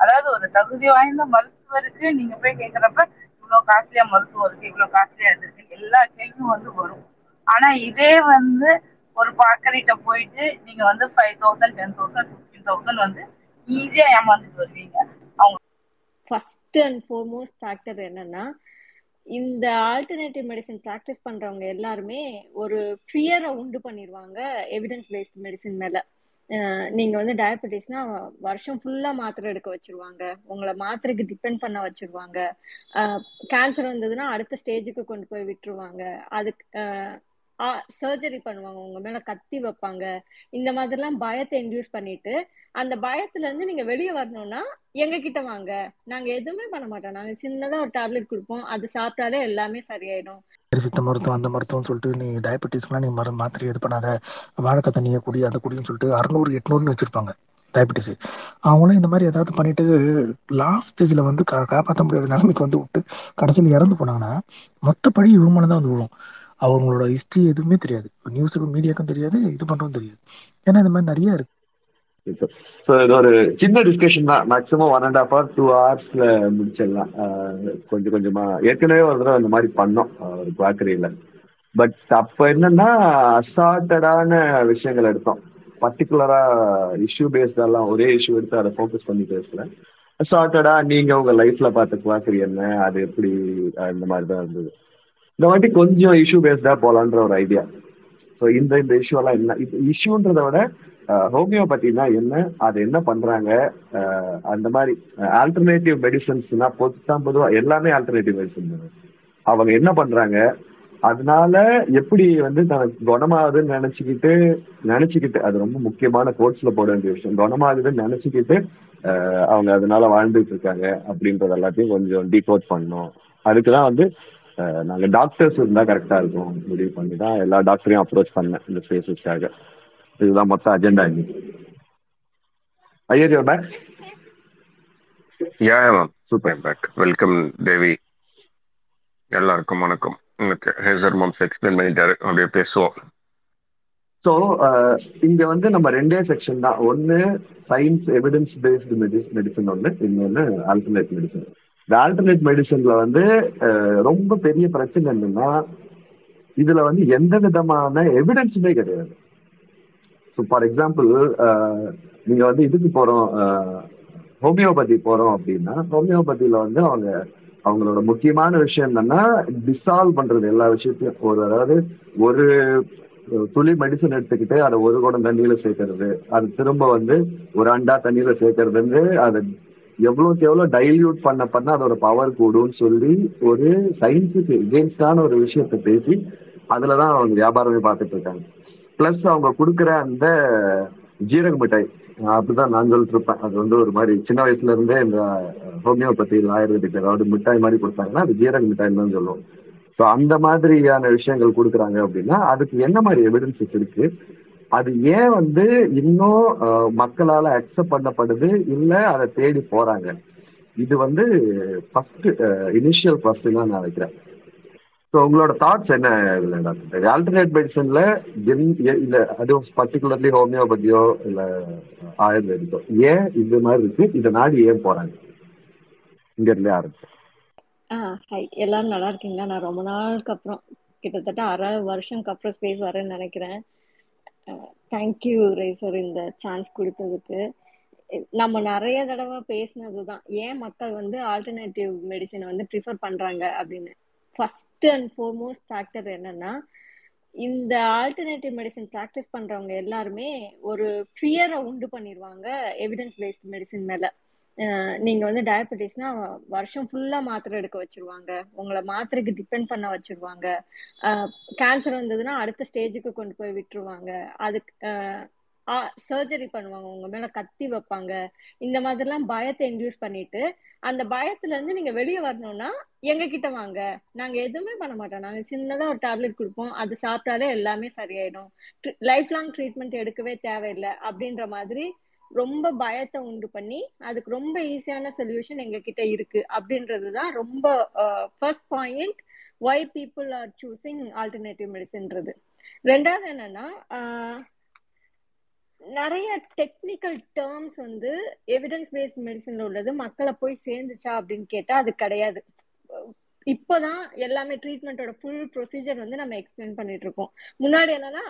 அதாவது ஒரு தகுதி வாய்ந்த மருத்துவருக்கு நீங்க போய் கேட்கிறப்ப இவ்வளவு காஸ்ட்லியா மருத்துவம் இருக்கு இவ்வளவு காஸ்ட்லியா இருக்கு எல்லா கேள்வியும் வந்து வரும். ஆனா இதே வந்து ஒரு பார்க்கரிட்ட போயிட்டு நீங்க வந்து five thousand ten thousand fifteen thousand வந்து ஈஸியா ஏமாந்துட்டு வருவீங்க. அவங்க ஃபர்ஸ்ட் அண்ட் ஃபோர்மோஸ்ட் ஃபேக்டர் என்னன்னா இந்த ஆல்டர்னேட்டிவ் மெடிசன் ப்ராக்டிஸ் பண்றவங்க எல்லாருமே ஒரு ஃபியரை உண்டு பண்ணிடுவாங்க எவிடன்ஸ் பேஸ்ட் மெடிசன் மேல. நீங்க வந்து டயபெட்டிஸ்னா வருஷம் ஃபுல்லா மாத்திரை எடுக்க வச்சிருவாங்க. உங்களை மாத்திரைக்கு டிபெண்ட் பண்ண வச்சிருவாங்க. கேன்சர் வந்ததுன்னா அடுத்த ஸ்டேஜுக்கு கொண்டு போய் விட்டுருவாங்க. அதுக்கு சர்ஜரி பண்ணுவாங்க. உங்க மேல கத்தி வைப்பாங்க. இந்த மாதிரிலாம் பயத்தை இன்டியூஸ் பண்ணிட்டு அந்த பயத்துல இருந்து நீங்க வெளியே வரணும்னா எங்க கிட்ட வாங்க. நாங்க எதுவுமே பண்ண மாட்டோம். நாங்க சின்னதா ஒரு டேப்லெட் கொடுப்போம். அது சாப்பிட்டாலே எல்லாமே சரியாயிடும். சித்த மருத்துவம் அந்த மருத்துவம் சொல்லிட்டு நீ டயபெட்டிஸ்க்குலாம் நீ மரு மாத்திரை இது பண்ணாத. வாழைக்கா தண்ணியை குடி அதை குடின்னு சொல்லிட்டு அறுநூறு எட்நூறுன்னு வச்சிருப்பாங்க டயபெட்டிஸ் அவங்களும் இந்த மாதிரி ஏதாவது பண்ணிட்டு லாஸ்ட் ஸ்டேஜில் வந்து கா காப்பாற்ற முடியாத நிலைமைக்கு வந்து விட்டு கடைசியில் இறந்து போனாங்கன்னா மொத்த பழி இவங்க தான் வந்து விழும். அவங்களோட ஹிஸ்ட்ரி எதுவுமே தெரியாது. நியூஸுக்கும் மீடியாக்கும் தெரியாது இது பண்ணவும் தெரியாது. ஏன்னா இந்த மாதிரி நிறைய இருக்கு. ஸோ இது ஒரு சின்ன டிஸ்கஷன் தான். Maximum one and half hour two ஹவர்ஸ்ல முடிச்சிடலாம். ஆஹ் கொஞ்சம் கொஞ்சமா. ஏற்கனவே ஒரு தடவை இந்த மாதிரி பண்ணோம். ஒரு குவாக்கரியில பட் அப்ப என்னன்னா அசார்ட்டடான விஷயங்கள் எடுத்தோம். பர்டிகுலரா இஷ்யூ பேஸ்டெல்லாம் ஒரே இஷ்யூ எடுத்து அதை ஃபோக்கஸ் பண்ணி பேசல. அசார்ட்டடா நீங்க உங்க லைஃப்ல பார்த்த குவாக்கரி என்ன அது எப்படி அந்த மாதிரி தான் இருந்தது. இந்த வாட்டி கொஞ்சம் இஷ்யூ பேஸ்டா போலான்ற ஒரு ஐடியா ஸோ இந்த இந்த இஷ்யூ எல்லாம் என்ன இது இஷ்யூன்றத விட ஹோமியோபதினா என்ன அது என்ன பண்றாங்க அந்த மாதிரி ஆல்டர்னேட்டிவ் மெடிசன்ஸ்னா பொதுத்தான் பொதுவா எல்லாமே ஆல்டர்னேட்டிவ் மெடிசன் அவங்க என்ன பண்றாங்க அதனால எப்படி வந்து தனக்கு குணமாகுதுன்னு நினைச்சுக்கிட்டு நினைச்சுக்கிட்டு அது ரொம்ப முக்கியமான கோட்ஸ்ல போட வேண்டிய விஷயம் குணமாகுதுன்னு நினைச்சுக்கிட்டு அஹ் அவங்க அதனால வாழ்ந்துட்டு இருக்காங்க அப்படின்றது எல்லாத்தையும் கொஞ்சம் டீகோட் பண்ணும் அதுக்குதான் வந்து அஹ் நாங்க டாக்டர்ஸ் இருந்தா கரெக்டா இருக்கும். முடிவு பண்ணி தான் எல்லா டாக்டரையும் அப்ரோச் பண்ணேன் இந்த ஃபேஸஸ்க்காக இதுதான் மொத்த அஜெண்டா இன்னைக்கு Iyer you're back yeah ma'am super back welcome Devi எல்லாருக்கும் வணக்கம். எனக்கு ஹேசர் மாம்ஸ் எக்ஸ்பிளைன் பண்ணிட்டாரு அப்படியே பேசுவோம். ஸோ இங்க வந்து நம்ம ரெண்டே செக்ஷன் தான். ஒன்னு சயின்ஸ் எவிடன்ஸ் பேஸ்டு மெடிசன் ஒன்று இன்னொன்னு ஆல்டர்னேட் மெடிசன் இந்த ஆல்டர்னேட் மெடிசன்ல வந்து ரொம்ப பெரிய பிரச்சனை என்னன்னா இதுல வந்து எந்த விதமான எவிடன்ஸுமே கிடையாது. ஸோ ஃபார் எக்ஸாம்பிள் நீங்க வந்து இதுக்கு போறோம் ஹோமியோபதி போறோம் அப்படின்னா ஹோமியோபதியில வந்து அவங்க அவங்களோட முக்கியமான விஷயம் என்னன்னா டிசால்வ் பண்றது எல்லா விஷயத்தையும். ஒரு அதாவது ஒரு துளி மெடிசன் எடுத்துக்கிட்டு அதை ஒரு குடம் தண்ணியில சேர்க்கறது அது திரும்ப வந்து ஒரு அண்டா தண்ணியில சேர்க்கறதுன்னு அதை எவ்வளவுக்கு எவ்வளவு டைல்யூட் பண்ண பண்ண அதோட பவர் கூடும்னு சொல்லி ஒரு சயின்ஸுக்கு எகேன்ஸ்டான ஒரு விஷயத்தை பேசி அதுலதான் அவங்க வியாபாரமே பார்த்துட்டு இருக்காங்க. பிளஸ் அவங்க கொடுக்குற அந்த ஜீரக மிட்டாய் அப்படிதான் நான் சொல்லிட்டு இருப்பேன். அது வந்து ஒரு மாதிரி சின்ன வயசுல இருந்தே இந்த ஹோமியோபதி ஆயுர்வேதிக் அதாவது மிட்டாய் மாதிரி கொடுத்தாங்கன்னா அது ஜீரக மிட்டாய்னு தான் சொல்லுவோம். ஸோ அந்த மாதிரியான விஷயங்கள் கொடுக்குறாங்க அப்படின்னா அதுக்கு என்ன மாதிரி எவிடன்சஸ் இருக்கு? அது ஏன் வந்து இன்னும் மக்களால அக்செப்ட் பண்ணப்படுது? இல்ல அதை தேடி போறாங்க? இது வந்து ஃபர்ஸ்ட் இனிஷியல் ஃபர்ஸ்ட் தான் நான் நினைக்கிறேன். ஸோ உங்களோட தாட்ஸ் என்ன இதுல டாக்டர் ஆல்டர்னேட் மெடிசன்ல இல்ல அது பர்டிகுலர்லி ஹோமியோபதியோ இல்ல ஆயுர்வேதிக்கோ. ஏன் இது மாதிரி இருக்கு? இதை நாடி ஏன் போறாங்க? இங்க இருந்தே ஆரம்பிச்சு ஆ ஹாய் எல்லாரும் நல்லா இருக்கீங்களா? நான் ரொம்ப நாளுக்கு அப்புறம் கிட்டத்தட்ட அரை வருஷம்க்கு அப்புறம் ஸ்பேஸ் வரேன்னு நினைக்கிறேன். தேங்க்யூ ரேசர் இந்த சான்ஸ் கொடுத்ததுக்கு. நம்ம நிறைய தடவை பேசினது தான் ஏன் மக்கள் வந்து ஆல்டர்னேட்டிவ் மெடிசனை வந்து ப்ரிஃபர் பண்ணுறாங்க அப்படின்னு? ஃபர்ஸ்ட் அண்ட் ஃபோர்மோஸ்ட் ஃபேக்டர் என்னன்னா இந்த ஆல்டர்னேட்டிவ் மெடிசன் ப்ராக்டிஸ் பண்ணுறவங்க எல்லாருமே ஒரு ஃபியரை உண்டு பண்ணிடுவாங்க எவிடன்ஸ் பேஸ்ட் மெடிசன் மேலே. நீங்க வந்து டயபெட்டிஸ்னா வருஷம் ஃபுல்லா மாத்திரை எடுக்க வச்சிருவாங்க. உங்களை மாத்திரைக்கு டிபெண்ட் பண்ண வச்சிருவாங்க. கேன்சர் வந்ததுன்னா அடுத்த ஸ்டேஜுக்கு கொண்டு போய் விட்டுருவாங்க. அதுக்கு சர்ஜரி பண்ணுவாங்க. உங்க மேல கத்தி வைப்பாங்க. இந்த மாதிரிலாம் பயத்தை இன்டியூஸ் பண்ணிட்டு அந்த பயத்துல இருந்து நீங்க வெளியே வரணும்னா எங்க கிட்ட வாங்க. நாங்க எதுவுமே பண்ண மாட்டோம். நாங்க சின்னதா ஒரு டேப்லெட் கொடுப்போம். அது சாப்பிட்டாலே எல்லாமே சரியாயிடும். லைஃப் லாங் ட்ரீட்மெண்ட் எடுக்கவே தேவையில்லை. அப்படின்ற மாதிரி ரொம்ப பயத்தை உண்டு பண்ணி அதுக்கு ரொம்ப ஈஸியான சொல்யூஷன் எங்ககிட்ட இருக்கு. அப்படின்றது தான் ரொம்ப first point why people are choosing alternative மெடிசன்றது ரெண்டாவது என்னன்னா நிறைய டெக்னிக்கல் டேர்ம்ஸ் வந்து எவிடன்ஸ் பேஸ்ட் மெடிசன்ல உள்ளது மக்களை போய் சேர்ந்துச்சா அப்படின்னு கேட்டா அது கிடையாது. இப்போதான் எல்லாமே ட்ரீட்மெண்ட்டோட ஃபுல் ப்ரொசீஜர் வந்து நம்ம எக்ஸ்பிளைன் பண்ணிட்டு இருக்கோம் முன்னாடி என்னன்னா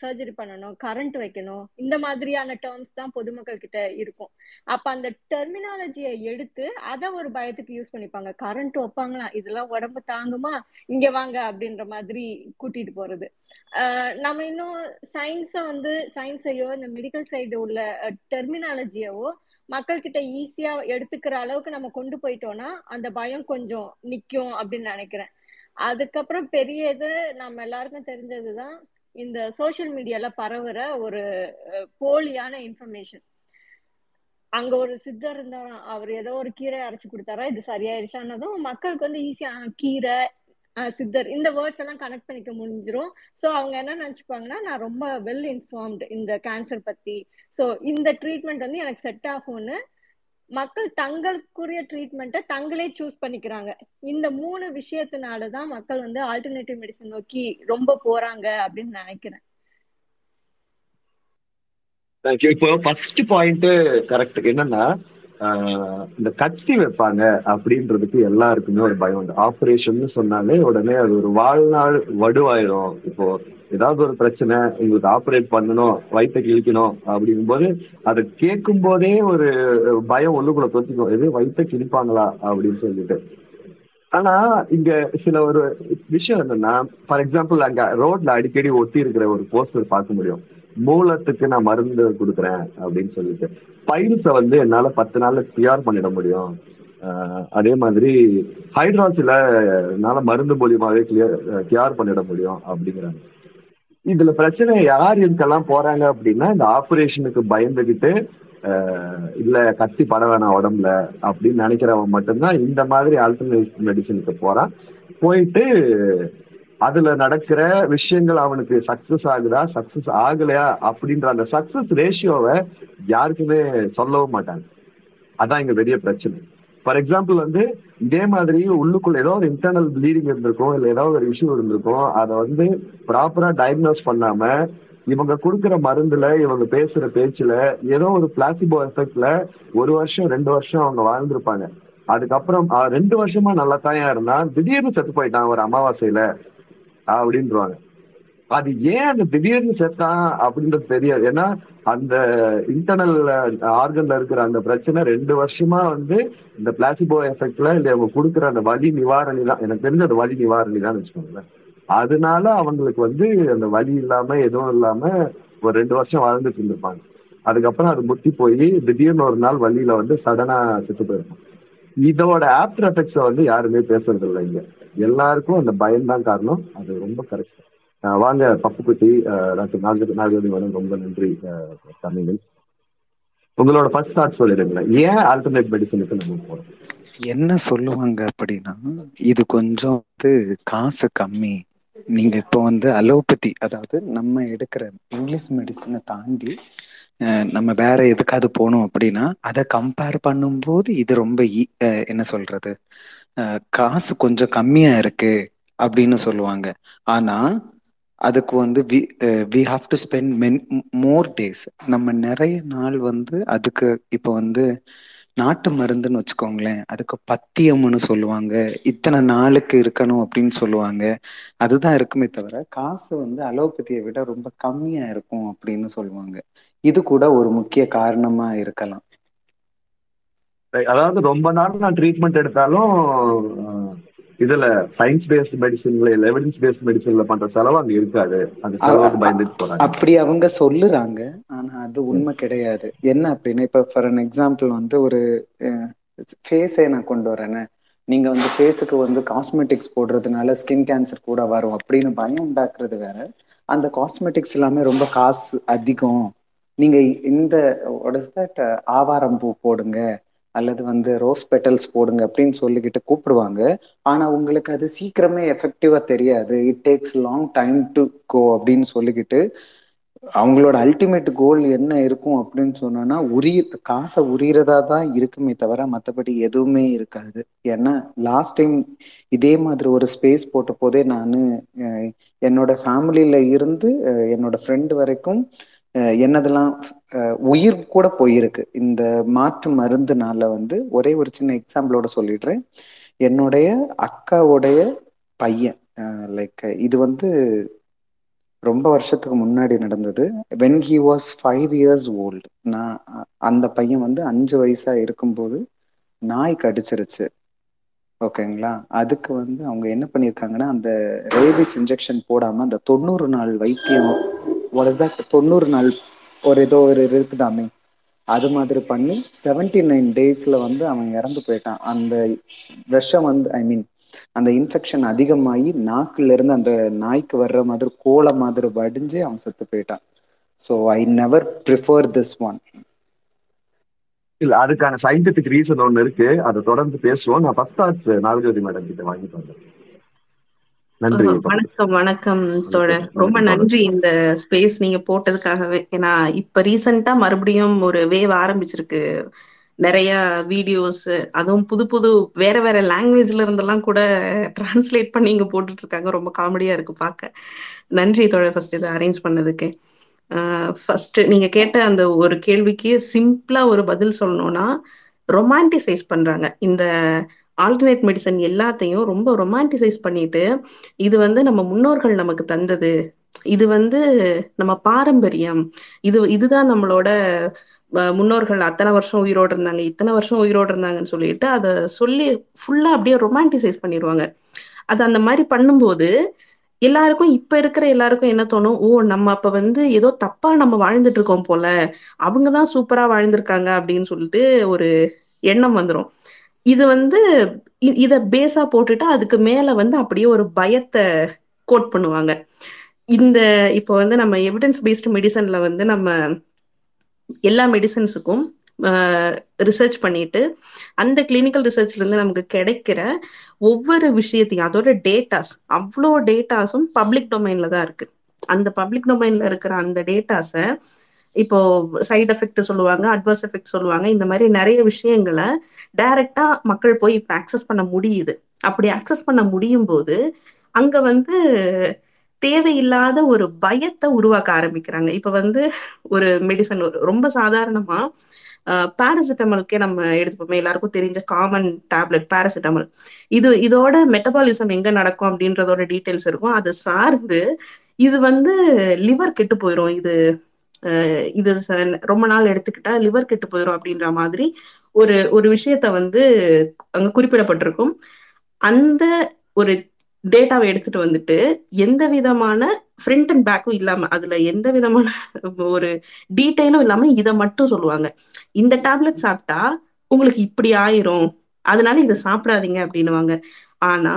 சர்ஜரி பண்ணணும் கரண்ட் வைக்கணும் இந்த மாதிரியான டேர்ம்ஸ் தான் பொதுமக்கள் கிட்ட இருக்கும். அப்ப அந்த டெர்மினாலஜியை எடுத்து அதை ஒரு பயத்துக்கு யூஸ் பண்ணிப்பாங்க. கரண்ட் வைப்பாங்களா? இதெல்லாம் உடம்பு தாங்குமா? இங்க வாங்க அப்படின்ற மாதிரி கூட்டிட்டு போறது. நம்ம இன்னும் சயின்ஸை வந்து சயின்ஸையோ இந்த மெடிக்கல் சைடு உள்ள டெர்மினாலஜியவோ மக்கள் கிட்ட ஈஸியா எடுத்துக்கிற அளவுக்கு நம்ம கொண்டு போயிட்டோம்னா அந்த பயம் கொஞ்சம் நிக்கும் அப்படின்னு நினைக்கிறேன். அதுக்கப்புறம் பெரிய இது நம்ம எல்லாருக்கும் தெரிஞ்சதுதான் இந்த சோசியல் மீடியால பரவுற ஒரு போலியான இன்ஃபர்மேஷன் அங்க ஒரு சித்தர் இருந்தாரா அவர் ஏதோ ஒரு கீரை அரைச்சு கொடுத்தாரா இது சரியாயிருச்சானதும் மக்களுக்கு வந்து ஈஸியா கீரை சித்தர். இந்த வேர்ட்ஸ் எல்லாம் கனெக்ட் பண்ணிக்க முடிஞ்சிரும். ஸோ அவங்க என்ன நினச்சிப்பாங்கன்னா நான் ரொம்ப வெல் இன்ஃபார்ம்டு இந்த கேன்சர் பத்தி. ஸோ இந்த ட்ரீட்மெண்ட் வந்து எனக்கு செட் ஆகும்னு மக்கள் தங்களுக்குரிய ட்ரீட்மெண்ட்டை தங்களே சூஸ் பண்ணிக்கிறாங்க. இந்த மூணு விஷயத்தினால தான் மக்கள் வந்து ஆல்டர்னேட்டிவ் மெடிசன் நோக்கி ரொம்ப போறாங்க அப்படின்னு நினைக்கிறேன். தேங்க்யூ இப்போ ஃபர்ஸ்ட் பாயிண்ட் கரெக்ட் என்னன்னா இந்த கத்தி வைப்பாங்க அப்படின்றதுக்கு எல்லாருக்குமே ஒரு பயம் உண்டு. ஆப்ரேஷன் சொன்னாலே உடனே அது ஒரு வாழ்நாள் வடுவாயிடும். இப்போ ஏதாவது ஒரு பிரச்சனை உங்களுக்கு ஆப்ரேட் பண்ணணும் வயிற்ற கிழிக்கணும் அப்படிங்கும் போது அதை கேட்கும் போதே ஒரு பயம் ஒண்ணுக்குள்ள தொத்திக்கும். எது வயிற்ற கிழிப்பாங்களா? அப்படின்னு சொல்லிட்டு. ஆனா இங்க சில ஒரு விஷயம் என்னன்னா ஃபார் எக்ஸாம்பிள் அங்க ரோட்ல அடிக்கடி ஒட்டி இருக்கிற ஒரு போஸ்டர் பார்க்க முடியும். மூலத்துக்கு நான் மருந்து கொடுக்குறேன் அப்படின்னு சொல்லிட்டு. பைல்ஸை வந்து என்னால பத்து நாள்ல கிளியர் பண்ணிட முடியும். அதே மாதிரி ஹைட்ராசில என்னால மருந்து மூலியமாவே கிளியர் கிளியர் பண்ணிட முடியும் அப்படிங்கிறாங்க. இதுல பிரச்சனை யார் இதுக்கெல்லாம் போறாங்க அப்படின்னா இந்த ஆபரேஷனுக்கு பயந்துகிட்டு இல்ல கத்தி பட வேணாம் உடம்புல அப்படின்னு நினைக்கிறவன் மட்டும்தான் இந்த மாதிரி ஆல்டர்னேட் மெடிசனுக்கு போறான். போயிட்டு அதுல நடக்கிற விஷயங்கள் அவனுக்கு சக்சஸ் ஆகுதா? சக்சஸ் ஆகலையா? அப்படின்ற அந்த சக்சஸ் ரேஷியோவை யாருக்குமே சொல்லவும் மாட்டாங்க. அதான் இங்க பெரிய பிரச்சனை. ஃபார் எக்ஸாம்பிள் வந்து இதே மாதிரி உள்ளுக்குள்ள ஏதோ ஒரு இன்டர்னல் ப்ளீடிங் இருந்திருக்கும் இல்ல ஏதோ ஒரு இஷ்யூ இருந்திருக்கும் அதை வந்து ப்ராப்பரா டயக்னோஸ் பண்ணாம இவங்க கொடுக்குற மருந்துல இவங்க பேசுற பேச்சுல ஏதோ ஒரு பிளாசிபோ எஃபெக்ட்ல ஒரு வருஷம் ரெண்டு வருஷம் அவங்க வாழ்ந்திருப்பாங்க. அதுக்கப்புறம் ரெண்டு வருஷமா நல்லா தாயா இருந்தா திடீர்னு செத்து போயிட்டான் ஒரு அமாவாசையில. அப்படின்றாங்க அது ஏன் அந்த திடீர்னு செத்தான் அப்படின்றது தெரியாது. ஏன்னா அந்த இன்டர்னல் ஆர்கன்ல இருக்கிற அந்த பிரச்சனை ரெண்டு வருஷமா வந்து இந்த பிளாசிபோ எஃபெக்ட்ல இல்ல அவங்க கொடுக்குற அந்த வலி நிவாரணி தான். எனக்கு தெரிஞ்ச அந்த வலி நிவாரணி தான் வச்சுக்கோங்களேன். அதனால அவங்களுக்கு வந்து அந்த வலி இல்லாம எதுவும் இல்லாம ஒரு ரெண்டு வருஷம் வாழ்ந்துட்டு இருந்திருப்பாங்க. அதுக்கப்புறம் அது முத்தி போய் திடீர்னு ஒரு நாள் வழியில வந்து சடனா செத்து போயிருப்பாங்க. இதோட ஆப்டர் எஃபெக்ட்ஸ வந்து யாருமே பேசுறது இல்லை இங்க. எல்லாருக்கும் அந்த பயம் தான் காரணம். அது ரொம்ப கரெக்ட் வாங்க பப்புக்குட்டி டாக்டர் நாகதி நாகதி மேடம் ரொம்ப நன்றி தமிழ் உங்களோட ஃபர்ஸ்ட் தாட் சொல்லிடுங்களேன். ஏன் ஆல்டர்னேட் மெடிசனுக்கு நம்ம போறோம்? என்ன சொல்லுவாங்க அப்படின்னா இது கொஞ்சம் வந்து காசு கம்மி. நீங்க இப்போ வந்து அலோபதி அதாவது நம்ம எடுக்கிற இங்கிலீஷ் மெடிசனை தாண்டி நம்ம வேற எதுக்காவது போனோம் அப்படின்னா அதை கம்பேர் பண்ணும்போது இது ரொம்ப e, என்ன சொல்றது? காசு கொஞ்சம் கம்மியா இருக்கு அப்படின்னு சொல்லுவாங்க. ஆனா அதுக்கு வந்து we we have to spend many more days நம்ம நிறைய நாள் வந்து அதுக்கு இப்போ வந்து நாட்டு மருந்துன்னு வச்சுக்கோங்களேன். அதுக்கு பத்தியம்னு சொல்லுவாங்க. இத்தனை நாளுக்கு இருக்கணும் அப்படின்னு சொல்லுவாங்க. அதுதான் இருக்குமே தவிர காசு வந்து அலோபதியை விட ரொம்ப கம்மியா இருக்கும் அப்படின்னு சொல்லுவாங்க. இது கூட ஒரு முக்கிய காரணமா இருக்கலாம். அதாவது ரொம்ப நாள் நான் ட்ரீட்மெண்ட் எடுத்தாலும் இதுல சயின்ஸ் பேஸ்ட் மெடிசன்ல இல்ல எவிடன்ஸ் பேஸ்ட் மெடிசன்ல பண்ற செலவு அங்க இருக்காது. அந்த செலவுக்கு பயந்துட்டு போறாங்க. அப்படி அவங்க சொல்லுறாங்க. ஆனா அது உண்மை கிடையாது. என்ன அப்படின்னா இப்ப ஃபார் அன் எக்ஸாம்பிள் வந்து ஒரு ஃபேஸே நான் கொண்டு வரேன்னு நீங்க வந்து ஃபேஸுக்கு வந்து காஸ்மெட்டிக்ஸ் போடுறதுனால ஸ்கின் கேன்சர் கூட வரும் அப்படின்னு பயம் உண்டாக்குறது வேற. அந்த காஸ்மெட்டிக்ஸ் எல்லாமே ரொம்ப காசு அதிகம். நீங்க இந்த ஆவாரம் பூ போடுங்க. அல்லது வந்து ரோஸ் பெட்டல்ஸ் போடுங்க அப்படின்னு சொல்லிக்கிட்டு கூப்பிடுவாங்க. ஆனா உங்களுக்கு அது சீக்கிரமே எஃபெக்டிவா தெரியாது. It takes long time to go அப்படின்னு சொல்லிக்கிட்டு அவங்களோட அல்டிமேட் கோல் என்ன இருக்கும் அப்படின்னு சொன்னோம்னா உரிய காசை உரியறதா தான் இருக்குமே தவிர மற்றபடி எதுவுமே இருக்காது. ஏன்னா லாஸ்ட் டைம் இதே மாதிரி ஒரு ஸ்பேஸ் போட்ட போதே நான் என்னோட ஃபேமிலியில இருந்து என்னோட ஃப்ரெண்டு வரைக்கும் என்னதெல்லாம் உயிர் கூட போயிருக்கு. இந்த மாற்று மருந்துனால வந்து ஒரே ஒரு சின்ன எக்ஸாம்பிளோட சொல்லிடுறேன். என்னுடைய அக்காவுடைய பையன் லைக் இது வந்து ரொம்ப வருஷத்துக்கு முன்னாடி நடந்தது. When he was five years old நான் அந்த பையன் வந்து அஞ்சு வயசா இருக்கும்போது நாய் கடிச்சிருச்சு. ஓகேங்களா? அதுக்கு வந்து அவங்க என்ன பண்ணியிருக்காங்கன்னா அந்த ரேபிஸ் இன்ஜெக்ஷன் போடாம அந்த தொண்ணூறு நாள் வைத்தியம் வாட் இஸ் தட் தொண்ணூறு நாள் ஒரு ஏதோ ஒரு இருக்குதாமே. அது மாதிரி பண்ணி செவன்டி நைன் டேஸ்ல வந்து அவன் இறந்து போயிட்டான். அந்த விஷம் வந்து ஐ மீன் அந்த இன்ஃபெக்ஷன் அதிகமாகி நாக்குல இருந்து அந்த நாய்க்கு வர்ற மாதிரி கோலை மாதிரி வடிஞ்சு அவன் செத்து போயிட்டான். So I never prefer this one இல்ல அதுக்கான சயின்டிபிக் ரீசன் ஒன்னு இருக்கு. அதை தொடர்ந்து பேசுவோம். நான் ஃபர்ஸ்ட் தாட்ஸ் நாகஜோதி மேடம் கிட்ட வாங்கிட்டு வந்தேன். நன்றி வணக்கம் வணக்கம் தோழர். ரொம்ப நன்றி இந்த ஸ்பேஸ் நீங்க போட்டதுக்காகவே. ஏன்னா இப்ப ரீசெண்டா மறுபடியும் ஒரு வேவ் ஆரம்பிச்சிருக்கு. நிறைய வீடியோஸ் அதுவும் புது புது வேற வேற லாங்குவேஜ்ல இருந்தெல்லாம் கூட டிரான்ஸ்லேட் பண்ணி இங்க போட்டுட்டு இருக்காங்க ரொம்ப காமெடியா இருக்கு பார்க்க. நன்றி தோழர் ஃபர்ஸ்ட் இதை அரேஞ்ச் பண்ணதுக்கு. ஃபர்ஸ்ட் நீங்க கேட்ட அந்த ஒரு கேள்விக்கு சிம்பிளா ஒரு பதில் சொல்லணும்னா ரொமான்டிசைஸ் பண்றாங்க. இந்த ஆல்டர்னேட் மெடிசன் எல்லாத்தையும் ரொம்ப ரொமான்டிசைஸ் பண்ணிட்டு இது வந்து நம்ம முன்னோர்கள் நமக்கு தந்தது. இது வந்து நம்ம பாரம்பரியம். இது இதுதான் நம்மளோட முன்னோர்கள் அத்தனை வருஷம் உயிரோடு இருந்தாங்க இத்தனை வருஷம் உயிரோடு இருந்தாங்கன்னு சொல்லிட்டு அதை சொல்லி ஃபுல்லா அப்படியே ரொமான்டிசைஸ் பண்ணிடுவாங்க அது அந்த மாதிரி பண்ணும்போது எல்லாருக்கும் இப்ப இருக்கிற எல்லாருக்கும் என்ன தோணும்? ஓ நம்ம அப்ப வந்து ஏதோ தப்பா நம்ம வாழ்ந்துட்டு இருக்கோம் போல. அவங்கதான் சூப்பரா வாழ்ந்திருக்காங்க அப்படின்னு சொல்லிட்டு ஒரு எண்ணம் வந்துரும். இது வந்து இத பேஸா போட்டுட்டு அதுக்கு மேல வந்து அப்படியே ஒரு பயத்தை கோட் பண்ணுவாங்க. இந்த இப்போ வந்து நம்ம எவிடன்ஸ் பேஸ்டு மெடிசன்ல வந்து நம்ம எல்லா மெடிசன்ஸுக்கும் ரிசர்ச் பண்ணிட்டு அந்த கிளினிக்கல் ரிசர்ச்ல இருந்து நமக்கு கிடைக்கிற ஒவ்வொரு விஷயத்தையும் அதோட டேட்டாஸ் அவ்வளோ டேட்டாஸும் பப்ளிக் டொமைன்ல தான் இருக்கு. அந்த பப்ளிக் டொமைன்ல இருக்கிற அந்த டேட்டாஸை இப்போ சைட் எஃபெக்ட் சொல்லுவாங்க அட்வர்ஸ் எஃபெக்ட் சொல்லுவாங்க இந்த மாதிரி நிறைய விஷயங்களை டைரக்டா மக்கள் போய் இப்ப அக்சஸ் பண்ண முடியுது. அப்படி அக்சஸ் பண்ண முடியும் போது அங்க வந்து தேவையில்லாத ஒரு பயத்தை உருவாக்க ஆரம்பிக்கிறாங்க. இப்ப வந்து ஒரு மெடிசன் ரொம்ப சாதாரணமா பாராசிட்டமால்கே நம்ம எடுத்துப்போமே. எல்லாருக்கும் தெரிஞ்ச காமன் டேப்லெட் பாராசிட்டமால் இது இதோட மெட்டபாலிசம் எங்க நடக்கும் அப்படின்றதோட டீட்டெயில்ஸ் இருக்கும். அதை சார்ந்து இது வந்து லிவர் கெட்டு போயிடும் இது அஹ் இது ரொம்ப நாள் எடுத்துக்கிட்டா லிவர் கெட்டு போயிடும் அப்படின்ற மாதிரி ஒரு ஒரு விஷயத்த வந்து அங்க குறிப்பிடப்பட்டிருக்கும். அந்த ஒரு டேட்டாவை எடுத்துட்டு வந்துட்டு எந்த விதமான ஃப்ரண்ட் அண்ட் பேக்கும் இல்லாம அதுல எந்த விதமான ஒரு டீட்டெயிலும் இல்லாம இதை மட்டும் சொல்லுவாங்க. இந்த டேப்லெட் சாப்பிட்டா உங்களுக்கு இப்படி ஆயிரும். அதனால இதை சாப்பிடாதீங்க அப்படின்னுவாங்க. ஆனா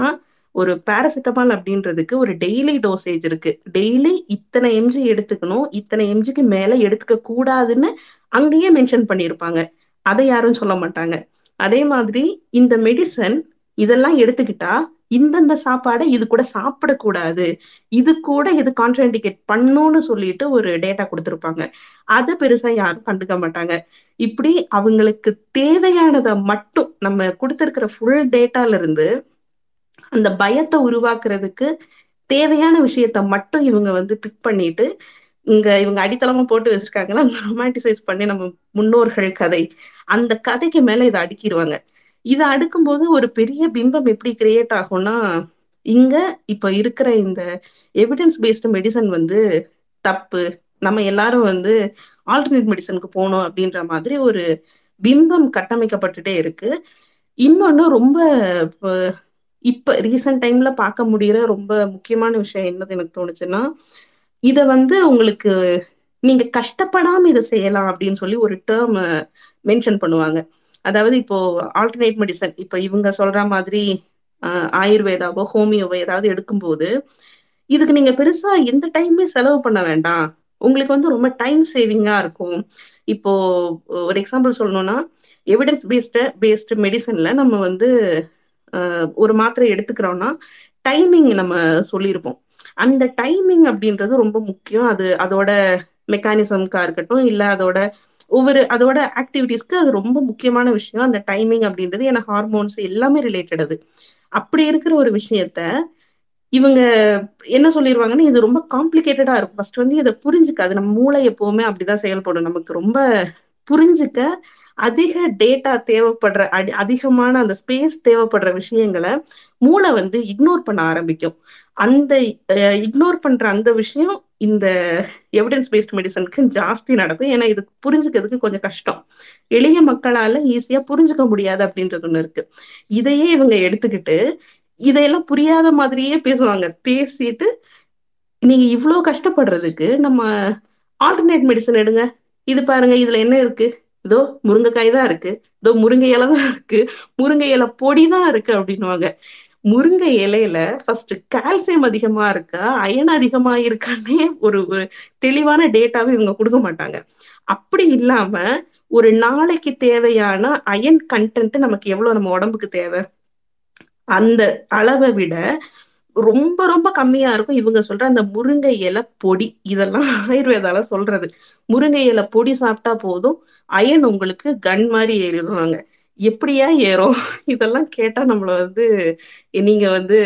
ஒரு பாராசிட்டமால் அப்படின்றதுக்கு ஒரு டெய்லி டோசேஜ் இருக்கு. டெய்லி இத்தனை எம்ஜி எடுத்துக்கணும் இத்தனை எம்ஜிக்கு மேல எடுத்துக்க கூடாதுன்னு அங்கேயே மென்ஷன் பண்ணியிருப்பாங்க. அதை யாரும் சொல்ல மாட்டாங்க. அதே மாதிரி இந்த மெடிசன் இதெல்லாம் எடுத்துக்கிட்டா இந்தந்த சாப்பாடை இது கூட சாப்பிடக்கூடாது. இது கூட இது கான்ட்ராண்டிகேட் பண்ணும்னு சொல்லிட்டு ஒரு டேட்டா கொடுத்துருப்பாங்க. அதை பெருசா யாரும் கண்டுக்க மாட்டாங்க. இப்படி அவங்களுக்கு தேவையானதை மட்டும் நம்ம கொடுத்துருக்கிற ஃபுல் டேட்டால இருந்து அந்த பயத்தை உருவாக்குறதுக்கு தேவையான விஷயத்த மட்டும் இவங்க வந்து பிக் பண்ணிட்டு இங்க இவங்க அடித்தளமா போட்டு வச்சிருக்காங்கன்னா அந்த ரொமான்டிசைஸ் பண்ணி நம்ம முன்னோர்கள் கதை. அந்த கதைக்கு மேல இதை அடுக்கிடுவாங்க இதை அடுக்கும்போது ஒரு பெரிய பிம்பம் எப்படி கிரியேட் ஆகும்னா இங்க இப்ப இருக்கிற இந்த எவிடன்ஸ் பேஸ்டு மெடிசன் வந்து தப்பு. நம்ம எல்லாரும் வந்து ஆல்டர்னேட் மெடிசனுக்கு போகணும் அப்படின்ற மாதிரி ஒரு பிம்பம் கட்டமைக்கப்பட்டுட்டே இருக்கு. இன்னொன்னு ரொம்ப இப்ப ரீசெண்ட் டைம்ல பார்க்க முடியற ரொம்ப முக்கியமான விஷயம் என்னது எனக்கு தோணுச்சுன்னா இத வந்து உங்களுக்கு நீங்க கஷ்டப்படாம இதை செய்யலாம் அப்படின்னு சொல்லி ஒரு டேர்ம் மென்ஷன் பண்ணுவாங்க. அதாவது இப்போ ஆல்டர்னேட் மெடிசன் இப்போ இவங்க சொல்ற மாதிரி ஆயுர்வேதாவோ ஹோமியோவோ ஏதாவது எடுக்கும்போது இதுக்கு நீங்க பெருசா எந்த டைமே செலவு பண்ண வேண்டாம். உங்களுக்கு வந்து ரொம்ப டைம் சேவிங்கா இருக்கும். இப்போ ஒரு எக்ஸாம்பிள் சொல்லணும்னா எவிடன்ஸ் பேஸ்டு பேஸ்டு மெடிசன்ல நம்ம வந்து ஒரு மாத்திரை எடுத்துக்கிறோம்னா டைமிங் நம்ம சொல்லியிருப்போம். அந்த டைமிங் அப்படின்றது ரொம்ப முக்கியம். அது அதோட மெக்கானிசம்க்கா இருக்கட்டும் இல்ல அதோட ஒவ்வொரு அதோட ஆக்டிவிட்டீஸ்க்கு அது ரொம்ப முக்கியமான விஷயம். அந்த டைமிங் அப்படின்றது ஏன்னா ஹார்மோன்ஸ் எல்லாமே ரிலேட்டட் அது. அப்படி இருக்கிற ஒரு விஷயத்த இவங்க என்ன சொல்லிருவாங்கன்னா இது ரொம்ப காம்ப்ளிகேட்டடா இருக்கும். ஃபர்ஸ்ட் வந்து இதை புரிஞ்சுக்காது நம்ம மூளை எப்பவுமே அப்படிதான் செயல்படும். நமக்கு ரொம்ப புரிஞ்சுக்க அதிக டேட்டா தேவைப்படுற அடி அதிகமான அந்த ஸ்பேஸ் தேவைப்படுற விஷயங்களை மூளை வந்து இக்னோர் பண்ண ஆரம்பிக்கும். அந்த இக்னோர் பண்ற அந்த விஷயம் இந்த எவிடன்ஸ் பேஸ்ட் மெடிசனுக்கு ஜாஸ்தி நடக்கும். ஏன்னா இது புரிஞ்சுக்கிறதுக்கு கொஞ்சம் கஷ்டம். எளிய மக்களால ஈஸியா புரிஞ்சுக்க முடியாது அப்படின்றது ஒண்ணு இருக்கு. இதையே இவங்க எடுத்துக்கிட்டு இதையெல்லாம் புரியாத மாதிரியே பேசுவாங்க. பேசிட்டு நீங்க இவ்வளவு கஷ்டப்படுறதுக்கு நம்ம ஆல்டர்னேட் மெடிசன் எடுங்க. இது பாருங்க இதுல என்ன இருக்கு? இதோ முருங்கைக்காய் தான் இருக்கு. இதோ முருங்கை இலை தான் இருக்கு. முருங்கை இலை பொடி தான் இருக்கு அப்படின்னுவாங்க. முருங்கை இலையில ஃபர்ஸ்ட் கால்சியம் அதிகமா இருக்கா அயன் அதிகமா இருக்கானே ஒரு ஒரு தெளிவான டேட்டாவை இவங்க கொடுக்க மாட்டாங்க. அப்படி இல்லாம ஒரு நாளைக்கு தேவையான அயன் கண்டென்ட் நமக்கு எவ்வளவு நம்ம உடம்புக்கு தேவை? அந்த அளவை விட ரொம்ப ரொம்ப கம்மியா இருக்கும் இவங்க சொல்ற அந்த முருங்கை இலை பொடி. இதெல்லாம் ஆயுர்வேதால சொல்றது. முருங்கை இலை பொடி சாப்பிட்டா போதும் அயன் உங்களுக்கு கன் மாதிரி ஏறிடுவாங்க. எப்படியா ஏறும்? இதெல்லாம் கேட்டா நம்மள வந்து நீங்க வந்து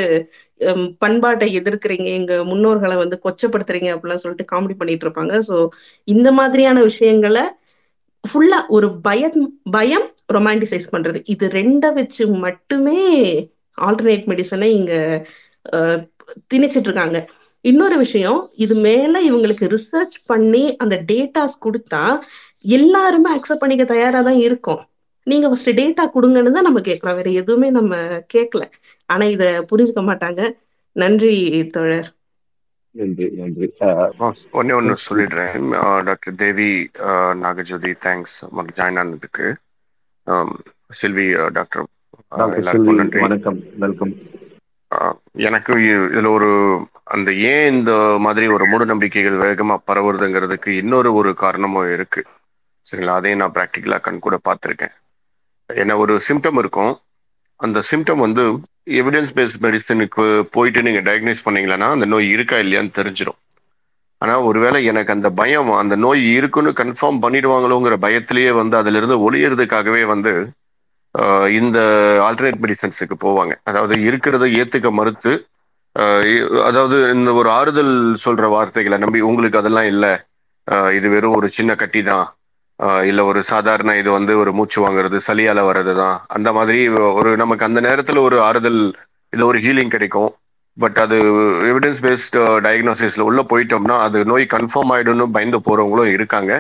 பண்பாட்டை எதிர்க்கிறீங்க எங்க முன்னோர்களை வந்து கொச்சப்படுத்துறீங்க அப்படிலாம் சொல்லிட்டு காமெடி பண்ணிட்டு இருப்பாங்க சோ இந்த மாதிரியான விஷயங்களை ஃபுல்லா ஒரு பயம் பயம் ரொமான்டிசைஸ் பண்றது. இது ரெண்டை வச்சு மட்டுமே ஆல்டர்னேட் மெடிசனை இங்க திணிச்சிட்டு இருக்காங்க இன்னொரு விஷயம் இது மேல இவங்களுக்கு ரிசர்ச் பண்ணி அந்த டேட்டாஸ் கொடுத்தா எல்லாருமே அக்செப்ட் பண்ணிக்க தயாரா தான் இருக்கும். நீங்க ஃபர்ஸ்ட் டேட்டா கொடுங்கன்னு தான் நம்ம கேட்கலாம் வேற எதுவுமே நம்ம கேட்கல. ஆனா இத புரிஞ்சுக்க மாட்டாங்க. நன்றி தோழர். நன்றி நன்றி. ஒன்னே ஒன்று சொல்லிடுறேன். Doctor Devi Nagajothi thanks join ஆனதுக்கு. செல்வி டாக்டர் வணக்கம் வெல்கம். எனக்கு இதுல ஒரு அந்த ஏன் இந்த மாதிரி ஒரு மூட நம்பிக்கைகள் வேகமா பரவுறதுங்கிறதுக்கு இன்னொரு ஒரு காரணமும் இருக்கு. சரிங்களா? அதையும் நான் ப்ராக்டிக்கலா கண் கூட பார்த்துருக்கேன். என்ன ஒரு சிம்டம் இருக்கும். அந்த சிம்டம் வந்து எவிடன்ஸ் பேஸ்ட் மெடிசனுக்கு போயிட்டு நீங்கள் டயக்னைஸ் பண்ணீங்களன்னா அந்த நோய் இருக்கா இல்லையான்னு தெரிஞ்சிடும் ஆனால் ஒருவேளை எனக்கு அந்த பயம் அந்த நோய் இருக்குன்னு கன்ஃபார்ம் பண்ணிடுவாங்களோங்கிற பயத்திலேயே வந்து அதிலிருந்து ஒளியறதுக்காகவே வந்து இந்த ஆல்டர்னேட் மெடிசன்ஸுக்கு போவாங்க. அதாவது இருக்கிறத ஏற்றுக்க மறுத்து அதாவது இந்த ஒரு ஆறுதல் சொல்கிற வார்த்தைகளை நம்பி உங்களுக்கு அதெல்லாம் இல்லை. இது வெறும் ஒரு சின்ன கட்டி தான் இல்லை ஒரு சாதாரண இது வந்து ஒரு மூச்சு வாங்குறது சளியால வர்றது தான் அந்த மாதிரி ஒரு நமக்கு அந்த நேரத்தில் ஒரு ஆறுதல் இது ஒரு ஹீலிங் கிடைக்கும். பட் அது எவிடன்ஸ் பேஸ்ட் டயக்னோசிஸ்ல உள்ள போயிட்டோம்னா அது நோய் கன்ஃபார்ம் ஆயிடும்னு பயந்து போறவங்களும் இருக்காங்க.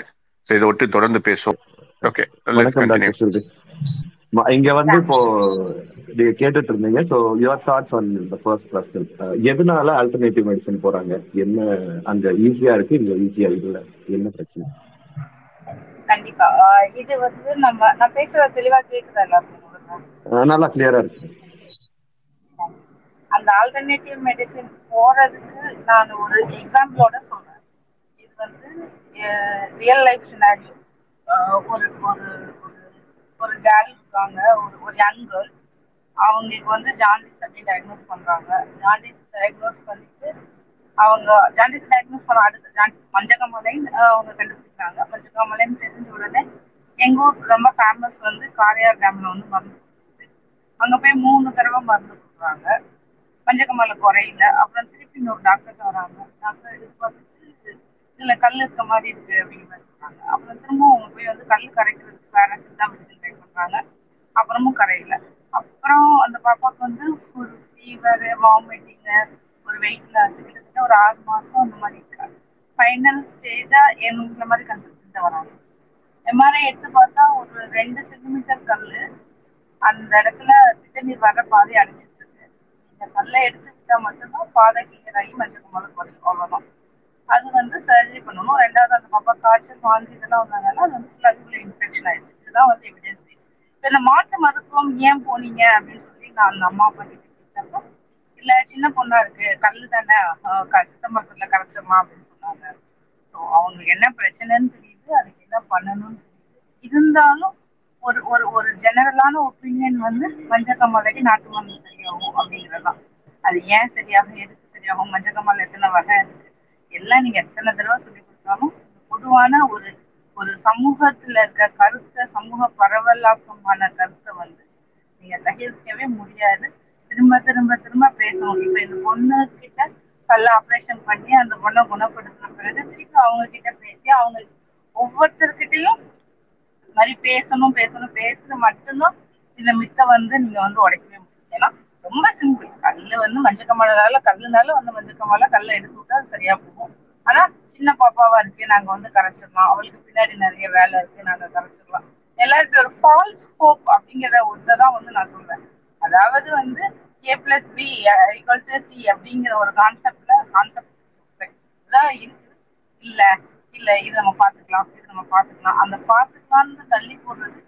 ஸோ இதை ஒட்டி தொடர்ந்து பேசுவோம். ஓகே இங்க வந்து இப்போ நீங்க கேட்டுட்டு இருந்தீங்க. So your thoughts on the first question எதனால ஆல்டர்னேட்டிவ் மெடிசன் போறாங்க? என்ன அங்க ஈஸியா இருக்கு இங்க ஈஸியா இல்ல? என்ன பிரச்சனை? கண்டிப்பா. இது வந்து நம்ம நான் பேசுறது தெளிவா கேக்குதா எல்லாருக்கும்? நல்லா கிளியரா இருக்கு. அந்த ஆல்டர்னேட்டிவ் மெடிசின் போறதுக்கு நான் ஒரு எக்ஸாம்பிளோட சொல்றேன். இது வந்து ரியல் லைஃப் சினாரியோ ஒரு ஒரு ஒரு கேர்ள் இருக்காங்க ஒரு ஒரு யங் கேர்ள் அவங்களுக்கு வந்து ஜாண்டிஸ் அப்படி டயக்னோஸ் பண்றாங்க. ஜாண்டிஸ் டயக்னோஸ் பண்ணிட்டு அவங்க ஜாண்டிஸ் டயக்னோஸ் பண்ண அடுத்த ஜாண்டிஸ் மஞ்சகமலைன்னு அவங்க கண்டுபிடிச்சாங்க மஞ்சகமலைன்னு தெரிஞ்ச உடனே எங்க ஊர் ரொம்ப ஃபேமஸ் வந்து காரையார் டேம்ல வந்து மருந்து அங்க போய் மூணு தடவை மருந்து கொடுக்குறாங்க. மஞ்சகமலை குறையில. அப்புறம் திருப்பி இன்னொரு டாக்டர் வராங்க. டாக்டர் இது பார்த்துட்டு இதுல கல் இருக்க மாதிரி இருக்கு அப்படின்னு சொல்றாங்க. அப்புறம் திரும்பவும் அவங்க போய் வந்து கல் கரைக்கிறதுக்கு பேரசிட் தான் மெடிசன் ட்ரை பண்றாங்க. அப்புறமும் கரையில. அப்புறம் அந்த பாப்பாவுக்கு வந்து ஒரு ஃபீவர் வாமிட்டிங்கு ஒரு வெயிட் லாஸ் கிட்டத்தட்ட ஒரு ஆறு மாசம் அந்த மாதிரி இருக்காங்க ஃபைனல் ஸ்டேஜா எங்களை மாதிரி கன்சல்டன்ட் வராங்க. எம்ஆர்ஐ எடுத்து பார்த்தா ஒரு ரெண்டு சென்டிமீட்டர் கல் அந்த இடத்துல திட்டநீர் வர பாதை அடைச்சிட்டு இருக்கு. இந்த கல்லை எடுத்துக்கிட்டா மட்டும்தான் பாதை கிளியர் ஆகி மஞ்சள் மேலே குறையும் அவ்வளோதான் அது வந்து சர்ஜரி பண்ணணும். ரெண்டாவது அந்த பாப்பா காய்ச்சல் வாந்தி இதெல்லாம் வந்தாங்கன்னா அது வந்து லங்குல இன்ஃபெக்ஷன் ஆயிடுச்சு. இதுதான் வந்து எவிடன்ஸ் இந்த மாட்டு மருத்துவம் ஏன் போனீங்க அப்படின்னு சொல்லி நான் அந்த அம்மா அப்பா கேட்டப்போ இல்லை சின்ன பொண்ணா இருக்கு. கல் தானே? சித்தம்பரத்துல மருத்துவத்துல அப்படின்னு சொன்னாங்க. ஸோ அவங்களுக்கு என்ன பிரச்சனைன்னு தெரியுது. அதுக்கு என்ன பண்ணணும்னு தெரியுது. இருந்தாலும் ஒரு ஒரு ஒரு ஜெனரலான ஒப்பீனியன் வந்து மஞ்சக்கமலைக்கு நாட்டு மருந்து சரியாகும் அப்படிங்கிறதான் அது ஏன் சரியாகும்? எதுக்கு சரியாகும்? மஞ்சக்கமலை எத்தனை வகை இருக்கு? எல்லாம் நீங்க எத்தனை தடவை சொல்லி கொடுத்தாலும் பொதுவான ஒரு ஒரு சமூகத்துல இருக்க கருத்தை சமூக பரவலாக்கமான கருத்தை வந்து நீங்க தகிர்க்கவே முடியாது. திரும்ப திரும்ப திரும்ப பேசணும். இப்ப இந்த பொண்ணு கிட்ட கல்ல ஆப்ரேஷன் பண்ணி அந்த பொண்ணை குணப்படுத்தின பிறகு திருப்பி அவங்க கிட்ட பேசி அவங்க ஒவ்வொருத்தர்கிட்டயும் இது மாதிரி பேசணும் பேசணும் பேசுறது மட்டும்தான் இந்த மித்த வந்து நீங்க வந்து உடைக்கவே முடியும். ஏன்னா ரொம்ப சிம்பிள் கல்லு வந்து மஞ்சள் கமலால கல்லுனால வந்து மஞ்சள் கமலா கல்லை எடுத்து விட்டா அது சரியா போகும். ஆனா சின்ன பாப்பாவா இருக்கு நாங்க வந்து கரைச்சிடலாம். அவளுக்கு பின்னாடி நிறைய வேலை இருக்கு நாங்க கரைச்சிடலாம். எல்லாருக்கும் ஒரு ஃபால்ஸ் ஹோப் அப்படிங்கிற ஒன்றை வந்து நான் சொல்றேன். அதாவது வந்து A plus B equal to C அப்படிங்கிற ஒரு கான்செப்ட்ல கான்செப்ட் தான் இருக்கு இல்ல இல்ல இது நம்ம பாத்துக்கலாம் இது நம்ம பாத்துக்கலாம் அந்த பாத்துக்கலாம்னு தள்ளி போடுறது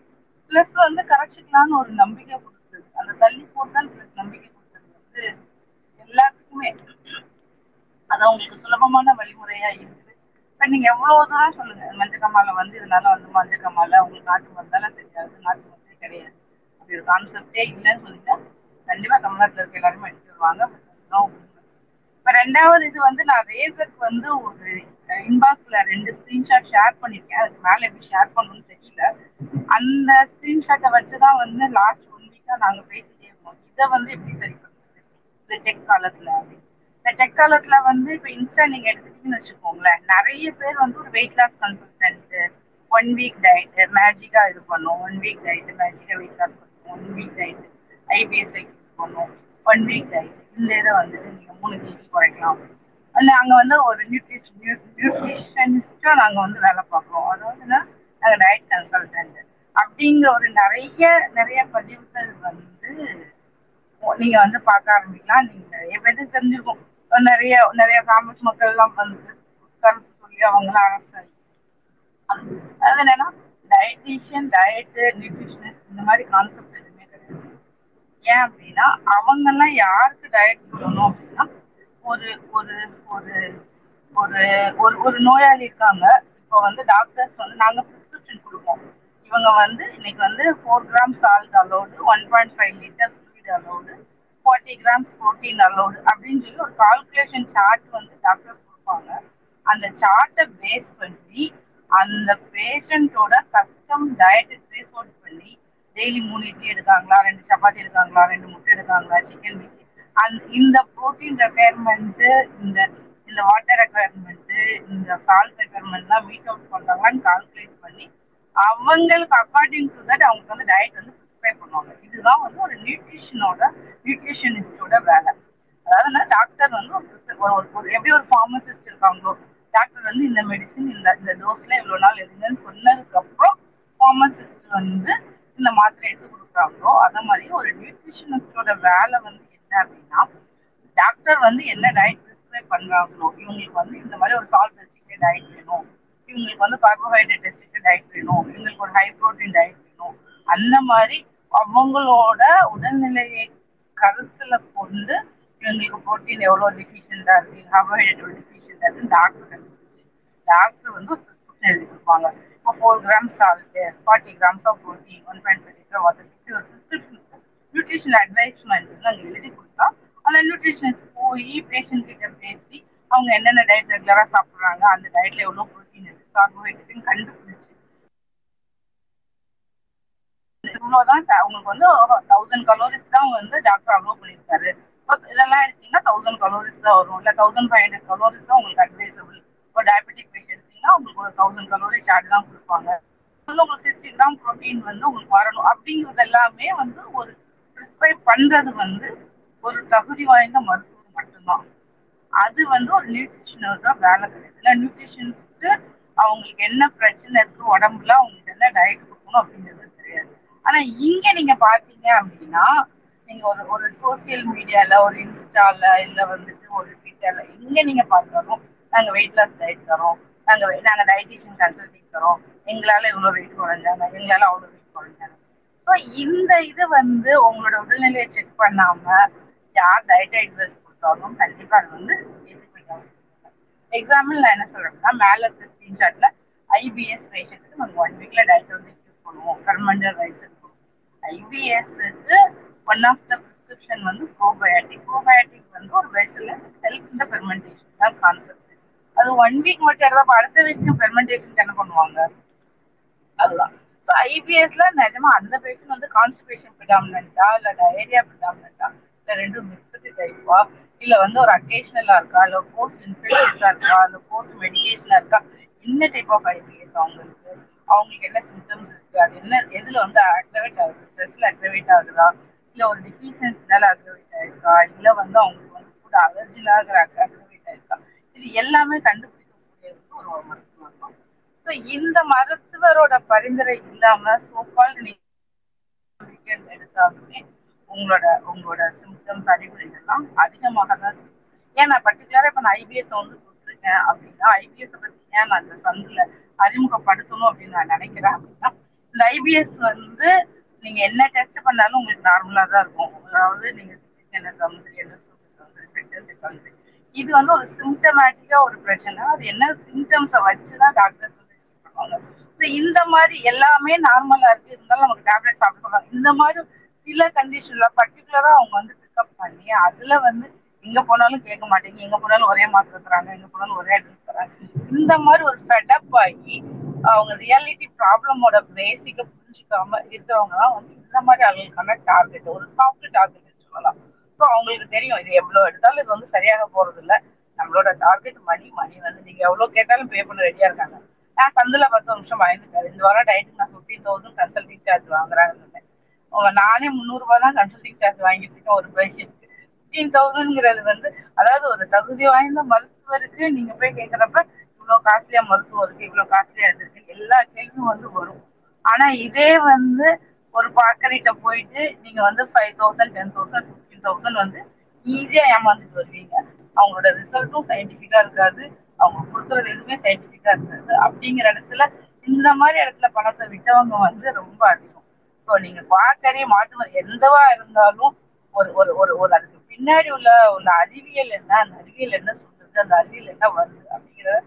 பிளஸ் வந்து கரைச்சிக்கலாம்னு ஒரு நம்பிக்கை கொடுத்தது அந்த தள்ளி போடுதல் பிளஸ் நம்பிக்கை கொடுத்தது வந்து எல்லாத்துக்குமே. அது அவங்களுக்கு சுலபமான வழிமுறையா இருக்குது. இப்ப நீங்க எவ்வளவு தூரம் சொல்லுங்க மஞ்சள் கமால வந்து இதனால வந்து மஞ்சள் கமால உங்களுக்கு நாட்டு மருந்தால சரியாது நாட்டு மருந்தே கிடையாது. அப்படி ஒரு கான்செப்டே இல்லைன்னு சொல்லிட்டா கண்டிப்பா தமிழ்நாட்டில் இருக்க எல்லாருமே எடுத்து வருவாங்க. இப்ப ரெண்டாவது இது வந்து நான் ரேசருக்கு வந்து ஒரு இன்பாக்ஸ்ல ரெண்டு ஸ்கிரீன்ஷாட் ஷேர் பண்ணிருக்கேன். அதுக்கு மேல எப்படி ஷேர் பண்ணணும்னு தெரியல. அந்த ஸ்கிரீன்ஷாட்டை வச்சுதான் வந்து லாஸ்ட் ஒன் வீக்கா நாங்க பேசிட்டே இருக்கோம். இதை வந்து எப்படி சரி பண்றது? இந்த டெக் காலத்துல இந்த டெக் காலத்துல வந்து இப்ப இன்ஸ்டா நீங்க எடுத்துட்டீங்கன்னு வச்சுக்கோங்களேன். நிறைய பேர் வந்து ஒரு weight loss consultant one week diet மேஜிக்கா இது பண்ணும். ஒன் வீக் டயட் மேஜிக்கா வெயிட் லாஸ் பண்ணும். ஒன் வீக் டயட் ஐபிஎஸ் பண்ணும் ஒன் வீக் டயட் இந்த இதை வந்து நீங்க மூணு கேஜி குறைக்கலாம். நாங்க வந்து ஒரு நியூட்ரிஷ் நியூட்ரிஷனிஸ்டா நாங்க வந்து வேலை பார்க்குறோம். அதாவது நாங்க டயட் கன்சல்டன்ட் அப்படிங்கிற ஒரு நிறைய நிறைய பதிவுகள் வந்து நீங்க வந்து பார்க்க ஆரம்பிக்கலாம். நீங்க நிறைய பேருக்கு தெரிஞ்சிருக்கும் நிறைய நிறைய ஃபேமஸ் மக்கள் எல்லாம் வந்து கருத்து சொல்லி அவங்களாம் அரசு அது என்னன்னா டயட்டீஷியன் டயட்டு நியூட்ரிஷனிஸ்ட் இந்த மாதிரி கான்செப்ட் எதுவுமே கிடையாது. ஏன் அப்படின்னா அவங்கெல்லாம் யாருக்கு டயட் சொல்லணும் அப்படின்னா ஒரு ஒரு ஒரு ஒரு ஒரு ஒரு நோயாளி இருக்காங்க. இப்போ வந்து டாக்டர்ஸ் வந்து நாங்கள் ப்ரிஸ்கிரிப்ஷன் கொடுப்போம். இவங்க வந்து இன்னைக்கு வந்து four gram salt allowed one point five litre fluid allowed forty grams protein allowed அப்படின்னு சொல்லி ஒரு கால்குலேஷன் சார்ட் வந்து டாக்டர்ஸ் கொடுப்பாங்க. அந்த சார்ட்டை பேஸ் பண்ணி அந்த பேஷண்டோட கஸ்டம் டயட் ட்ரேஸ் அவுட் பண்ணி டெய்லி மூணு இட்லி எடுக்காங்களா ரெண்டு சப்பாத்தி எடுக்காங்களா ரெண்டு முட்டை எடுக்காங்களா சிக்கன் பிரியாணி அந் இந்த ப்ரோட்டீன் ரெக்குயர்மெண்ட் இந்த இந்த வாட்டர் ரெக்குயர்மெண்ட் இந்த சால்ட் ரெக்குயர்மெண்ட்லாம் மீட் அவுட் பண்ணுறாங்களான்னு கால்குலேட் பண்ணி அவங்களுக்கு அக்கார்டிங் டு தட் அவங்களுக்கு வந்து டயட் வந்து ப்ரிஸ்கிரைப் பண்ணுவாங்க. இதுதான் வந்து ஒரு நியூட்ரிஷனோட நியூட்ரிஷனிஸ்டோட வேலை. அதாவது டாக்டர் வந்து ஒரு ஒரு எப்படி ஒரு ஃபார்மசிஸ்ட் இருக்காங்களோ டாக்டர் வந்து இந்த மெடிசின் இந்த இந்த டோஸ்ல இவ்வளவு நாள் எடுங்கன்னு சொன்னதுக்கு அப்புறம் ஃபார்மசிஸ்ட் வந்து இந்த மாத்திரை எடுத்து கொடுக்குறாங்களோ அதே மாதிரி ஒரு நியூட்ரிஷனிஸ்டோட வேலை வந்து என்ன அப்படின்னா டாக்டர் வந்து என்ன டயட் பிரிஸ்கிரைப் பண்றாங்களோ இவங்களுக்கு வந்து இந்த மாதிரி ஒரு சால்ட் ரெஸ்ட்ரிக்டட் டயட் வேணும். இவங்களுக்கு வந்து கார்போஹைட்ரேட் ரெஸ்ட்ரிக்டட் டயட் வேணும். இவங்களுக்கு ஒரு ஹை ப்ரோட்டீன் டயட் வேணும். அந்த மாதிரி அவங்களோட உடல்நிலையை கருத்துல கொண்டு இவங்களுக்கு புரோட்டீன் எவ்வளோ டிஃபிஷியண்டா இருக்கு கார்போஹைட்ரேட் எவ்வளோ டிஃபிஷியண்டா இருக்குன்னு டாக்டர் கண்டுபிடிச்சு டாக்டர் வந்து ஒரு ப்ரிஸ்கிரிப்ஷன் எழுதி கொடுப்பாங்க இப்போ four grams salt forty grams of protein one point five litre water இப்படி ஒரு ப்ரிஸ்கிரிப்ஷன் நியூட்ரிஷன் அட்வைஸ்மெண்ட் வந்து அங்கே எழுதி கொடுத்தா அந்த நியூட்ரிஷனிஸ்ட் போய் பேஷண்ட் கிட்ட பேசி அவங்க என்னென்ன டயட் ரெகுலராக சாப்பிட்றாங்க அந்த டயட்ல எவ்வளோ ப்ரோட்டீன் இருக்கு கார்போஹைட்ரேட்னு கண்டுபிடிச்சு. இவ்வளோதான் அவங்களுக்கு வந்து தௌசண்ட் கலோரிஸ் தான் வந்து டாக்டர் அலோவ் பண்ணியிருக்காரு. இதெல்லாம் எடுத்தீங்கன்னா தௌசண்ட் கலோரிஸ் தான் வரும். இல்லை தௌசண்ட் ஃபைவ் ஹண்ட்ரட் கலோரிஸ் தான் உங்களுக்கு அட்வைசபிள் இப்போ டயபெட்டிக் பேஷண்ட் எடுத்தீங்கன்னா உங்களுக்கு ஒரு தௌசண்ட் கலோரி சார்ட் தான் கொடுப்பாங்க. உங்களுக்கு சிக்ஸ்டி கிராம் ப்ரோட்டீன் வந்து உங்களுக்கு வரணும். அப்படிங்கிறது எல்லாமே வந்து ஒரு ப்ரிஸ்கிரைப் பண்றது வந்து ஒரு தகுதி வாய்ந்த மருத்துவர் மட்டும்தான். அது வந்து ஒரு நியூட்ரிஷனோட வேலை கிடையாது. இல்லை நியூட்ரிஷனுக்கு அவங்களுக்கு என்ன பிரச்சனை இருக்கு உடம்புல அவங்களுக்கு என்ன டயட் கொடுக்கணும் அப்படிங்கிறது தெரியாது. ஆனால் இங்கே நீங்கள் பார்த்தீங்க அப்படின்னா நீங்க ஒரு ஒரு சோசியல் மீடியால ஒரு இன்ஸ்டால இல்ல வந்துட்டு ஒரு ட்விட்டர்ல எங்க நீங்க பார்த்தாலும் நாங்க வெயிட் லாஸ் டயட் தரோம். நாங்க நாங்க டயட்டிஷியன் கன்சல்டிங் தரோம். எங்களால இவ்வளவு வெயிட் குறைஞ்சாங்க. எங்களால அவ்வளவு வெயிட் குறைஞ்சாங்க. ஸோ இந்த இது வந்து உங்களோட உடல்நிலையை செக் பண்ணாம யார் டயட் அட்வைஸ் கொடுத்தாலும் கண்டிப்பா அது வந்து எக்ஸாம்பிள் நான் என்ன சொல்றேன்னா மேல இருக்க ஸ்கிரீன்ஷாட்ல ஐபிஎஸ் பேஷண்ட்டுக்கு நம்ம ஒன் வீக்ல டயட் வந்து யூஸ் பண்ணுவோம். கர்மண்டர் ரைஸ் இருக்கும் ஐபிஎஸ்க்கு ஒன் ஆஃப் த ப்ரிஸ்கிரிப்ஷன் வந்து ப்ரோபயோட்டிக் ப்ரோபயோட்டிக் வந்து ஒரு வெசல்ல ஹெல்ப் இந்த பெர்மெண்டேஷன் தான் கான்செப்ட் அது ஒன் வீக் மட்டும் எடுத்தா அடுத்த வீக்கு பெர்மெண்டேஷன் என்ன பண்ணுவாங்க? அதுதான். ஸோ ஐபிஎஸ்ல நிஜமா அந்த பேஷண்ட் வந்து கான்ஸ்டிபேஷன் ப்ரிடாமினா இல்லை டயரியா ப்ரிடாமினா இல்ல ரெண்டும் மிக்சடு டைப்பா இல்ல வந்து ஒரு அக்கேஷனலா இருக்கா இல்ல போஸ்ட் இன்ஃபெக்ஷஸா இருக்கா இல்லை போஸ்ட் மெடிகேஷனா இருக்கா என்ன டைப் ஆஃப் ஐபிஎஸ் அவங்களுக்கு? அவங்களுக்கு என்ன சிம்டம்ஸ் இருக்கு? அது என்ன எதுல வந்து ஆக்டிவேட் ஆகுது? ஸ்ட்ரெஸ்ல ஆக்டிவேட் ஆகுதா? இல்ல ஒரு டிஃபிஷியன்சினால அக்ரவேட் ஆயிருக்கா இல்ல வந்து அவங்களுக்கு வந்து ஃபுட் அலர்ஜினால அக்ரவேட் ஆயிருக்கா இது எல்லாமே கண்டுபிடிக்கக்கூடியது ஒரு மருத்துவம் தான். ஸோ இந்த மருத்துவரோட பரிந்துரை இல்லாம சோஃபால் நீங்க எடுத்தாலுமே உங்களோட உங்களோட சிம்டம்ஸ் அறிகுறிகள்லாம் அதிகமாக தான் ஏன்னா ஏன் நான் பர்டிகுலரா இப்ப நான் ஐபிஎஸ் வந்து கொடுத்துருக்கேன் அப்படின்னா ஐபிஎஸ் பத்தி ஏன் நான் இந்த சந்தில அறிமுகப்படுத்தணும் அப்படின்னு நான் நினைக்கிறேன் அப்படின்னா இந்த ஐபிஎஸ் வந்து நீங்க என்ன டெஸ்ட் பண்ணாலும் உங்களுக்கு நார்மலா தான் இருக்கும். அதாவது நீங்க என்ன வந்து வந்து இது வந்து ஒரு சிம்டமேட்டிக்கா ஒரு பிரச்சனை. அது என்ன சிம்டம்ஸை வச்சுதான் டாக்டர்ஸ் வந்து பண்ணுவாங்க. ஸோ இந்த மாதிரி எல்லாமே நார்மலா இருக்கு. இருந்தாலும் நமக்கு டேப்லெட் சாப்பிட சொல்றாங்க. இந்த மாதிரி சில கண்டிஷன்ல பர்டிகுலரா அவங்க வந்து பிக்கப் பண்ணி அதுல வந்து எங்க போனாலும் கேட்க மாட்டேங்க. எங்க போனாலும் ஒரே மாத்திரை தராங்க. எங்க போனாலும் ஒரே அட்ரஸ் தராங்க. இந்த மாதிரி ஒரு செட்டப் ஆகி அவங்க ரியாலிட்டி ப்ராப்ளமோட பேசிக்கை புரிஞ்சுக்காம இருக்கிறவங்க தான் வந்து இந்த மாதிரி அவங்களுக்கான டார்கெட் ஒரு சாஃப்ட் டார்கெட் சொல்லலாம். ஸோ அவங்களுக்கு தெரியும் இது எவ்வளோ எடுத்தாலும் இது வந்து சரியாக போறது இல்லை நம்மளோட டார்கெட் மணி மணி வந்து நீங்க எவ்வளோ கேட்டாலும் பே பண்ண ரெடியா இருக்காங்க. நான் சந்தில பத்து நிமிஷம் வாங்கிருக்காரு இந்த வாரம் டயட்டுக்கு நான் ஃபிஃப்டீன் தௌசண்ட் கன்சல்டிங் சார்ஜ் வாங்குறாங்கன்னு நானே முந்நூறுபா தான் கன்சல்டிங் சார்ஜ் வாங்கிட்டு இருக்கேன் ஒரு பேஷண்ட் ஃபிஃப்டீன் தௌசண்ட்ங்கிறது வந்து அதாவது ஒரு தகுதி வாய்ந்த மருத்துவருக்கு நீங்க போய் கேட்குறப்ப இவ்வளவு காஸ்ட்லியா மருத்துவம் இருக்கு இவ்வளவு காஸ்ட்லியா இது இருக்கு எல்லா கேள்வியும் வந்து வரும். ஆனா இதே வந்து ஒரு பார்க்கரிட்ட போயிட்டு நீங்க வந்து five thousand ten thousand fifteen thousand வந்து ஈஸியா ஏமாந்துட்டு வருவீங்க. அவங்களோட ரிசல்ட்டும் சயின்டிஃபிக்கா இருக்காது. அவங்க கொடுக்குறது எதுவுமே சயின்டிஃபிக்கா இருக்காது. அப்படிங்கிற இடத்துல இந்த மாதிரி இடத்துல பணத்தை விட்டவங்க வந்து ரொம்ப அதிகம். ஸோ நீங்க பார்க்கறே மாற்று எந்தவா இருந்தாலும் ஒரு ஒரு ஒரு ஒரு அதுக்கு பின்னாடி உள்ள உள்ள அறிவியல் என்ன அந்த அறிவியல் என்ன சொல்றது அந்த அறிவியல் என்ன வருது அப்படிங்கிறத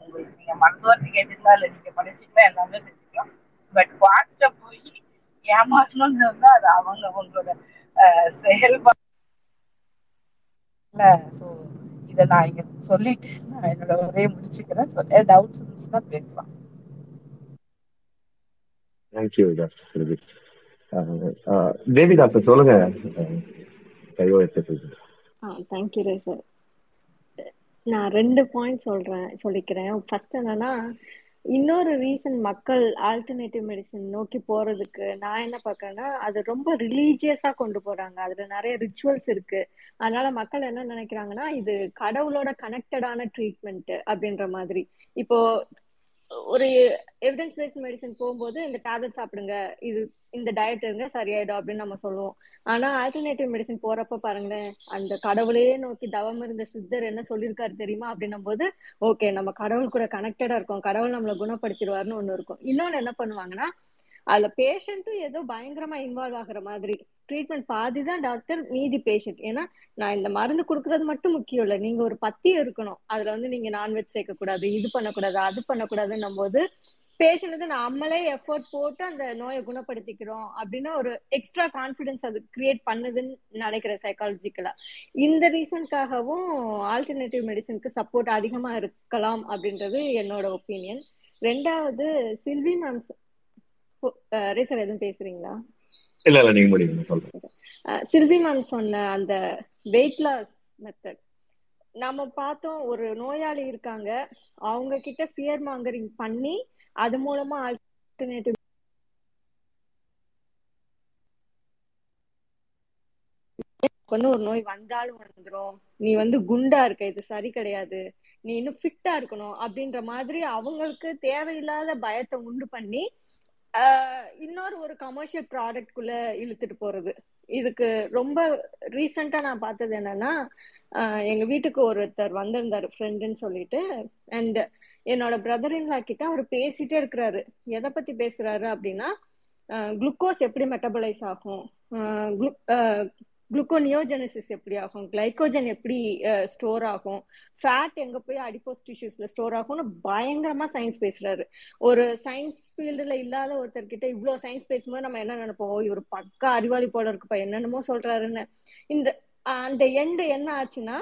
உங்களுக்கு நீங்க மருத்துவர்கிட்ட கேட்டுக்கலாம் இல்லை நீங்க படிச்சுக்கலாம் எல்லாமே செஞ்சுக்கலாம் பட் வாட்ஸ்ட போய் ஏமாற்றணும்னு இருந்தா அது அவங்க அவங்களோட செயல்பாடு ஸோ இதை நான் இங்க சொல்லிட்டு நான் என்னோட உரையை முடிச்சுக்கிறேன். ஸோ டவுட்ஸ் இருந்துச்சுன்னா பேசலாம். தேங்க்யூ டாக்டர் சிறுவி தேவி டாக்டர் சொல்லுங்க. கையோ எடுத்து தேங்க்யூ சார் நான் ரெண்டு பாயிண்ட் சொல்றேன் சொல்லிக்கிறேன். ஃபர்ஸ்ட் என்னன்னா இன்னொரு ரீசன் மக்கள் ஆல்டர்னேட்டிவ் மெடிசன் நோக்கி போறதுக்கு நான் என்ன பார்க்கறேன்னா அது ரொம்ப ரிலீஜியஸா கொண்டு போறாங்க. அதுல நிறைய ரிச்சுவல்ஸ் இருக்கு. அதனால மக்கள் என்ன நினைக்கிறாங்கன்னா இது கடவுளோட கனெக்டடான ட்ரீட்மெண்ட் அப்படின்ற மாதிரி. இப்போ ஒரு எவிடன்ஸ் பேஸ்ட் மெடிசன் போகும்போது இந்த டேப்லெட் சாப்பிடுங்க இது இந்த டயட் இருங்க சரியாயிடும் அப்படின்னு நம்ம சொல்லுவோம். ஆனா ஆல்டர்னேட்டிவ் மெடிசன் போறப்ப பாருங்களேன் அந்த கடவுளையே நோக்கி தவம் இருந்த சித்தர் என்ன சொல்லியிருக்காரு தெரியுமா? அப்படின்னும் போது ஓகே நம்ம கடவுள் கூட கனெக்டடா இருக்கோம். கடவுள் நம்மளை குணப்படுத்திடுவாருன்னு ஒண்ணு இருக்கும். இன்னொன்னு என்ன பண்ணுவாங்கன்னா அதுல பேஷண்ட்டும் ஏதோ பயங்கரமா இன்வால்வ் ஆகுற மாதிரி. ட்ரீட்மெண்ட் பாதி தான் டாக்டர் மீதி பேஷண்ட் ஏன்னா நான் இந்த மருந்து கொடுக்கறது மட்டும் முக்கியம் இல்லை. நீங்க ஒரு பத்தியம் இருக்கணும். அதுல வந்து நீங்க நான்வெஜ் சேர்க்கக்கூடாது இது பண்ணக்கூடாது அது பண்ணக்கூடாதுன்னும் போது பேஷண்ட்டுக்கு நம்மளே எஃபோர்ட் போட்டு அந்த நோயை குணப்படுத்திக்கிறோம் அப்படின்னு ஒரு எக்ஸ்ட்ரா கான்ஃபிடன்ஸ் அது கிரியேட் பண்ணுதுன்னு நினைக்கிற சைக்காலஜிக்கலா இந்த ரீசனுக்காகவும் ஆல்டர்னேட்டிவ் மெடிசனுக்கு சப்போர்ட் அதிகமா இருக்கலாம் அப்படின்றது என்னோட ஒப்பீனியன் ரெண்டாவது சில்வி மேம் ரீசன் எதுவும் பேசுறீங்களா? இல்ல இல்ல நீங்க முடியுங்க சொல்றேன். சில்வி மேம் சொன்ன அந்த வெயிட் லாஸ் மெத்தட் நாம பார்த்தோம் ஒரு நோயாளி இருக்காங்க. அவங்க கிட்ட ஃபியர் மாங்கரிங் பண்ணி அது மூலமா ஆல்டர்னேட்டிவ் வந்து ஒரு நோய் வந்தாலும் வந்துரும். நீ வந்து குண்டா இருக்க இது சரி கிடையாது. நீ இன்னும் ஃபிட்டா இருக்கணும் அப்படின்ற மாதிரி அவங்களுக்கு தேவையில்லாத பயத்தை உண்டு பண்ணி இன்னொரு ஒரு கமர்ஷியல் ப்ராடக்ட் குள்ள இழுத்துட்டு போறது. இதுக்கு ரொம்ப ரீசெண்டா நான் பார்த்தது என்னன்னா எங்க வீட்டுக்கு ஒருத்தர் வந்திருந்தாரு ஃப்ரெண்டுன்னு சொல்லிட்டு. அண்ட் என்னோட பிரதர் இன்லா கிட்ட அவர் பேசிட்டே இருக்கிறாரு. எதை பத்தி பேசுறாரு அப்படின்னா குளுக்கோஸ் எப்படி மெட்டபலைஸ் ஆகும்? குளுக்கோனியோஜெனசிஸ் எப்படி ஆகும்? கிளைக்கோஜன் எப்படி ஸ்டோர் ஆகும்? ஃபேட் எங்க போய் அடிபோஸ் டிஷ்யூஸ்ல ஸ்டோர் ஆகும்னு பயங்கரமா சயின்ஸ் பேசுறாரு. ஒரு சயின்ஸ் ஃபீல்டுல இல்லாத ஒருத்தர் கிட்ட இவ்வளவு சயின்ஸ் பேசும்போது நம்ம என்ன நினைப்போம்? இவர் பக்கா அறிவாளி போல இருக்குப்பா என்னென்னமோ சொல்றாருன்னு. இந்த அந்த எண்டு என்ன ஆச்சுன்னா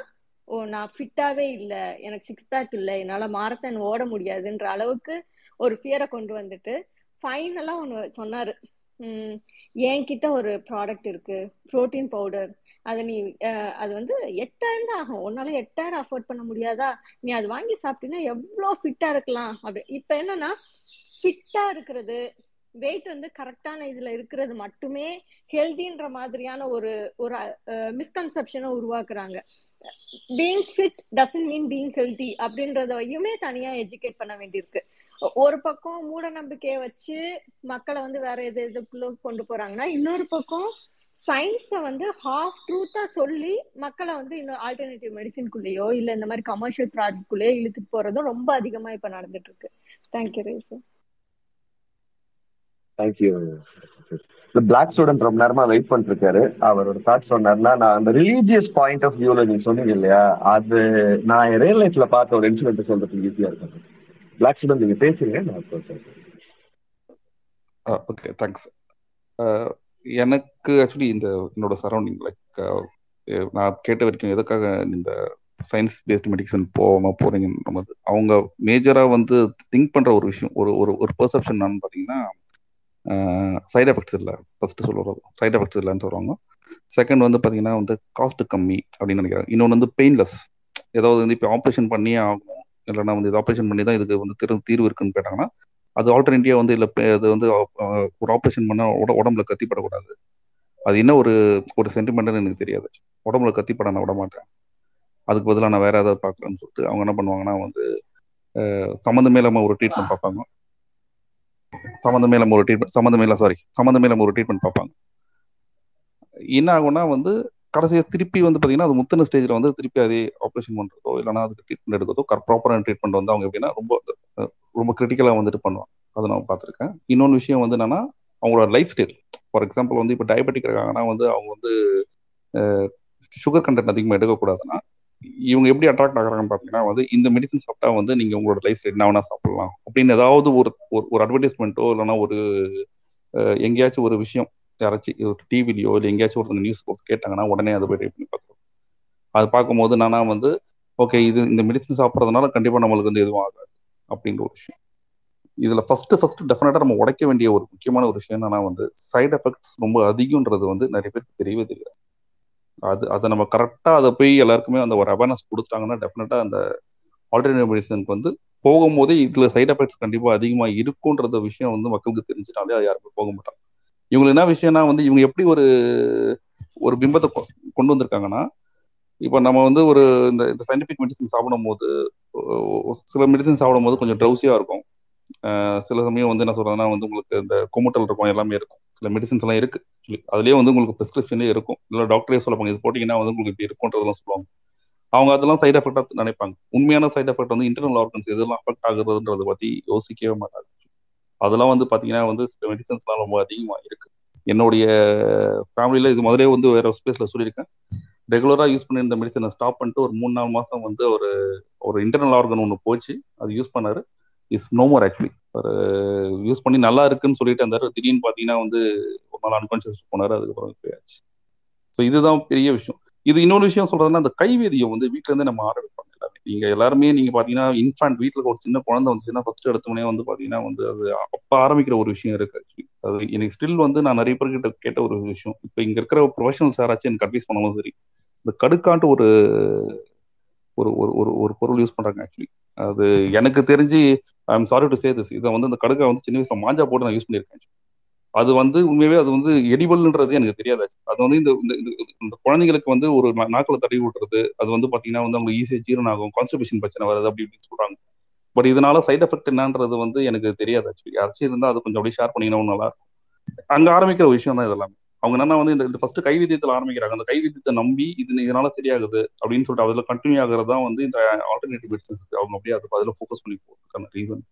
ஓ நான் ஃபிட்டாவே இல்லை எனக்கு சிக்ஸ் பேக் இல்லை என்னால மாரத்தான் ஓட முடியாதுன்ற அளவுக்கு ஒரு ஃபியரை கொண்டு வந்துட்டு ஃபைனலா ஒன்று சொன்னாரு. என்கிட்ட ஒரு ப்ராடக்ட் இருக்கு. ப்ரோட்டீன் பவுடர் அதை நீ அது வந்து எட்டாயிரம் தான் ஆகும். உன்னால எட்டாயிரம் அஃபோர்ட் பண்ண முடியாதா? நீ அது வாங்கி சாப்பிட்டீங்கன்னா எவ்வளோ ஃபிட்டா இருக்கலாம். அப்படி. இப்ப என்னன்னா ஃபிட்டா இருக்கிறது வெயிட் வந்து கரெக்டான இதுல இருக்கிறது மட்டுமே ஹெல்தின்ற மாதிரியான ஒரு ஒரு மிஸ்கன்செப்ஷனை உருவாக்குறாங்க. Being fit doesn't mean being healthy அப்படின்றதையுமே தனியா எஜுகேட் பண்ண வேண்டியிருக்கு. ஒரு பக்கம் மூட நம்பிக்கைய வச்சு மக்களை வந்து வேற எது எதுக்குள்ள கொண்டு போறாங்கன்னா இன்னொரு பக்கம் சயின்ஸை வந்து ஹாஃப் ட்ரூத்தா சொல்லி மக்களை வந்து இன்னும் ஆல்டர்னேட்டிவ் மெடிசின்குள்ளேயோ இல்ல இந்த மாதிரி கமர்ஷியல் ப்ராடக்ட்குள்ளேயோ இழுத்துட்டு போறதும் ரொம்ப அதிகமா இப்ப நடந்துட்டு இருக்கு தேங்க்யூ ரேசு தேங்க்யூ இந்த பிளாக் ஸ்டூடெண்ட் ரொம்ப நேரமா வெயிட் பண்ணிட்டு இருக்காரு அவரோட தாட் சொன்னார்னா நான் அந்த ரிலீஜியஸ் பாயிண்ட் ஆஃப் வியூல நீங்க சொன்னீங்க இல்லையா? அது நான் ரியல் லைஃப்ல பார்த்த ஒரு இன்சிடென்ட் சொல்றதுக்கு ஈஸியா இருக்கும். பிளாக் ஸ்டூடெண்ட் நீங்க பேசுங்க நான் ஓகே தேங்க்ஸ் எனக்கு ஆக்சுவலி இந்த என்னோட சரௌண்டிங் லைக் நான் கேட்ட வரைக்கும் எதுக்காக இந்த சயின்ஸ் பேஸ்ட் மெடிசன் போகாம போறீங்கன்னு நம்ம அவங்க மேஜரா வந்து திங்க் பண்ற ஒரு விஷயம் ஒரு ஒரு ஒரு பெர்செப்ஷன் என்னன்னு பாத்தீங்கன்னா சைட் எஃபெக்ட்ஸ் இல்லை. ஃபர்ஸ்ட் சொல்லுறது சைட் எஃபெக்ட்ஸ் இல்லைன்னு சொல்லுவாங்க செகண்ட் வந்து பாத்தீங்கன்னா வந்து காஸ்ட் கம்மி அப்படின்னு நினைக்கிறாங்க இன்னொன்று வந்து பெயின்லெஸ் ஏதாவது வந்து இப்போ ஆப்ரேஷன் பண்ணியே ஆகணும். இல்லைன்னா வந்து இது ஆப்ரேஷன் பண்ணி தான் இதுக்கு வந்து திரு தீர்வு இருக்குன்னு கேட்டாங்கன்னா அது ஆல்டர்னேட்டிவா வந்து இல்லை அது வந்து ஒரு ஆப்ரேஷன் பண்ணால் உட உடம்புல கத்திப்படக்கூடாது. அது என்ன ஒரு ஒரு சென்டிமெண்ட்னு எனக்கு தெரியாது. உடம்புல கத்திப்பட நான் விட மாட்டேன் அதுக்கு பதிலாக நான் வேற ஏதாவது பார்க்குறேன்னு சொல்லிட்டு அவங்க என்ன பண்ணுவாங்கன்னா வந்து சம்மந்தமே இல்லாமல் ஒரு ட்ரீட்மெண்ட் பார்ப்பாங்க. சம்மந்தமே இல்லாமல் ஒரு ட்ரீட்மெண்ட் சம்மந்தமே இல்லை சாரி சம்மந்தமே இல்லாமல் ஒரு ட்ரீட்மெண்ட் பார்ப்பாங்க. என்ன ஆகும்னா வந்து கடைசியாக திருப்பி வந்து பார்த்தீங்கன்னா அது முத்தின ஸ்டேஜில் வந்து திருப்பி அதே ஆப்ரேஷன் பண்ணுறதோ இல்லைனா அதுக்கு ட்ரீட்மெண்ட் எடுக்கிறதோ ப்ராப்பரான ட்ரீட்மெண்ட் வந்து அவங்க எப்படின்னா ரொம்ப ரொம்ப கிரிட்டிக்கலாக வந்துட்டு பண்ணுவாங்க. அதை நான் பார்த்துருக்கேன். இன்னொன்று விஷயம் வந்து என்னன்னா அவங்களோட லைஃப் ஸ்டைல் ஃபார் எக்ஸாம்பிள் வந்து இப்போ டயபெட்டிக் இருக்காங்கன்னா வந்து அவங்க வந்து சுகர் கண்டென்ட் அதிகமாக எடுக்கக்கூடாதுன்னா இவங்க எப்படி அட்ராக்ட் ஆகிறாங்கன்னு பார்த்தீங்கன்னா வந்து இந்த மெடிசன் சாப்பிட்டா வந்து நீங்கள் உங்களோட லைஃப் ஸ்டைல் என்ன வேணா சாப்பிடலாம். அப்படின்னு ஏதாவது ஒரு ஒரு- ஒரு அட்வர்டைஸ்மெண்ட்டோ இல்லைன்னா ஒரு எங்கேயாச்சும் ஒரு விஷயம் யாராச்சும் ஒரு டிவிலையோ இல்லை எங்கேயாச்சும் ஒருத்தங்க நியூஸ் கேட்டாங்கன்னா உடனே அதை போய் டைப் பண்ணி பார்க்குறோம் அது பார்க்கும்போது நானா வந்து ஓகே இது இந்த மெடிசன் சாப்பிட்றதுனால கண்டிப்பாக நம்மளுக்கு வந்து எதுவும் ஆகாது அப்படின்ற ஒரு விஷயம். இதில் ஃபஸ்ட்டு ஃபஸ்ட்டு டெஃபினட்டாக நம்ம உடைக்க வேண்டிய ஒரு முக்கியமான ஒரு விஷயம் என்னன்னா வந்து சைடு எஃபெக்ட்ஸ் ரொம்ப அதிகம்ன்றது வந்து நிறைய பேருக்கு தெரியவே தெரியாது. அது அதை நம்ம கரெக்டாக அதை போய் எல்லாருக்குமே அந்த ஒரு அவேர்னஸ் கொடுத்துட்டாங்கன்னா டெஃபினட்டாக அந்த ஆல்டர்னேட்டிவ் மெடிசனுக்கு வந்து போகும்போதே இதில் சைட் எஃபெக்ட்ஸ் கண்டிப்பாக அதிகமாக இருக்குன்ற விஷயம் வந்து மக்களுக்கு தெரிஞ்சுட்டாலே அது யாருமே போக மாட்டாங்க. இவங்களுக்கு என்ன விஷயம்னா வந்து இவங்க எப்படி ஒரு ஒரு பிம்பத்தை கொ- கொண்டு வந்திருக்காங்கன்னா இப்போ நம்ம வந்து ஒரு இந்த இந்த சயின்டிஃபிக் மெடிசன் சாப்பிடும் போது சில மெடிசன் சாப்பிடும் போது கொஞ்சம் ட்ரௌசியாக இருக்கும். சில சமயம் வந்து என்ன சொல்றதுன்னா வந்து உங்களுக்கு இந்த குமுட்டல் இருக்கும் எல்லாமே இருக்கும். சில மெடிசன்ஸ் எல்லாம் இருக்கு. அதுலயே வந்து உங்களுக்கு பிரிஸ்கிரிப்ஷன்லேயே இருக்கும். இல்லை டாக்டரே சொல்லுவாங்க இது போட்டிங்கன்னா வந்து உங்களுக்கு இப்படி இருக்கும்ன்றதெல்லாம் சொல்லுவாங்க. அவங்க அதெல்லாம் சைட் எஃபெக்டாக நினைப்பாங்க. உண்மையான சைட் எஃபெக்ட் வந்து இன்டர்னல் ஆர்கன்ஸ் எதெல்லாம் அஃபெக்ட் ஆகுறதுன்றத பத்தி யோசிக்கவே மாட்டாங்க. அதெல்லாம் வந்து பார்த்தீங்கன்னா வந்து சில மெடிசன்ஸ்லாம் ரொம்ப அதிகமாக இருக்கு. என்னுடைய ஃபேமிலியில் இது முதலே வந்து வேற ஸ்பேஸில் சொல்லியிருக்கேன். ரெகுலராக யூஸ் பண்ணி இந்த மெடிசனை ஸ்டாப் பண்ணிட்டு ஒரு மூணு நாலு மாதம் வந்து ஒரு ஒரு இன்டர்னல் ஆர்கன் ஒன்று போச்சு. அது யூஸ் பண்ணாரு. இஸ் நோ மோர் ஆக்சுவலி ஒரு யூஸ் பண்ணி நல்லா இருக்குன்னு சொல்லிட்டு இருந்தாரு. திடீர்னு பார்த்தீங்கன்னா வந்து ஒரு நாள் அன்கான்சியஸ் போனார். அதுக்கப்புறம் போயாச்சு ஸோ இதுதான் பெரிய விஷயம். இது இன்னொரு விஷயம் சொல்றதுன்னா அந்த கைவேதியை வந்து வீட்டிலேருந்தே நம்ம ஆரம்பிப்போம். எல்லாமே நீங்க எல்லாருமே நீங்க பாத்தீங்கன்னா இன்ஃபேண்ட் வீட்டுல ஒரு சின்ன குழந்தை வந்துச்சுன்னா ஃபர்ஸ்ட் எடுத்தோடனே வந்து பாத்தீங்கன்னா வந்து அது அப்ப ஆரம்பிக்கிற ஒரு விஷயம் இருக்கு ஆக்சுவலி அது எனக்கு ஸ்டில் வந்து நான் நிறைய பேர்கிட்ட கேட்ட ஒரு விஷயம். இப்போ இங்க இருக்கிற ப்ரொஃபஷனல் சாராச்சும் எனக்கு அட்வைஸ் பண்ணாலும் சரி. இந்த கடுக்கான்ட்டு ஒரு ஒரு ஒரு ஒரு ஒரு பொருள் யூஸ் பண்றாங்க ஆக்சுவலி அது எனக்கு தெரிஞ்சு I am sorry to say this இதை வந்து இந்த கடுக்கை வந்து சின்ன வயசுல மாஞ்சா போட்டு நான் யூஸ் பண்ணியிருக்கேன். அது வந்து உண்மையாவே அது வந்து எரிபல்ன்றது எனக்கு தெரியாது. அது வந்து இந்த இந்த- இந்த- குழந்தைங்களுக்கு வந்து ஒரு நாக்கில் தடவி விட்டுறது அது வந்து பாத்தீங்கன்னா வந்து அவங்க ஈஸியாக ஜீரணம் ஆகும் கான்ஸ்டிபேஷன் பிரச்சனை வருது அப்படி இப்படின்னு சொல்றாங்க. பட் இதனால சைட் எஃபெக்ட் என்னன்றது வந்து எனக்கு தெரியாது ஆக்சுவலி அரிசி இருந்தால் அது கொஞ்சம் அப்படியே ஷேர் பண்ணிங்கன்னா நல்லா அங்க ஆரம்பிக்கிற விஷயம் தான் இதெல்லாம் அவங்க என்னன்னா வந்து இந்த ஃபர்ஸ்ட் கைவித்தியத்தில் ஆரம்பிக்கிறாங்க. அந்த கைவித்தியத்தை நம்பி இது இதனால சரியாகுது அப்படின்னு சொல்லிட்டு அதில் கண்டினியூ ஆகுறது தான் வந்து இந்த ஆல்டர்னேட்டிவ் பிசினஸ் அவங்க அப்படியே அது அதில் ஃபோக்கஸ் பண்ணி போகிறதுக்கான ரீசன்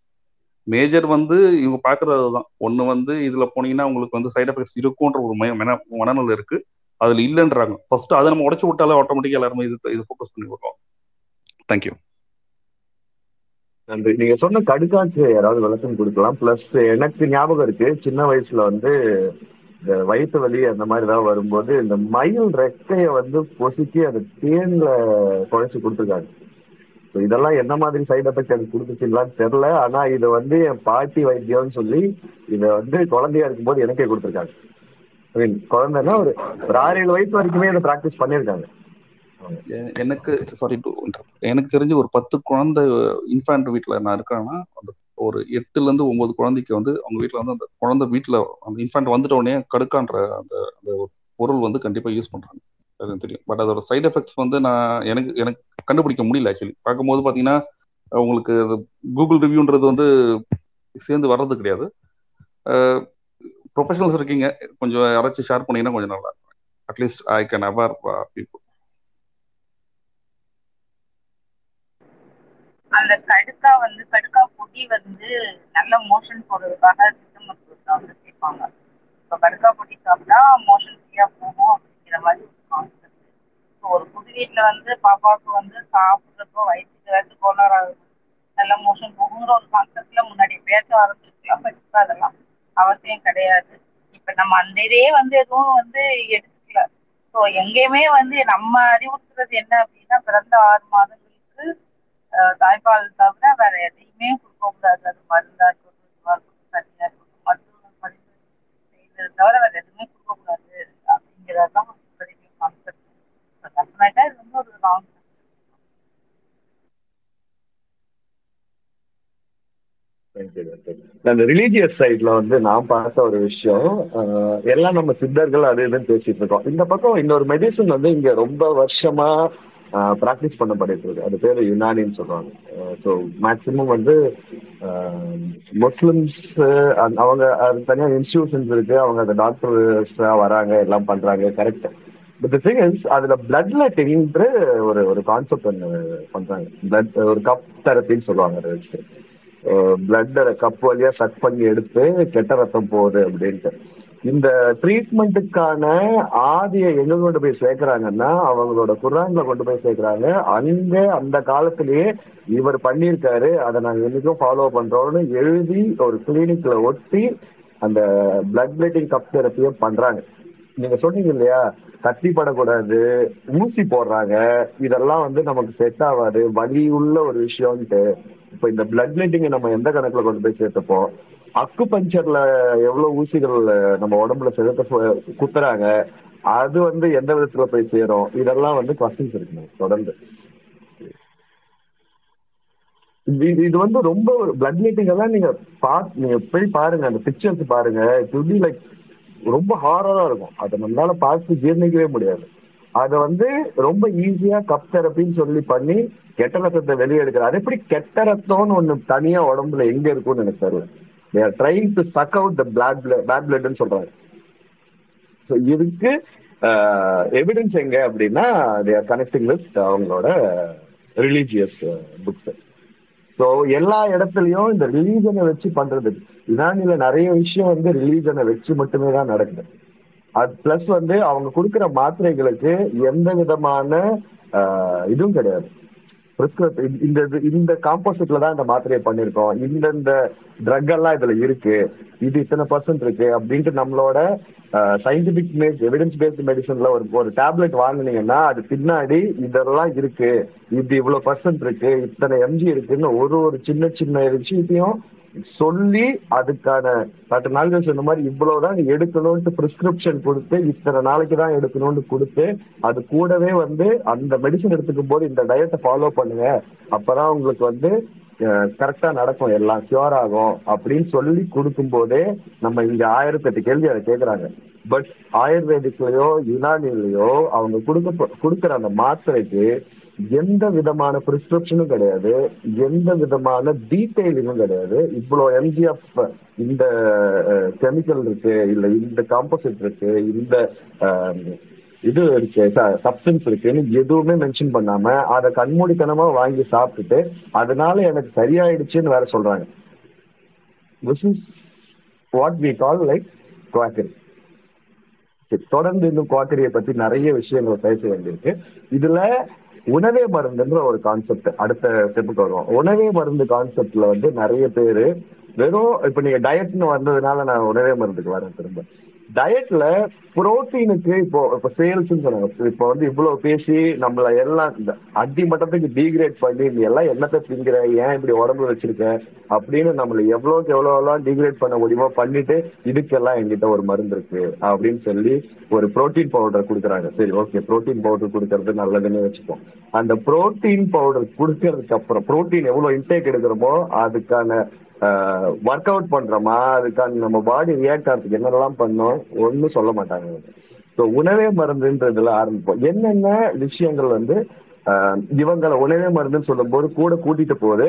மேஜர் வந்து இவங்க பாக்குறது அதுதான் ஒண்ணு வந்து இதுல போனீங்கன்னா உங்களுக்கு வந்து சைடு எஃபெக்ட்ஸ் இருக்கும்ன்ற ஒரு மன மனநிலை இருக்கு. அதுல இல்லைன்றாங்க. ஃபர்ஸ்ட் அதை நம்ம உடச்சு விட்டாலே ஆட்டோமேட்டிக்கா எல்லாருமே இது இது ஃபோக்கஸ் பண்ணி விடுறோம் தேங்க்யூ நன்றி. நீங்க சொன்ன கடுக்காக்கு யாராவது விளக்கம் கொடுக்கலாம். பிளஸ் எனக்கு ஞாபகம் இருக்கு சின்ன வயசுல வந்து இந்த வயிற்று வலி அந்த மாதிரி ஏதாவது வரும்போது இந்த மயில் ரெக்கைய வந்து பொசுக்கி அதை தேன்ல குழைச்சு கொடுத்துருக்காங்க. இதெல்லாம் என்ன மாதிரி சைடு எஃபெக்ட் எனக்கு கொடுத்துச்சுங்களான்னு தெரியல. ஆனா இது வந்து என் பாட்டி வைத்தியம்னு சொல்லி இதை வந்து குழந்தையா இருக்கும்போது எனக்கே கொடுத்துருக்காங்க. ஐ மீன் குழந்தைன்னா ஒரு ஒரு ஆறு ஏழு வயசு வரைக்குமே இதை ப்ராக்டிஸ் பண்ணியிருக்காங்க. எனக்கு சாரி டு எனக்கு தெரிஞ்சு ஒரு பத்து குழந்தை இன்ஃபேண்ட் வீட்டில் நான் இருக்கேன்னா அந்த ஒரு எட்டுல இருந்து ஒன்பது குழந்தைக்கு வந்து அவங்க வீட்டில் வந்து அந்த குழந்தை வீட்டில் அந்த இன்ஃபேண்ட் வந்துட்ட உடனே கடுக்கான்ற அந்த அந்த ஒரு பொருள் வந்து கண்டிப்பாக யூஸ் பண்ணுறாங்க அது தெரியும். பட் அதோட சைட் எஃபெக்ட்ஸ் வந்து நான் எனக்கு எனக்கு கண்டுபிடிக்க முடியல ஆக்சுவலி பார்க்கும்போது பார்த்தீங்கன்னா உங்களுக்கு கூகுள் ரிவ்யூன்றது வந்து சேர்ந்து வர்றது கிடையாது. ப்ரொஃபஷனல்ஸ் இருக்கீங்க. கொஞ்சம் யாராச்சும் ஷேர் பண்ணீங்கன்னா கொஞ்சம் நல்லா இருக்கும். At least I can aware people அந்த கடுக்கா வந்து கடுக்கா பொடி வந்து நல்ல மோஷன் போடுறதுக்காக சித்த வந்து சேர்ப்பாங்க இப்போ கடுக்கா பொடி சாப்பிட்டா மோஷன் ஃப்ரீயாக போகும் அப்படிங்கிற மாதிரி கான்செப்ட் ஸோ ஒரு புது வீட்டில் வந்து பாப்பாவுக்கு வந்து சாப்பிட்றப்போ வயிற்றுக்கு வந்து கோளாறு ஆகுது. நல்ல மோஷன் போகுங்கிற ஒரு கான்செப்டில் முன்னாடி பேச ஆரம்பிச்சிருக்கலாம் பட் இப்போ அதெல்லாம் அவசியம் கிடையாது. இப்போ நம்ம அந்த இதே வந்து எதுவும் வந்து எடுத்துக்கல. ஸோ எங்கேயுமே வந்து நம்ம அறிவுறுத்துறது என்ன அப்படின்னா பிறந்த ஆறு மாதங்களுக்கு தாய்ப்பால் தவிர வேற எதையுமே கொடுக்க கூடாது. அது மருந்தா இருக்கட்டும் இதுவா இருக்கட்டும் தண்ணியா இருக்கட்டும் மருத்துவ மருந்து செய்யறது தவிர வேற எதுவுமே கொடுக்க கூடாது அப்படிங்கிறதான் டெஃபினட்டா இது ஒரு அந்த ரிலீஜியஸ் சைட்ல வந்து நான் பார்த்த ஒரு விஷயம் ஆஹ் எல்லாம் நம்ம சித்தர்கள் அது இதுன்னு பேசிட்டு இருக்கோம். இந்த பக்கம் இன்னொரு மெடிசன் வந்து இங்க ரொம்ப வருஷமா ப்ராக்டிஸ் பண்ணப்பட்டு இருக்கு. அது பேரு யுனானின்னு சொல்றாங்க ஸோ மேக்சிமம் வந்து முஸ்லிம்ஸ் அவங்க அது தனியாக இன்ஸ்டிடியூஷன்ஸ் இருக்கு. அவங்க அந்த டாக்டர்ஸ் வராங்க எல்லாம் பண்றாங்க correct but the thing is அதுல பிளட் லெட்டிங்ன்ற ஒரு ஒரு கான்செப்ட் ஒன்று பண்றாங்க. பிளட் ஒரு கப் தெரப்பின்னு சொல்லுவாங்க அதை வச்சு. பிளட் கப் வழியா சக் பண்ணி எடுத்து கெட்ட ரத்தம் போகுது அப்படின்ட்டு. இந்த ட்ரீட்மெண்ட்டுக்கான ஆதியை எங்க கொண்டு போய் சேர்க்கிறாங்கன்னா அவங்களோட குரான்ல கொண்டு போய் சேர்க்கிறாங்க. அங்க அந்த காலத்திலேயே இவர் பண்ணியிருக்காரு. அதை நாங்க என்னைக்கும் ஃபாலோ பண்றோம்னு எழுதி ஒரு கிளினிக்ல ஒட்டி அந்த பிளட் பிளட்டிங் கப் தெரப்பியும் பண்றாங்க. நீங்க சொன்னீங்க இல்லையா? கட்டிப்படக்கூடாது படக்கூடாது ஊசி போடுறாங்க இதெல்லாம் வந்து நமக்கு செட் ஆகாது வலி உள்ள ஒரு விஷயம்ட்டு இப்ப இந்த பிளட் பிளட்டிங் நம்ம எந்த கணக்குல கொண்டு போய் சேர்த்துப்போம்? அக்கு பஞ்சர்ல எவ்வளவு ஊசிகள் நம்ம உடம்புல செலுத்த குத்துறாங்க அது வந்து எந்த விதத்துல போய் சேரும்? இதெல்லாம் வந்து கொஸ்டின்ஸ் இருக்கு தொடர்ந்து. இது இது வந்து ரொம்ப ஒரு பிளட் மீட்டிங் எல்லாம் நீங்க பா நீங்க போய் பாருங்க அந்த பிக்சர்ஸ் பாருங்க. இட் லைக் ரொம்ப ஹாரரா இருக்கும். அதை நம்மளால பார்த்து ஜீர்ணிக்கவே முடியாது. அதை வந்து ரொம்ப ஈஸியா கப் தெரப்பின்னு சொல்லி பண்ணி கெட்ட ரத்தத்தை வெளியே எடுக்கிறார் அது எப்படி கெட்ட ரத்தம்னு ஒண்ணு தனியா உடம்புல எங்க இருக்கும்னு எனக்கு தெரியல. They are trying to suck out the blood bad பிளட்னு சொல்றாங்க. ஸோ இதுக்கு எவிடன்ஸ் எங்க அப்படின்னா தே ஆர் கனெக்டிங் வித் அவங்களோட ரிலீஜியஸ் புக்ஸ் ஸோ எல்லா இடத்துலயும் இந்த ரிலீஜனை வச்சு பண்றது. இரானில நிறைய விஷயம் வந்து ரிலீஜனை வச்சு மட்டுமே தான் நடக்குது. அது பிளஸ் வந்து அவங்க கொடுக்குற மாத்திரைகளுக்கு எந்த விதமான இதுவும் கிடையாது. இந்த இந்த காம்போசிட்ல தான் இந்த மாத்திரையை பண்ணிருக்கோம். இந்தந்த ட்ரக் எல்லாம் இதுல இருக்கு. இது இத்தனை பர்சன்ட் இருக்கு அப்படின்ட்டு நம்மளோட சயின்டிபிக் எவிடன்ஸ் பேஸ்ட் மெடிசன்ல ஒரு ஒரு டேப்லெட் வாங்கினீங்கன்னா அது பின்னாடி இதெல்லாம் இருக்கு. இது இவ்வளவு பர்சன்ட் இருக்கு. இத்தனை எம்ஜி இருக்குன்னு ஒரு ஒரு சின்ன சின்ன விஷயத்தையும் சொல்லி அதுக்கான பத்து நாள் சொன்ன மாதிரி இவ்வளவுதான் எடுக்கணும்ட்டு பிரிஸ்கிரிப்ஷன் கொடுத்து இத்தனை நாளைக்கு தான் எடுக்கணும்னு கொடுத்து அது கூடவே வந்து அந்த மெடிசன் எடுத்துக்கும் போது இந்த டயட்டை ஃபாலோ பண்ணுங்க. அப்பதான் உங்களுக்கு வந்து கரெக்டா நடக்கும். எல்லாம் கியூர் ஆகும். அப்படின்னு சொல்லி கொடுக்கும் போதே நம்ம இங்க ஆயிரத்தி எட்டு கேள்வி அதை கேட்கறாங்க பட் ஆயுர்வேதிக்லயோ யுனானிலயோ அவங்க கொடுக்க கொடுக்குற அந்த மாத்திரைக்கு எந்த விதமான பிரிஸ்கிரிப்ஷனும் கிடையாது எந்த விதமான டீட்டெயிலிங்கும் கிடையாது இவ்வளோ எம்ஜிஎஃப் இந்த கெமிக்கல் இருக்கு இல்ல இந்த காம்போசிட் இருக்கு இந்த இது இருக்கு சப்ஸ்டன்ஸ் இருக்குன்னு எதுவுமே மென்ஷன் பண்ணாம அதை கண்மூடித்தனமா வாங்கி சாப்பிட்டுட்டு அதனால எனக்கு சரியாயிடுச்சுன்னு வேற சொல்றாங்க. This is what we call like quackery தொடர்ந்து இன்னும் குவாக்கரியை பத்தி நிறைய விஷயங்களை பேச வேண்டியிருக்கு. இதுல உணவே மருந்துன்ற ஒரு கான்செப்ட் அடுத்த ஸ்டெப்புக்கு வருவோம். உணவே மருந்து கான்செப்ட்ல வந்து நிறைய பேரு வெறும் இப்ப நீங்க டயட்னு வந்ததுனால நான் உணவே மருந்துக்கு வரேன் திரும்ப. டயட்ல புரோட்டீனுக்கு இப்போ இப்போ சேல்ஸ் சொன்னாங்க. இப்போ வந்து இவ்வளவு பேசி நம்மள எல்லாம் இந்த அடி மட்டத்துக்கு டீக்ரேட் பண்ணி நீ எல்லாம் என்னத்தை திங்கிற? ஏன் இப்படி உடம்பு வச்சிருக்க? அப்படின்னு நம்மள எவ்வளவுக்கு எவ்வளவு டீக்ரேட் பண்ண முடியுமோ பண்ணிட்டு இதுக்கெல்லாம் எங்கிட்ட ஒரு மருந்து இருக்கு அப்படின்னு சொல்லி ஒரு புரோட்டீன் பவுடர் கொடுக்குறாங்க. சரி ஓகே புரோட்டீன் பவுடர் கொடுக்கறது நல்லதுன்னு வச்சுப்போம் அந்த புரோட்டீன் பவுடர் கொடுக்கறதுக்கு அப்புறம் புரோட்டீன் எவ்வளவு இன்டேக் எடுக்கிறோமோ அதுக்கான ஒர்க் அவுட் பண்றோமா அதுக்கான நம்ம பாடி ரியாக்ட் ஆகிறதுக்கு என்னெல்லாம் பண்ணோம் ஒன்றும் சொல்ல மாட்டாங்க. ஸோ உணவே மருந்துன்றதுல ஆரம்பிப்போம். என்னென்ன விஷயங்கள் வந்து ஆஹ் இவங்களை உணவே மருந்துன்னு சொல்லும்போது கூட கூட்டிட்டு போகுது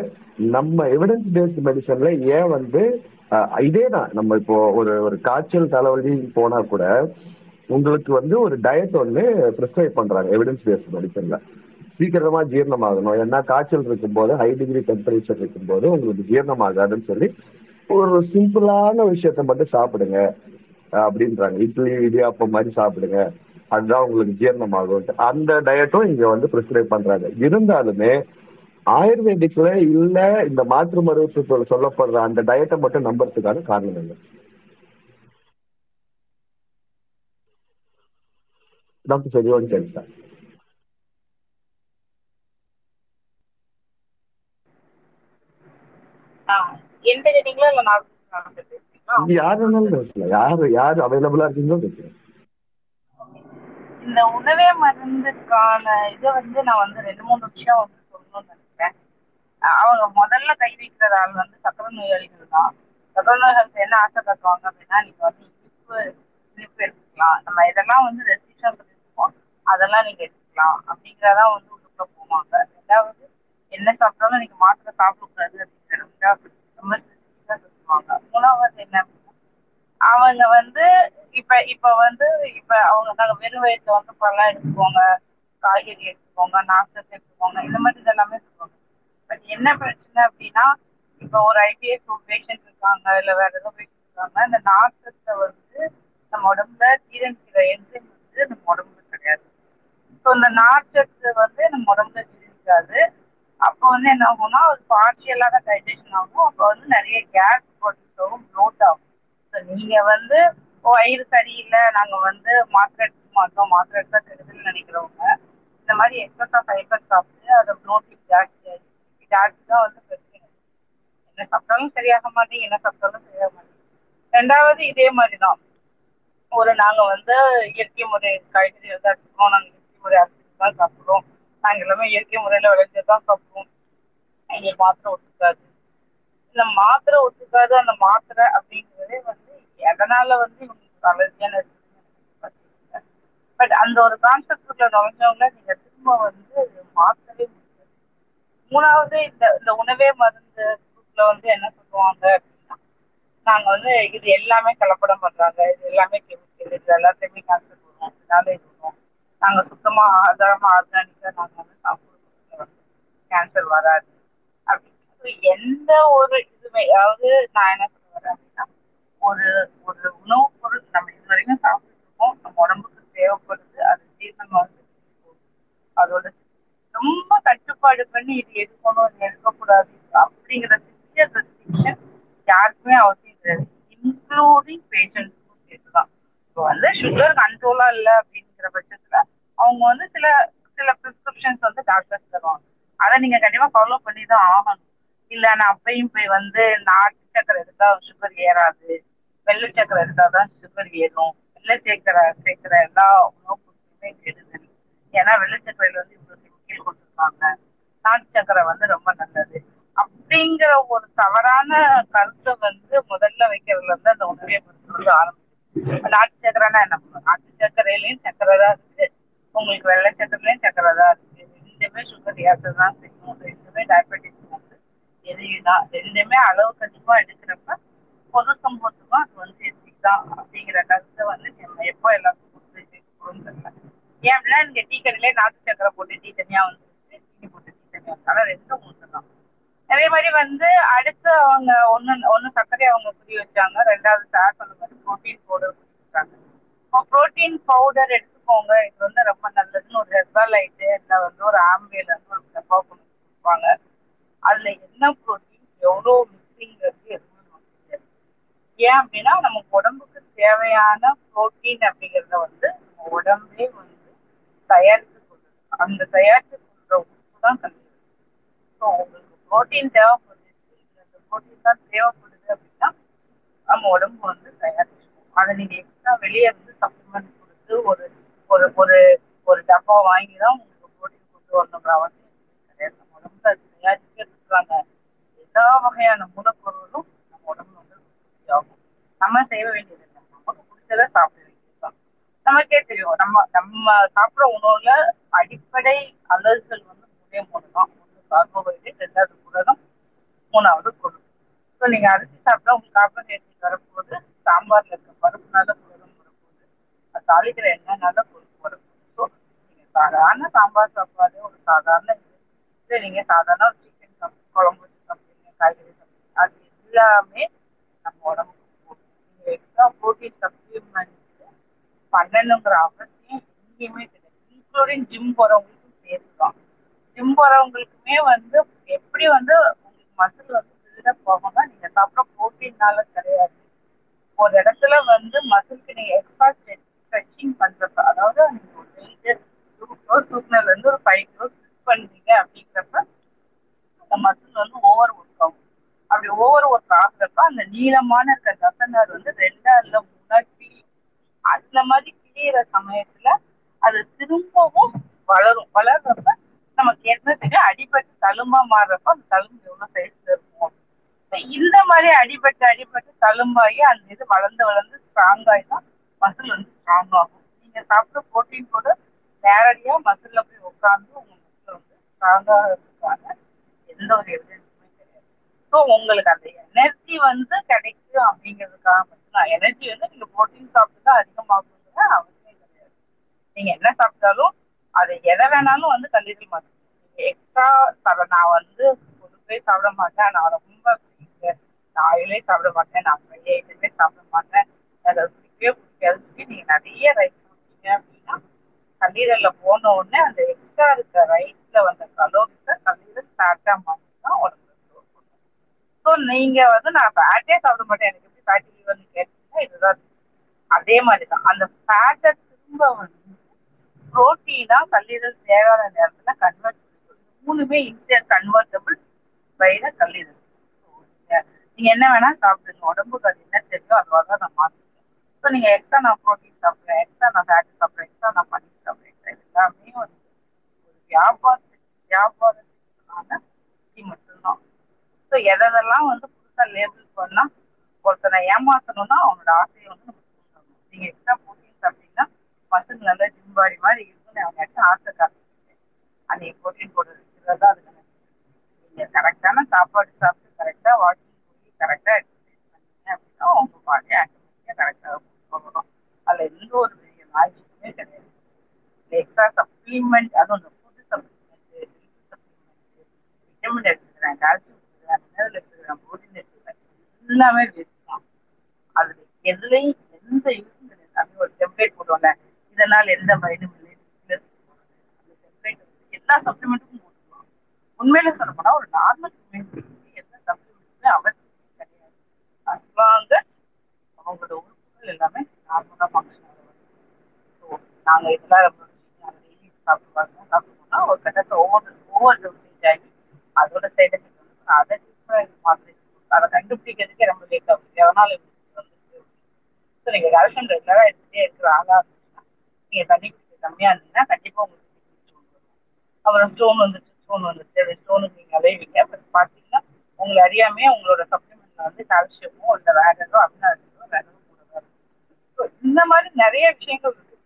நம்ம எவிடன்ஸ் பேஸ்ட் மெடிசன்ல ஏன் வந்து இதே தான். நம்ம இப்போ ஒரு ஒரு காய்ச்சல் தலைவலி போனா கூட உங்களுக்கு வந்து ஒரு டயட் ஒன்று ப்ரிஸ்கிரைப் பண்றாங்க எவிடன்ஸ் பேஸ்ட் மெடிசன்ல சீக்கிரமா ஜீரணமாகணும். ஏன்னா காய்ச்சல் இருக்கும்போது ஹை டிகிரி டெம்பரேச்சர் இருக்கும்போது உங்களுக்கு ஜீரணமாகாதுன்னு சொல்லி ஒரு சிம்பிளான விஷயத்த மட்டும் சாப்பிடுங்க அப்படின்றாங்க. இட்லி இடியாப்பம் மாதிரி சாப்பிடுங்க. அதுதான் உங்களுக்கு ஜீரணமாகும் அந்த டயட்டும் இங்க வந்து ப்ரிஸ்கிரைப் பண்றாங்க. இருந்தாலுமே ஆயுர்வேதிக்ல இல்ல இந்த மாற்று மருத்துவத்துல சொல்லப்படுற அந்த டயட்டை மட்டும் நம்புறதுக்கான காரணம் இல்லை டாக்டர் சரியோன்னு கேட்டேன் எந்த கேட்டீங்களா இல்ல நான் யார் வேணாலும் பேசலாம். யாரு யார் அவைலபிளா இருக்கீங்களோ பேசுறேன் இந்த உணவே மருந்துக்கான இதை வந்து நான் வந்து ரெண்டு மூணு விஷயம் வந்து சொல்லணும்னு நினைக்கிறேன். அவங்க முதல்ல கை வைக்கிற ஆள் வந்து சக்கரை நோயாளிகள் தான். சக்கரை நோயாளிகள் என்ன ஆசை காட்டுவாங்க அப்படின்னா நீங்க வந்து இனிப்பு இனிப்பு எடுத்துக்கலாம். நம்ம இதெல்லாம் வந்து ரெஸ்ட்ரிக்ஷன் பண்ணிருக்கோம். அதெல்லாம் நீங்க எடுத்துக்கலாம். அப்படிங்கிறதான் வந்து உள்ளுக்குள்ள போவாங்க. ரெண்டாவது என்ன சாப்பிட்டாலும் நீங்க மாத்திரை சாப்பிடக்கூடாது அப்படிங்கிற ரொம்ப சொல்லுவாங்க மூணாவது என்ன அப்படின்னா அவங்க வந்து இப்ப இப்ப வந்து இப்ப அவங்க நாங்க வெறும் வயசுல வந்து பழம் எடுத்துக்கோங்க காய்கறி எடுத்துக்கோங்க நாசத்தை எடுத்துக்கோங்க இந்த மாதிரி இதெல்லாமே சொல்லுவாங்க. பட் என்ன பிரச்சனை அப்படின்னா இப்ப ஒரு ஐபிஎஸ் பேஷண்ட் இருக்காங்க இல்ல வேற ஏதோ பேஷண்ட் இருக்காங்க இந்த நாசத்தை வந்து நம்ம உடம்புல ஜீரணிக்கிற என்ஜின் வந்து நம்ம உடம்புல கிடையாது. ஸோ இந்த நார்ச்சத்து வந்து நம்ம உடம்புல ஜீரணிக்காது. அப்போ வந்து என்ன ஆகும்னா ஒரு பார்ஷியலாக தான் டைஜஷன் ஆகும். அப்போ வந்து நிறைய கேஸ் போட்டுக்கவும் ஆகும் ப்ளோட் ஆகும். ஸோ நீங்கள் வந்து வயிறு சரியில்லை. நாங்கள் வந்து மாத்திரை மாற்றோம் மாட்டோம். மாத்திரை எடுத்தா கெடுதல்னு நினைக்கிறவங்க இந்த மாதிரி எக்ஸஸா ஃபைபர் சாப்பிட்டு அதை ப்ளோட்டிங் ஜாஸ்தி ஆகி ஜாஸ்தி தான் வந்து பிரச்சனை. என்ன சாப்பிட்டாலும் சரியாக மாட்டேங்க என்ன சாப்பிட்டாலும் சரியாக மாட்டேங்க ரெண்டாவது இதே மாதிரி தான் ஒரு நாங்கள் வந்து இயற்கை முறை காய்கறி எதாவது நாங்கள் இயற்கை முறை அரிசி தான் சாப்பிட்றோம். நாங்க எல்லாமே இயற்கை முறையில விளைஞ்சதான் சாப்பிடுவோம் எங்களுக்கு மாத்திரை ஒத்துக்காது. இந்த மாத்திரை ஒத்துக்காது அந்த மாத்திரை அப்படிங்கிறதே வந்து எதனால வந்து இவங்களுக்கு அலர்ஜியான பட் அந்த ஒரு கான்செப்டுக்குள்ள நுழைஞ்சவங்க நீங்க திரும்ப வந்து மாற்றவே முடியாது மூணாவது இந்த இந்த உணவே மருந்து குரூப்ல வந்து என்ன சொல்லுவாங்க அப்படின்னா நாங்க வந்து இது எல்லாமே கலப்படம் பண்றாங்க. இது எல்லாமே கெமிக்கல் இது எல்லாத்தையுமே கான்செப்ட் வரும் இதனால இது நாங்க சுத்தமா ஆதாரமா ஆர்கானிக்கா நாங்க வந்து சாப்பிடுவோம் கேன்சர் வராது. அப்படின்னு எந்த ஒரு இதுவுமே அதாவது நான் என்ன சொல்ல வரேன் அப்படின்னா ஒரு ஒரு உணவுப் பொருள் நம்ம இது வரைக்கும் சாப்பிட்டு இருக்கோம் நம்ம உடம்புக்கு தேவைப்படுது. அது சீசன் வந்து அதோட ரொம்ப கட்டுப்பாடு பண்ணி இது எடுக்கணும் இது எடுக்கக்கூடாது அப்படிங்கிற சிவியர் ரெஸ்ட்ரிக்ஷன் யாருக்குமே அவசியம் கிடையாது. இன்க்ளூடிங் பேஷண்ட்ஸுக்கும் சேர்த்து தான் இப்போ வந்து சுகர் கண்ட்ரோலா இல்லை அப்படின்னு அப்படிங்கிற பட்சத்துல அவங்க வந்து சில சில ப்ரிஸ்கிரிப்ஷன்ஸ் வந்து டாக்டர்ஸ் தருவாங்க. அதை நீங்க கண்டிப்பா ஃபாலோ பண்ணி தான் ஆகணும். இல்ல நான் அப்பயும் போய் வந்து நாட்டு சக்கரை எடுத்தா சுகர் ஏறாது. வெள்ளை சக்கரை எடுத்தா தான் சுகர் ஏறும். வெள்ளை சேர்க்கிற சேர்க்கிற எல்லா உணவுப் பொருட்களுமே கெடுதல். ஏன்னா வெள்ளை சக்கரையில வந்து இவ்வளவு கெமிக்கல் கொடுத்துருக்காங்க. நாட்டு சக்கரை வந்து ரொம்ப நல்லது. அப்படிங்கிற ஒரு தவறான கருத்தை வந்து முதல்ல வைக்கிறதுல இருந்து அந்த உணவை மருத்துவ ஆரம்பிச்சு நாட்டு சக்கரைனா என்ன நாட்டு சக்கரையிலையும் சக்கரை தான் இருக்கு. உங்களுக்கு வெள்ளை சக்கரையிலையும் சக்கரை தான் இருக்கு. ரெண்டுமே சுகர் ஏற்றதான் செய்யும் ரெண்டுமே டயபெட்டிஸ் வந்து எதுதான் ரெண்டுமே அளவுக்கு அதிகமா எடுக்கிறப்ப பொது சமூகத்துக்கும் அது வந்து எத்திக் தான் அப்படிங்கிற கருத்தை வந்து நம்ம எப்போ எல்லாருக்கும் கொடுத்து சேர்க்கணும்னு ஏன் அப்படின்னா நீங்க டீ கடையிலே நாட்டு சக்கரை போட்டு டீ தனியா வந்துருச்சு சீனி போட்டு டீ தனியா இருந்தாலும் ரெண்டும் ஒன்று தான். அதே மாதிரி வந்து அடுத்து அவங்க ஒன்று ஒன்று சர்க்கரை அவங்க புரிய வச்சாங்க. ரெண்டாவது சார் சொன்ன மாதிரி ப்ரோட்டீன் பவுடர் புரிய இப்போ ப்ரோட்டீன் பவுடர் எடுத்துக்கோங்க. இது வந்து ரொம்ப நல்லதுன்னு ஒரு ஹெர்பாலைட்டு இல்லை வந்து ஒரு ஆம்பியல் வந்து ஒரு டப்பா கொண்டு கொடுப்பாங்க. அதில் என்ன ப்ரோட்டீன் எவ்வளோ மிஸ்ஸிங் எதுவும் தெரியாது. ஏன் அப்படின்னா நமக்கு உடம்புக்கு தேவையான புரோட்டீன் அப்படிங்கிறத வந்து நம்ம உடம்பே வந்து தயாரித்து கொள்ளுது. அந்த தயாரித்து கொள்ற உப்பு தான் கல்லீரல் ஸோ உங்களுக்கு புரோட்டீன் தேவைப்படுது. அந்த புரோட்டீன் தான் தேவைப்படுது அப்படின்னா நம்ம உடம்பு வந்து தயாரிச்சுக்கும் அதை நீங்க எக்ஸ்ட்ரா வெளியே இருந்து சப்ளிமெண்ட் கொடுத்து ஒரு ஒரு ஒரு ஒரு டப்பா வாங்கி தான் உங்களுக்கு புரோட்டீன் கொண்டு வரணுங்கிற அவசியம் கிடையாது. நம்ம உடம்புல அது தயாரிச்சே இருக்கிறாங்க எல்லா வகையான மூலப்பொருளும் நம்ம உடம்புல வந்து ஆகும். நம்ம செய்ய வேண்டியது இல்லை நமக்கு பிடிச்சதை சாப்பிட வேண்டியதுதான் நமக்கே தெரியும். நம்ம நம்ம சாப்பிட்ற உணவுல அடிப்படை அலர்ஜிகள் வந்து மூணே மூணு தான். கார்போஹைட்ரேட் ரெண்டாவது புரதம் மூணாவது கொழுப்பு. ஸோ நீங்கள் அரிசி சாப்பிட்டா உங்களுக்கு கார்போஹைட்ரேட் வரப்போகுது சாம்பாரில் இருக்க பருப்புனால புரதம் வரப்போகுது. அது தாளிக்கிற எண்ணெய்னால கொழுப்பு வரப்போகுது. ஸோ நீங்கள் சாதாரண சாம்பார் சாப்பாடு ஒரு சாதாரண இது. நீங்கள் சாதாரண ஒரு சிக்கன் சாப்பிட்டு குழம்பு வச்சு காய்கறி சாப்பிடுங்க அது எல்லாமே நம்ம உடம்புக்கு போகும் நீங்கள் எக்ஸ்ட்ரா ப்ரோட்டீன் சப்ளிமெண்ட் பண்ணணுங்கிற அவசியம் எங்கேயுமே கிடையாது. இன்க்ளூடிங் ஜிம் போகிறவங்களுக்கும் சேர்த்து தான் ஜிம் போறவங்களுக்குமே வந்து எப்படி வந்து உங்களுக்கு மசில் வந்து பில்டப் போகணும்னா நீங்கள் சாப்பிட்ற ப்ரோட்டீன்னால கிடையாது. ஒரு இடத்துல வந்து மசிலுக்கு நீங்கள் எக்ஸ்ட்ரா ஸ்ட்ரெச்சிங் பண்ணுறப்ப அதாவது நீங்கள் ஒரு வெயிட்டு டூ க்ளோஸ் தூக்கினதுல இருந்து ஒரு ஃபைவ் க்ரோஸ் ஃபிக்ஸ் பண்ணுறீங்க அப்படிங்கிறப்ப அந்த மசில் வந்து ஓவர் ஒர்க் ஆகும். அப்படி ஓவர் ஒர்க் ஆகுறப்ப அந்த நீளமான இருக்கிற தசனார் வந்து ரெண்டா இல்லை மூணா கிளி அந்த மாதிரி கிளியிற சமயத்துல அது திரும்பவும் வளரும். வளர்றப்ப நமக்கு என்ன தெரியும் அடிபட்டு தழும்பா மாறுறப்போ அந்த தழும்பு எவ்வளவு சைஸ்ல இருக்கும். இந்த மாதிரி அடிபட்டு அடிபட்டு தழும்பாகி அந்த இது வளர்ந்து வளர்ந்து ஸ்ட்ராங் ஆகிதான் மசில் வந்து ஸ்ட்ராங் ஆகும். நீங்க சாப்பிட்ற ப்ரோட்டீன் கூட நேரடியா மசில்ல போய் உட்காந்து உங்க மசில் வந்து ஸ்ட்ராங்கா இருக்காங்க எந்த ஒரு எவிடன்ஸுமே கிடையாது. ஸோ உங்களுக்கு அந்த எனர்ஜி வந்து கிடைக்கும் அப்படிங்கிறதுக்காக மட்டும்தான் எனர்ஜி வந்து நீங்க ப்ரோட்டீன் சாப்பிட்டு தான் அதிகமாகுங்கிற அவசியம் கிடையாது. நீங்க என்ன சாப்பிட்டாலும் அது எதை வேணாலும் வந்து கல்லீரல் மாட்டேன். எக்ஸ்ட்ரா சாப்பிட நான் வந்து பொதுவே சாப்பிட மாட்டேன். நான் ரொம்ப நான் ஆயிலே சாப்பிட மாட்டேன். நான் ஃப்ரை ஐட்டமே சாப்பிட மாட்டேன். அதை பிடிக்கவே பிடிக்காது சொல்லி நீங்க நிறைய ரைஸ் சாப்பிட்டீங்க அப்படின்னா கல்லீரல்ல போன உடனே அந்த எக்ஸ்ட்ரா இருக்க ரைஸ்ல வந்த கலோரிஸை கல்லீரல் ஃபேட்டா மாற்றி தான் உடம்புல ஸோ நீங்க வந்து நான் ஃபேட்டே சாப்பிட மாட்டேன். எனக்கு எப்படி ஃபேட்டி லீவர்னு கேட்டீங்கன்னா இதுதான். அதே மாதிரி தான் அந்த ஃபேட்டை திரும்ப வந்து புரோட்டீனா கல்லீரல் தேவையான நேரத்துல கன்வெர்ட் மூணுமே இன்டர் கன்வெர்டபிள் பை கல்லீரல். நீங்க என்ன வேணா சாப்பிடுங்க. உடம்புக்கு அது என்ன தெரியும் அதுவாக தான் நான் மாற்றுவேன் ஸோ நீங்க எக்ஸ்ட்ரா நான் ப்ரோட்டீன் சாப்பிட்றேன் எக்ஸ்ட்ரா நான் ஃபேட் சாப்பிட்றேன் எக்ஸ்ட்ரா நான் பன்னீர் சாப்பிட்றேன். எல்லாமே வந்து ஒரு வியாபாரத்துக்கு வியாபாரத்துக்கான மட்டும்தான். ஸோ எதெல்லாம் வந்து புதுசாக லேபிள் பண்ணா ஒருத்தனை ஏமாத்தணும்னா அவனோட ஆசையை வந்து நம்ம நீங்க எக்ஸ்ட்ரா போட்டி பசங்க நல்லா ஜிம் பாடி மாதிரி இருக்குன்னு அவங்க ஆசை காட்டுறீங்க அந்த ப்ரோட்டீன் போடுறது தான் அது நீங்க கரெக்டான சாப்பாடு சாப்பிட்டு கரெக்டா வாக்கிங் போய் கரெக்டா எக்ஸசைஸ் பண்ணீங்க அப்படின்னா உங்க பாடி ஆட்டோமேட்டிக்கா கரெக்டாக போகணும் அதுல எந்த ஒரு பெரிய லாஜிக்குமே கிடையாது. எக்ஸ்ட்ரா சப்ளிமெண்ட் அதுவும் இந்த ஃபுட் சப்ளிமெண்ட் சப்ளிமெண்ட் விட்டமின் எடுத்துக்கிறேன் கால்சியம் எடுத்துக்கிறேன் மினரல் எடுத்துக்கிறேன் ப்ரோட்டீன் எடுத்துக்கிறேன் எல்லாமே வேஸ்ட் தான். அது எதுலையும் எந்த யூஸும் கிடையாது. அது ஒரு டெம்ப்ளேட் போடுவாங்க. இதனால் எந்த பயனும் இல்லை. எல்லா சப்ளிமெண்ட்டுக்கும் போட்டுக்கலாம். உண்மையில சொல்ல போனா ஒரு நார்மல் எந்த சப்ளிமெண்ட்டுமே அவசியமே கிடையாது. அஸ்லாங்க அவங்களோட உறுப்புகள் எல்லாமே நார்மலாக ஃபங்க்ஷன் ஆகும் ஸோ நாங்கள் இதெல்லாம் ரொம்ப நாங்கள் டெய்லி சாப்பிட்டு பார்த்தோம் ஒரு கட்டத்தில் ஒவ்வொரு ஒவ்வொரு டோசேஜ் ஆகி அதோட சைடு எஃபெக்ட் வந்து அதை டிஃப்ரெண்ட் மாதிரி அதை கண்டுபிடிக்கிறதுக்கே ரொம்ப லேட் ஆகும். எதனால வந்துச்சு ஸோ நீங்கள் கால்சியம் ரெகுலராக எடுத்துகிட்டே இருக்கிற ஆளாக நீங்க தண்ணி குடிக்க கம்மியா இருந்தீங்கன்னா கண்டிப்பா உங்களுக்கு அப்புறம் ஸ்டோன் வந்துச்சு ஸ்டோன் வந்துச்சு அந்த ஸ்டோனுக்கு நீங்கள் அலைவீங்க. அப்புறம் பாத்தீங்கன்னா உங்களை அறியாமையே உங்களோட சப்ளிமெண்ட்ல வந்து கால்சியமோ இல்லை வேற ஏதோ அமினோ ஆசிடோ வேற கூட இந்த மாதிரி நிறைய விஷயங்கள் இருக்கு.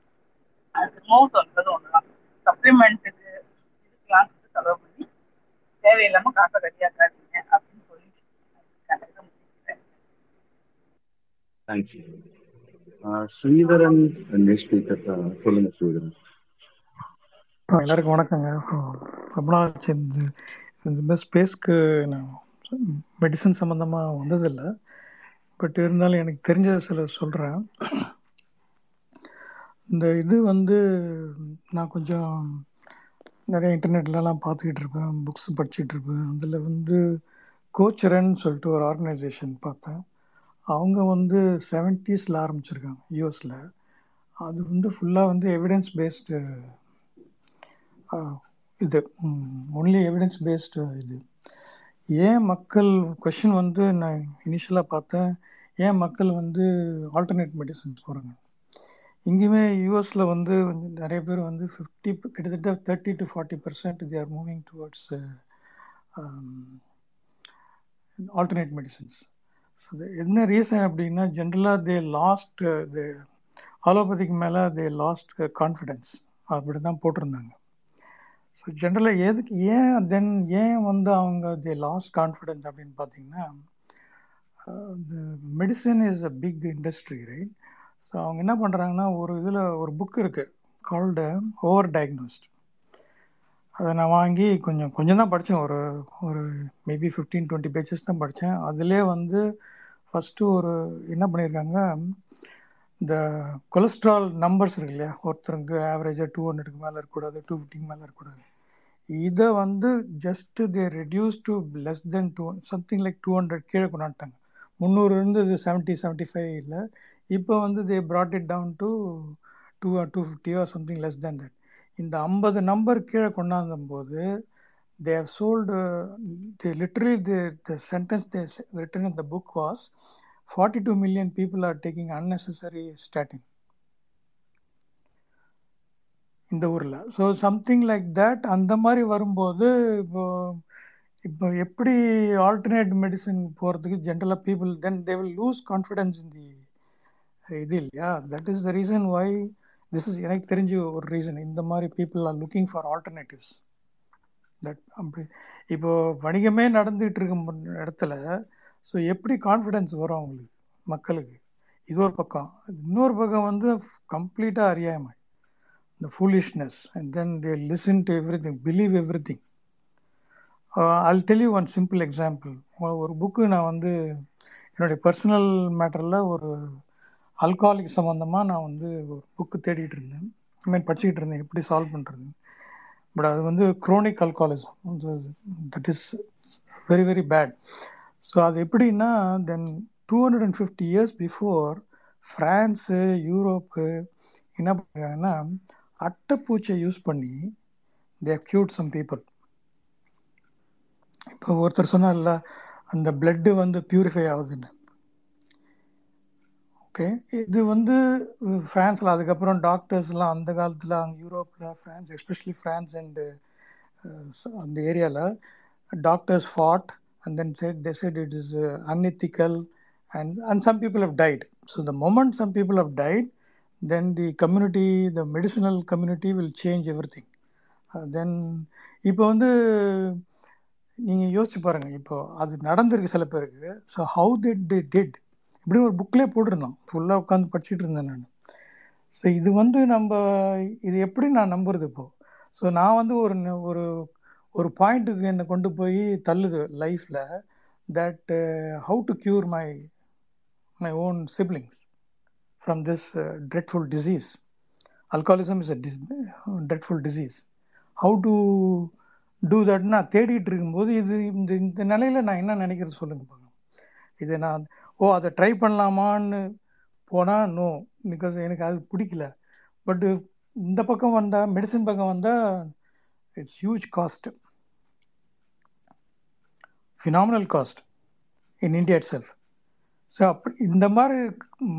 அது திரும்பவும் சொல்றது ஒண்ணுதான். சப்ளிமெண்ட்டுக்கு இதுக்கெல்லாம் செலவு பண்ணி தேவையில்லாம காசை கட்டியாக்காதீங்க அப்படின்னு சொல்லி கண்டிப்பாக முடிக்கிறேன். தேங்க்யூ ஸ்ரீதரன் நெக்ஸ்ட் ஸ்பீக்கர் சொல்லுங்க ஸ்ரீதரன். எல்லாருக்கும் வணக்கங்க. ரொம்ப நாள் சேர்ந்து இந்த இந்த மாதிரி ஸ்பேஸ்க்கு நான் மெடிசன் சம்மந்தமாக வந்ததில்லை. பட் இருந்தாலும் எனக்கு தெரிஞ்ச சில சொல்கிறேன் இந்த இது வந்து நான் கொஞ்சம் நிறைய இன்டர்நெட்லலாம் பார்த்துக்கிட்டு இருப்பேன். புக்ஸ் படிச்சுட்டு இருப்பேன். அதில் வந்து கோச்சரன் சொல்லிட்டு ஒரு ஆர்கனைசேஷன் பார்த்தேன். அவங்க வந்து செவன்ட்டீஸில் ஆரம்பிச்சிருக்காங்க யூஎஸில் அது வந்து ஃபுல்லாக வந்து எவிடன்ஸ் பேஸ்டு இது. ஒன்லி எவிடன்ஸ் பேஸ்டு இது. ஏன் மக்கள் கொஷின் வந்து நான் இனிஷியலாக பார்த்தேன். ஏன் மக்கள் வந்து ஆல்டர்னேட் மெடிசன்ஸ் போகிறாங்க இங்கேயுமே யூஎஸில் வந்து நிறைய பேர் வந்து ஃபிஃப்டி கிட்டத்தட்ட thirty to forty percent they are moving towards alternate medicines so என்ன ரீசன் அப்படின்னா ஜென்ரலாக தே லாஸ்ட் தே ஆலோபதிக்கு மேலே தே லாஸ்ட் கான்ஃபிடென்ஸ் அப்படி தான் போட்டிருந்தாங்க. ஸோ ஜென்ரலாக எதுக்கு ஏன் தென் ஏன் வந்து அவங்க தி லாஸ்ட் கான்ஃபிடென்ஸ் அப்படின்னு பார்த்தீங்கன்னா medicine is a big industry right so அவங்க என்ன பண்ணுறாங்கன்னா ஒரு இதில் ஒரு புக் இருக்குது கால்டு ஓவர் டயக்னோஸ்ட் அதை நான் வாங்கி கொஞ்சம் கொஞ்சம் தான் படித்தேன். ஒரு ஒரு மேபி ஃபிஃப்டீன் டுவெண்ட்டி பேஜஸ் தான் படித்தேன். அதிலே வந்து ஃபஸ்ட்டு ஒரு என்ன பண்ணியிருக்காங்க இந்த கொலஸ்ட்ரால் நம்பர்ஸ் இருக்கு இல்லையா? ஒருத்தருக்கு ஆவரேஜாக டூ ஹண்ட்ரடுக்கு மேலே இருக்கக்கூடாது டூ ஃபிஃப்டிக்கு மேலே இருக்கக்கூடாது. இதை வந்து just they reduce to less than two something like two hundred கீழே கொண்டாட்டாங்க முந்நூறு இருந்தது செவன்ட்டி செவன்ட்டி ஃபைவ் இல்லை. இப்போ வந்து they brought it down to two two ஃபிஃப்டியோ something less than that இந்த ஐம்பது நம்பர் கீழே கொண்டாந்தும் போது they have sold the literally the the sentence they written in the book was forty two million people are taking unnecessary statins இந்த ஊரில். So something like that அந்த மாதிரி வரும்போது இப்போ இப்போ எப்படி ஆல்டர்னேட் மெடிசன் போகிறதுக்கு ஜென்ரலாக people then they will lose confidence in the இது இல்லையா? That is the reason why this is எனக்கு தெரிஞ்ச ஒரு ரீசன் இந்த மாதிரி people are looking for alternatives that அப்படி இப்போ வணிகமே நடந்துகிட்டு இருக்கும் இடத்துல ஸோ எப்படி கான்ஃபிடென்ஸ் வரும் அவங்களுக்கு மக்களுக்கு? இது ஒரு பக்கம். இன்னொரு பக்கம் வந்து கம்ப்ளீட்டாக அறியாமை. இந்த foolishness and then they listen to everything believe everything I'll tell you one simple example ஒரு புக்கு நான் வந்து என்னுடைய பர்சனல் மேட்டரில் ஒரு அல்காலிக் சம்மந்தமாக நான் வந்து ஒரு புக்கு தேடிட்டு இருந்தேன். மீன் படிச்சுக்கிட்டு இருந்தேன் எப்படி சால்வ் பண்ணுறது பட் அது வந்து chronic alcoholism that is very very bad so அது எப்படின்னா then two hundred and fifty years before France Europe என்ன பண்ணுறாங்கன்னா அட்டைப்பூச்சியை யூஸ் பண்ணி தே க்யூட் சம் பீப்புள் இப்போ ஒருத்தர் சொன்னார்ல அந்த பிளட்டு வந்து பியூரிஃபை ஆகுதுன்னு. ஓகே இது வந்து ஃப்ரான்ஸில் அதுக்கப்புறம் டாக்டர்ஸ்லாம் அந்த காலத்தில் அங்கே யூரோப்பில் ஃப்ரான்ஸ் எஸ்பெஷலி ஃப்ரான்ஸ் அண்டு அந்த ஏரியாவில் doctors fought and then side decide it is unethical and and some people have died so the moment some people have died then the community the medicinal community will change everything then இப்போ வந்து நீங்கள் யோசிச்சு பாருங்கள் இப்போது அது நடந்திருக்கு சில பேருக்கு ஸோ ஹவு திட் தி டிட் இப்படி ஒரு புக்லேயே போட்டிருந்தோம் ஃபுல்லாக உட்காந்து படிச்சுட்டு இருந்தேன் நான். ஸோ இது வந்து நம்ம இது எப்படி நான் நம்புறது இப்போது ஸோ நான் வந்து ஒரு ஒரு ஒரு பாயிண்ட்டுக்கு என்னை கொண்டு போய் தள்ளுது லைஃப்பில் that how to cure my my own siblings from this dreadful disease alcoholism is a dreadful disease how to do that நான் தேடிட்டு இருக்கும்போது இது இந்த இந்த நிலையில் நான் என்ன நினைக்கிறது சொல்லுங்க இதை நான் ஓ அதை ட்ரை பண்ணலாமான்னு போனால் நோ பிகாஸ் எனக்கு அது பிடிக்கல. பட்டு இந்த பக்கம் வந்தால் மெடிசன் பக்கம் வந்தால் it's huge cost phenomenal cost in India itself so அப்படி இந்த மாதிரி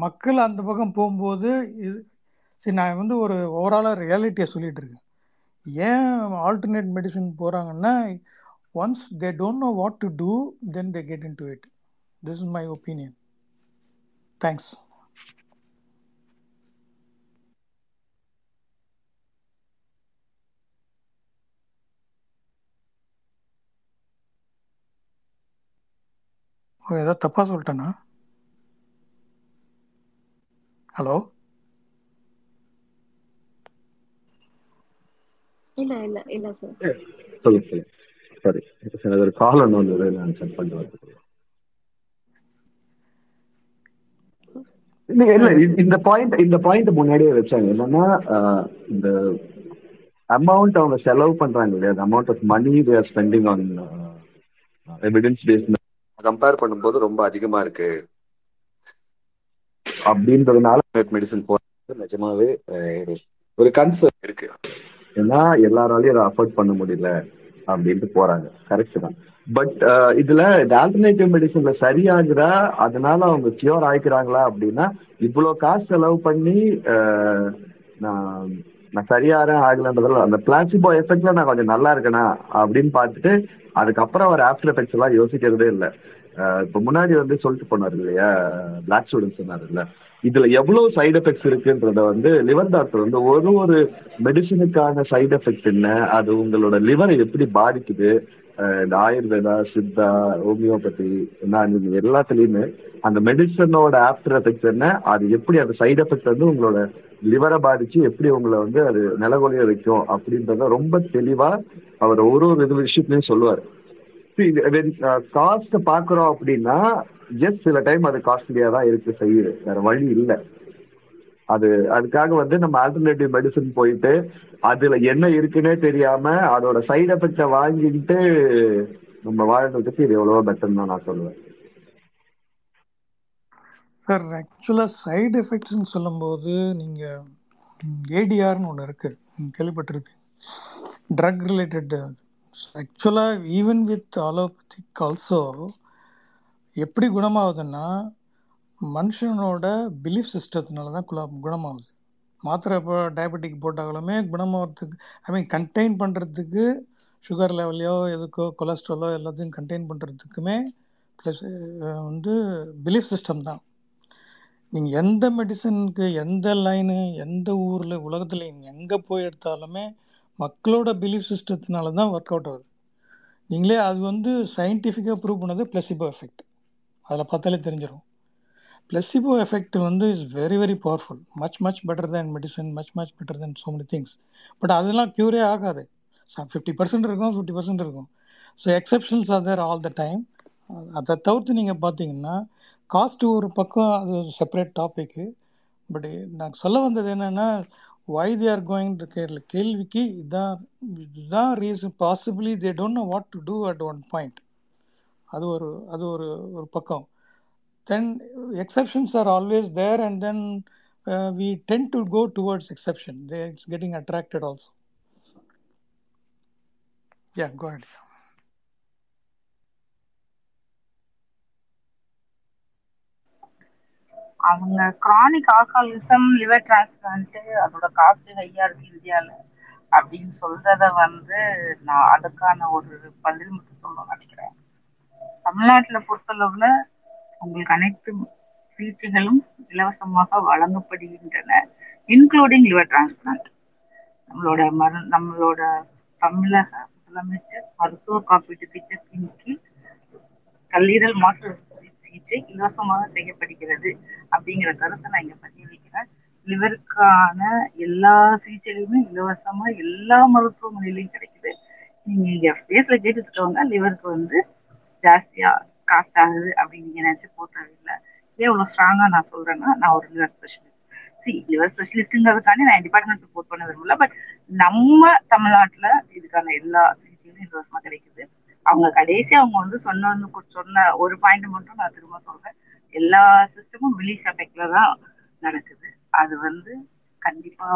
மக்கள் அந்த பக்கம் போகும்போது இது சரி நான் வந்து ஒரு ஓவராலாக ரியாலிட்டியை சொல்லிகிட்டு இருக்கேன். ஏன் ஆல்டர்னேட் மெடிசன் போகிறாங்கன்னா once they don't know what to do then they get into it this is my opinion thanks oh ஏதோ தப்பாக சொல்லிட்டேனா? ஹலோ இல்ல இல்ல இல்ல சார் சொல்லுங்க சொல்லுங்க. சரி எனக்கு ஒரு கால் ஒன்று வந்தது நான் செக் பண்ணிட்டு வரேன். இல்ல இல்ல இந்த- பாயிண்ட் இந்த பாயிண்ட் முன்னாடியே வச்சாங்க. என்னன்னா இந்த அமௌண்ட் அவங்க செலவு பண்றாங்க இல்லையா? Amount of money they're spending on evidence based compare பண்ணும்போது ரொம்ப அதிகமா இருக்கு. அப்படின்றதுனால மெடிசன் போறது நிஜமாவே ஒரு கன்சர்ன் இருக்கு. ஏன்னா எல்லாராலையும் அதை அஃபோர்ட் பண்ண முடியல அப்படின்ட்டு போறாங்க. கரெக்ட் தான். பட் uh, இதுல இந்த ஆல்டர்னேட்டிவ் மெடிசன்ல சரியாகுதா? அதனால அவங்க கியூர் ஆயிக்கிறாங்களா அப்படின்னா இவ்வளவு காசு செலவு பண்ணி நான் நான் சரியாறேன் ஆகலன்றதுல அந்த பிளாசிபோ எஃபெக்ட்ல நான் கொஞ்சம் நல்லா இருக்கேனா அப்படின்னு பார்த்துட்டு அதுக்கப்புறம் அவர் ஆஃப்டர் எஃபெக்ட்ஸ் எல்லாம் யோசிக்கிறதே இல்லை. இப்போ முன்னாடி வந்து சொல்லிட்டு போனார் இல்லையா பிளாக் ஸ்டூடெண்ட் சொன்னார்ல இதுல எவ்வளவு சைடு எஃபெக்ட்ஸ் இருக்குன்றத வந்து லிவர் டாக்டர் வந்து ஒரு ஒரு மெடிசனுக்கான சைடு எஃபெக்ட் என்ன? அது உங்களோட லிவரை எப்படி பாதிக்குது? இந்த ஆயுர்வேதா சித்தா ஹோமியோபதி நான் எல்லாத்துலயுமே அந்த மெடிசனோட ஆஃப்டர் எஃபெக்ட் என்ன அது எப்படி அந்த சைடு எஃபெக்ட் வந்து உங்களோட லிவரை பாதிச்சு எப்படி உங்களை வந்து அது நிலகொலைய வைக்கும் அப்படின்றத ரொம்ப தெளிவா அவர் ஒரு ஒரு இது விஷயத்துலயும் சொல்லுவார். காஸ்ட் பாக்குறோம் அப்படின்னா எஸ் சில டைம் அது காஸ்ட்லியா தான் இருக்கு செய்யுது. வேற வழி இல்லை. அது அதுக்காக வந்து நம்ம ஆல்டர்னேட்டிவ் மெடிசன் போயிட்டு அதுல என்ன இருக்குன்னே தெரியாம அதோட சைடு எஃபெக்ட வாங்கிட்டு நம்ம வாழ்றதுக்கு இது எவ்வளவோ பெட்டர் தான் நான் சொல்லுவேன். சார் ஆக்சுவலாக சைடு எஃபெக்ட்ஸ்னு சொல்லும்போது நீங்கள் ஏடிஆர்னு ஒன்று இருக்குது கேள்விப்பட்டிருக்கு கேள்விப்பட்டிருப்பீங்க. ட்ரக் ரிலேட்டட் ஆக்சுவலாக ஈவன் வித் அலோபதிக் ஆல்சோ எப்படி குணமாகுதுன்னா மனுஷனோட பிலீஃப் சிஸ்டத்தினால தான் குலா குணமாகுது. மாத்திரை இப்போ டயபெட்டிக் போட்டாலுமே குணமாகறதுக்கு ஐ மீன் கண்டெயின் பண்ணுறதுக்கு சுகர் லெவலையோ எதுக்கோ கொலஸ்ட்ராலோ எல்லாத்தையும் கண்டெயின் பண்ணுறதுக்குமே ப்ளஸ் வந்து பிலீஃப் சிஸ்டம் தான். நீங்கள் எந்த மெடிசனுக்கு எந்த லைனு எந்த ஊரில் உலகத்தில் எங்கே போய் எடுத்தாலுமே மக்களோட பிலீஃப் சிஸ்டத்தினால தான் ஒர்க் அவுட் ஆகுது. நீங்களே அது வந்து சயின்டிஃபிக்காக ப்ரூவ் பண்ணது பிளஸிபோ எஃபெக்ட் அதில் பார்த்தாலே தெரிஞ்சிடும் பிளஸிபோ எஃபெக்ட் வந்து is very very powerful much much better than medicine much much better than so many things but அதெல்லாம் க்யூரே ஆகாது. ஃபிஃப்டி பர்சன்ட் இருக்கும் ஃபிஃப்டி பர்சன்ட் இருக்கும். So exceptions are there all the time அதை தவிர்த்து நீங்கள் பார்த்தீங்கன்னா காஸ்ட் ஒரு பக்கம் அது செப்பரேட் டாப்பிக்கு பட் நான் சொல்ல வந்தது என்னென்னா why they are going Kerala கேள்விக்கு இதான் இதுதான் reason possibly they don't know what to do at one point அது ஒரு அது ஒரு ஒரு பக்கம். Then exceptions are always there and then we tend to go towards exception they it's getting attracted also yeah go at அவங்க chronic alcoholism liver transplant அதோட cost ஹையா இருக்கு இந்தியால அப்படின்னு சொல்றத வந்து நான் அதுக்கான ஒரு பதில் மட்டும் சொல்ல நினைக்கிறேன் தமிழ்நாட்டில் பொறுத்தளவுல உங்களுக்கு அனைத்து சிகிச்சைகளும் இலவசமாக வழங்கப்படுகின்றன இன்க்ளூடிங் லிவர் டிரான்ஸ்பிளான்ட் நம்மளோட மரு நம்மளோட தமிழக முதலமைச்சர் மருத்துவ காப்பீட்டு திட்டத்தின் கீழ் கல்லீரல் மாற்று சிகிச்சை இலவசமாக செய்யப்படுகிறது அப்படிங்கிற கருத்தை நான் இங்க பதிவைக்கிறேன் லிவருக்கான எல்லா சிகிச்சைகளுமே இலவசமா எல்லா மருத்துவமனையிலையும் கிடைக்குது. நீங்க இங்க ஸ்பேஸ்ல கேட்டுக்கிட்டவங்க லிவருக்கு வந்து ஜாஸ்தியா காஸ்ட் ஆகுது அப்படின்னு நீங்க நினைச்சு போட்டதில்லை. இதே இவ்வளவு ஸ்ட்ராங்கா நான் சொல்றேன்னா நான் ஒரு லிவர் ஸ்பெஷலிஸ்ட் சி லிவர் ஸ்பெஷலிஸ்ட்ங்கிறதுக்காண்டி நான் டிபார்ட்மெண்ட் சப்போர்ட் பண்ண விரும்பல பட் நம்ம தமிழ்நாட்டுல இதுக்கான எல்லா சிகிச்சைகளும் இலவசமா கிடைக்குது. அவங்க கடைசி அவங்க வந்து சொன்ன சொன்ன ஒரு பாயிண்ட் மட்டும் நான் திரும்ப சொல்றேன். எல்லா சிஸ்டமும் பிலீஃப் எஃபெக்ட்ல தான் நடக்குது. அது வந்து கண்டிப்பா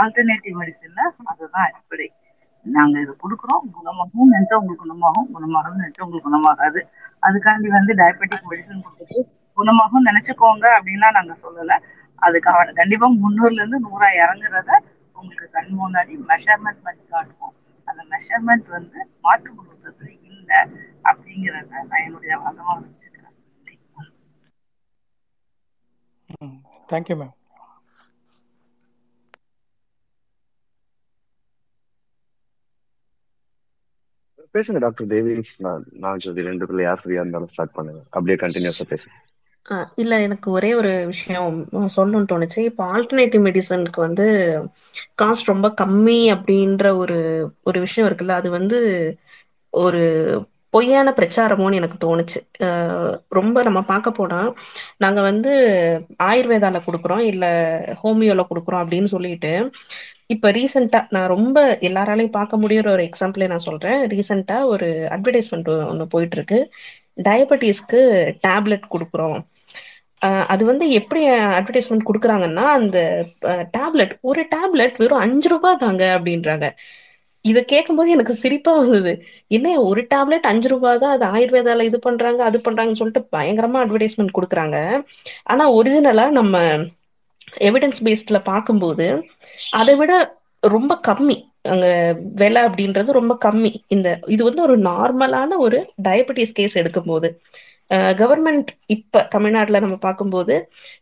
ஆல்டர்னேட்டிவ் மெடிசன்ல அதுதான் அடிப்படை. நாங்க இதை கொடுக்குறோம். குணமாகவும் நினைச்சா உங்களுக்கு குணமாகும் குணமாகும் நினைச்சா உங்களுக்கு குணமாகாது. அதுக்காண்டி வந்து டயபெட்டிக் மெடிசன் கொடுத்துட்டு குணமாகவும் நினைச்சுக்கோங்க அப்படின்லாம் நாங்க சொல்லல. அதுக்காக கண்டிப்பா முன்னூறுல இருந்து நூறா இறங்குறத உங்களுக்கு கண் முன்னாடி மெஷர்மெண்ட் பண்ணி காட்டுவோம். அந்த மெஷர்மெண்ட் வந்து மாற்று மருத்துவத்துல இல்லை அப்படிங்கிறத நான் என்னுடைய வாதமா வச்சுக்கிறேன். தேங்க்யூ மேம் பேசுங்க டாக்டர் தேவி. நான் நான் ரெண்டு பேர்ல யார் ஃப்ரீயா இருந்தாலும் ஸ்டார்ட் பண்ணுங்க. அப்படியே கண்டினியூஸா பேசுங்க. இல்ல எனக்கு ஒரே ஒரு விஷயம் சொல்லணும்னு தோணுச்சு. இப்போ ஆல்டர்னேட்டிவ் மெடிசனுக்கு வந்து காஸ்ட் ரொம்ப கம்மி அப்படின்ற ஒரு ஒரு விஷயம் இருக்குல்ல அது வந்து ஒரு பொய்யான பிரச்சாரமோன்னு எனக்கு தோணுச்சு. ரொம்ப நம்ம பார்க்க போனா நாங்க வந்து ஆயுர்வேதால கொடுக்குறோம் இல்ல ஹோமியோல கொடுக்குறோம் அப்படின்னு சொல்லிட்டு இப்ப ரீசெண்டா நான் ரொம்ப எல்லாராலையும் பார்க்க முடியற ஒரு எக்ஸாம்பிளே நான் சொல்றேன். ரீசெண்டா ஒரு அட்வர்டைஸ்மெண்ட் ஒன்று போயிட்டு இருக்கு டயபெட்டிஸ்க்கு டேப்லெட் கொடுக்குறோம். அது வந்து எப்படி அட்வர்டைஸ்மெண்ட் கொடுக்குறாங்கன்னா அந்த டேப்லெட் ஒரு டேப்லெட் வெறும் அஞ்சு ரூபாய் தாங்க அப்படின்றாங்க. இதை கேட்கும்போது எனக்கு சிரிப்பா வந்தது என்ன ஒரு டேப்லெட் அஞ்சு ரூபாய் தான் அது ஆயுர்வேதால இது பண்றாங்க அது பண்றாங்கன்னு சொல்லிட்டு பயங்கரமா அட்வர்டைஸ்மெண்ட் கொடுக்குறாங்க. ஆனா ஒரிஜினலா நம்ம எவிடன்ஸ் பேஸ்ட்ல பார்க்கும்போது அதை விட ரொம்ப கம்மி. அங்க விலை அப்படின்றது ரொம்ப கம்மி. இந்த இது வந்து ஒரு நார்மலான ஒரு டயபெட்டிஸ் கேஸ் எடுக்கும்போது. கவர்மெண்ட் இப்ப தமிழ்நாட்டுல நம்ம பார்க்கும்போது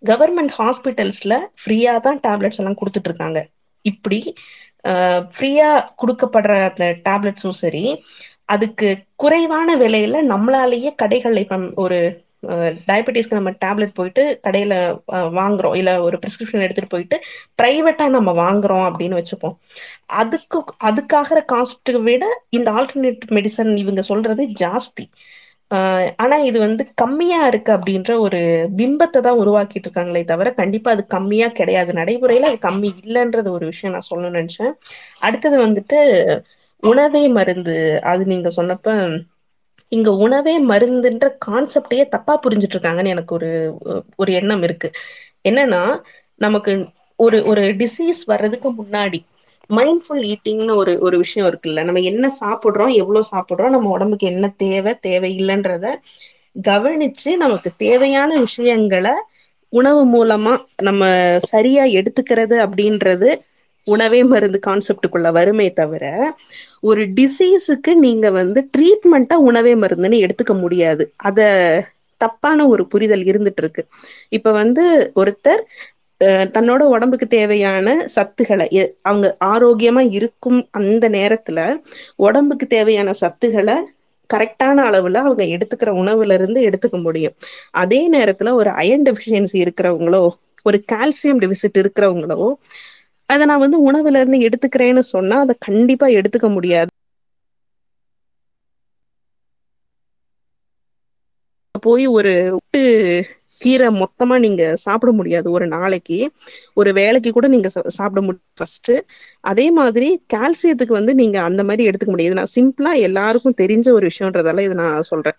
கவர்மெண்ட் ஹாஸ்பிட்டல்ஸ்ல ஃப்ரீயா தான் டேப்லெட்ஸ் எல்லாம் கொடுத்துட்டு இருக்காங்க இப்படி ஃப்ரீயா கொடுக்கப்படுற அந்த டேப்லெட்ஸும் சரி அதுக்கு குறைவான விலையில நம்மளாலேயே கடைகள் இப்ப ஒரு டயபெட்டிஸ்க்கு நம்ம டேப்லெட் போயிட்டு கடையில வாங்குறோம். இல்ல ஒரு பிரிஸ்கிரிப்ஷன் எடுத்துட்டு போயிட்டு பிரைவேட்டா நம்ம வாங்குறோம் அப்படின்னு வச்சுப்போம். அதுக்கு அதுக்காகிற காஸ்ட் விட இந்த ஆல்டர்னேட் மெடிசன் இவங்க சொல்றது ஜாஸ்தி. ஆஹ் ஆனா இது வந்து கம்மியா இருக்கு அப்படின்ற ஒரு பிம்பத்தை தான் உருவாக்கிட்டு இருக்காங்களே தவிர கண்டிப்பா அது கம்மியா கிடையாது. நடைமுறையில அது கம்மி இல்லைன்றது ஒரு விஷயம் நான் சொல்லணும்னு நினைச்சேன். அடுத்தது வந்துட்டு உணவே மருந்து அது நீங்க சொன்னப்ப இங்க உணவே மருந்துன்ற கான்செப்டையே தப்பா புரிஞ்சிட்டு இருக்காங்கன்னு எனக்கு ஒரு ஒரு எண்ணம் இருக்கு. என்னன்னா நமக்கு ஒரு ஒரு டிசீஸ் வர்றதுக்கு முன்னாடி மைண்ட்ஃபுல் ஈட்டிங்னு ஒரு ஒரு விஷயம் இருக்குல்ல. நம்ம என்ன சாப்பிட்றோம் எவ்வளோ சாப்பிட்றோம் நம்ம உடம்புக்கு என்ன தேவை தேவையில்லைன்றத கவனிச்சு நமக்கு தேவையான விஷயங்களை உணவு மூலமா நம்ம சரியா எடுத்துக்கிறது அப்படின்றது உணவே மருந்து கான்செப்டுக்குள்ள வருமே தவிர ஒரு டிசீஸுக்கு நீங்க வந்து ட்ரீட்மெண்ட்டா உணவே மருந்துன்னு எடுத்துக்க முடியாது. அத தப்பான ஒரு புரிதல் இருந்துட்டு இருக்கு இப்ப வந்து ஒருத்தர் தன்னோட உடம்புக்கு தேவையான சத்துக்களை எ- அவங்க ஆரோக்கியமா இருக்கும் அந்த நேரத்துல உடம்புக்கு தேவையான சத்துக்களை கரெக்டான அளவுல அவங்க எடுத்துக்கிற உணவுல இருந்து எடுத்துக்க முடியும். அதே நேரத்துல ஒரு அயன் டெஃபிஷியன்சி இருக்கிறவங்களோ ஒரு கால்சியம் டெபிசிட் இருக்கிறவங்களோ அதை நான் வந்து உணவுல இருந்து எடுத்துக்கிறேன்னு சொன்னா அதை கண்டிப்பா எடுத்துக்க முடியாது. போய் ஒரு கீரை மொத்தமா நீங்க சாப்பிட முடியாது. ஒரு நாளைக்கு. ஒரு வேலைக்கு கூட நீங்க சாப்பிட முடியும் ஃபர்ஸ்ட் அதே மாதிரி கால்சியத்துக்கு வந்து நீங்க அந்த மாதிரி எடுத்துக்க முடியாது. நான் சிம்பிளா எல்லாருக்கும் தெரிஞ்ச ஒரு விஷயம்ன்றதால இதை நான் சொல்றேன்.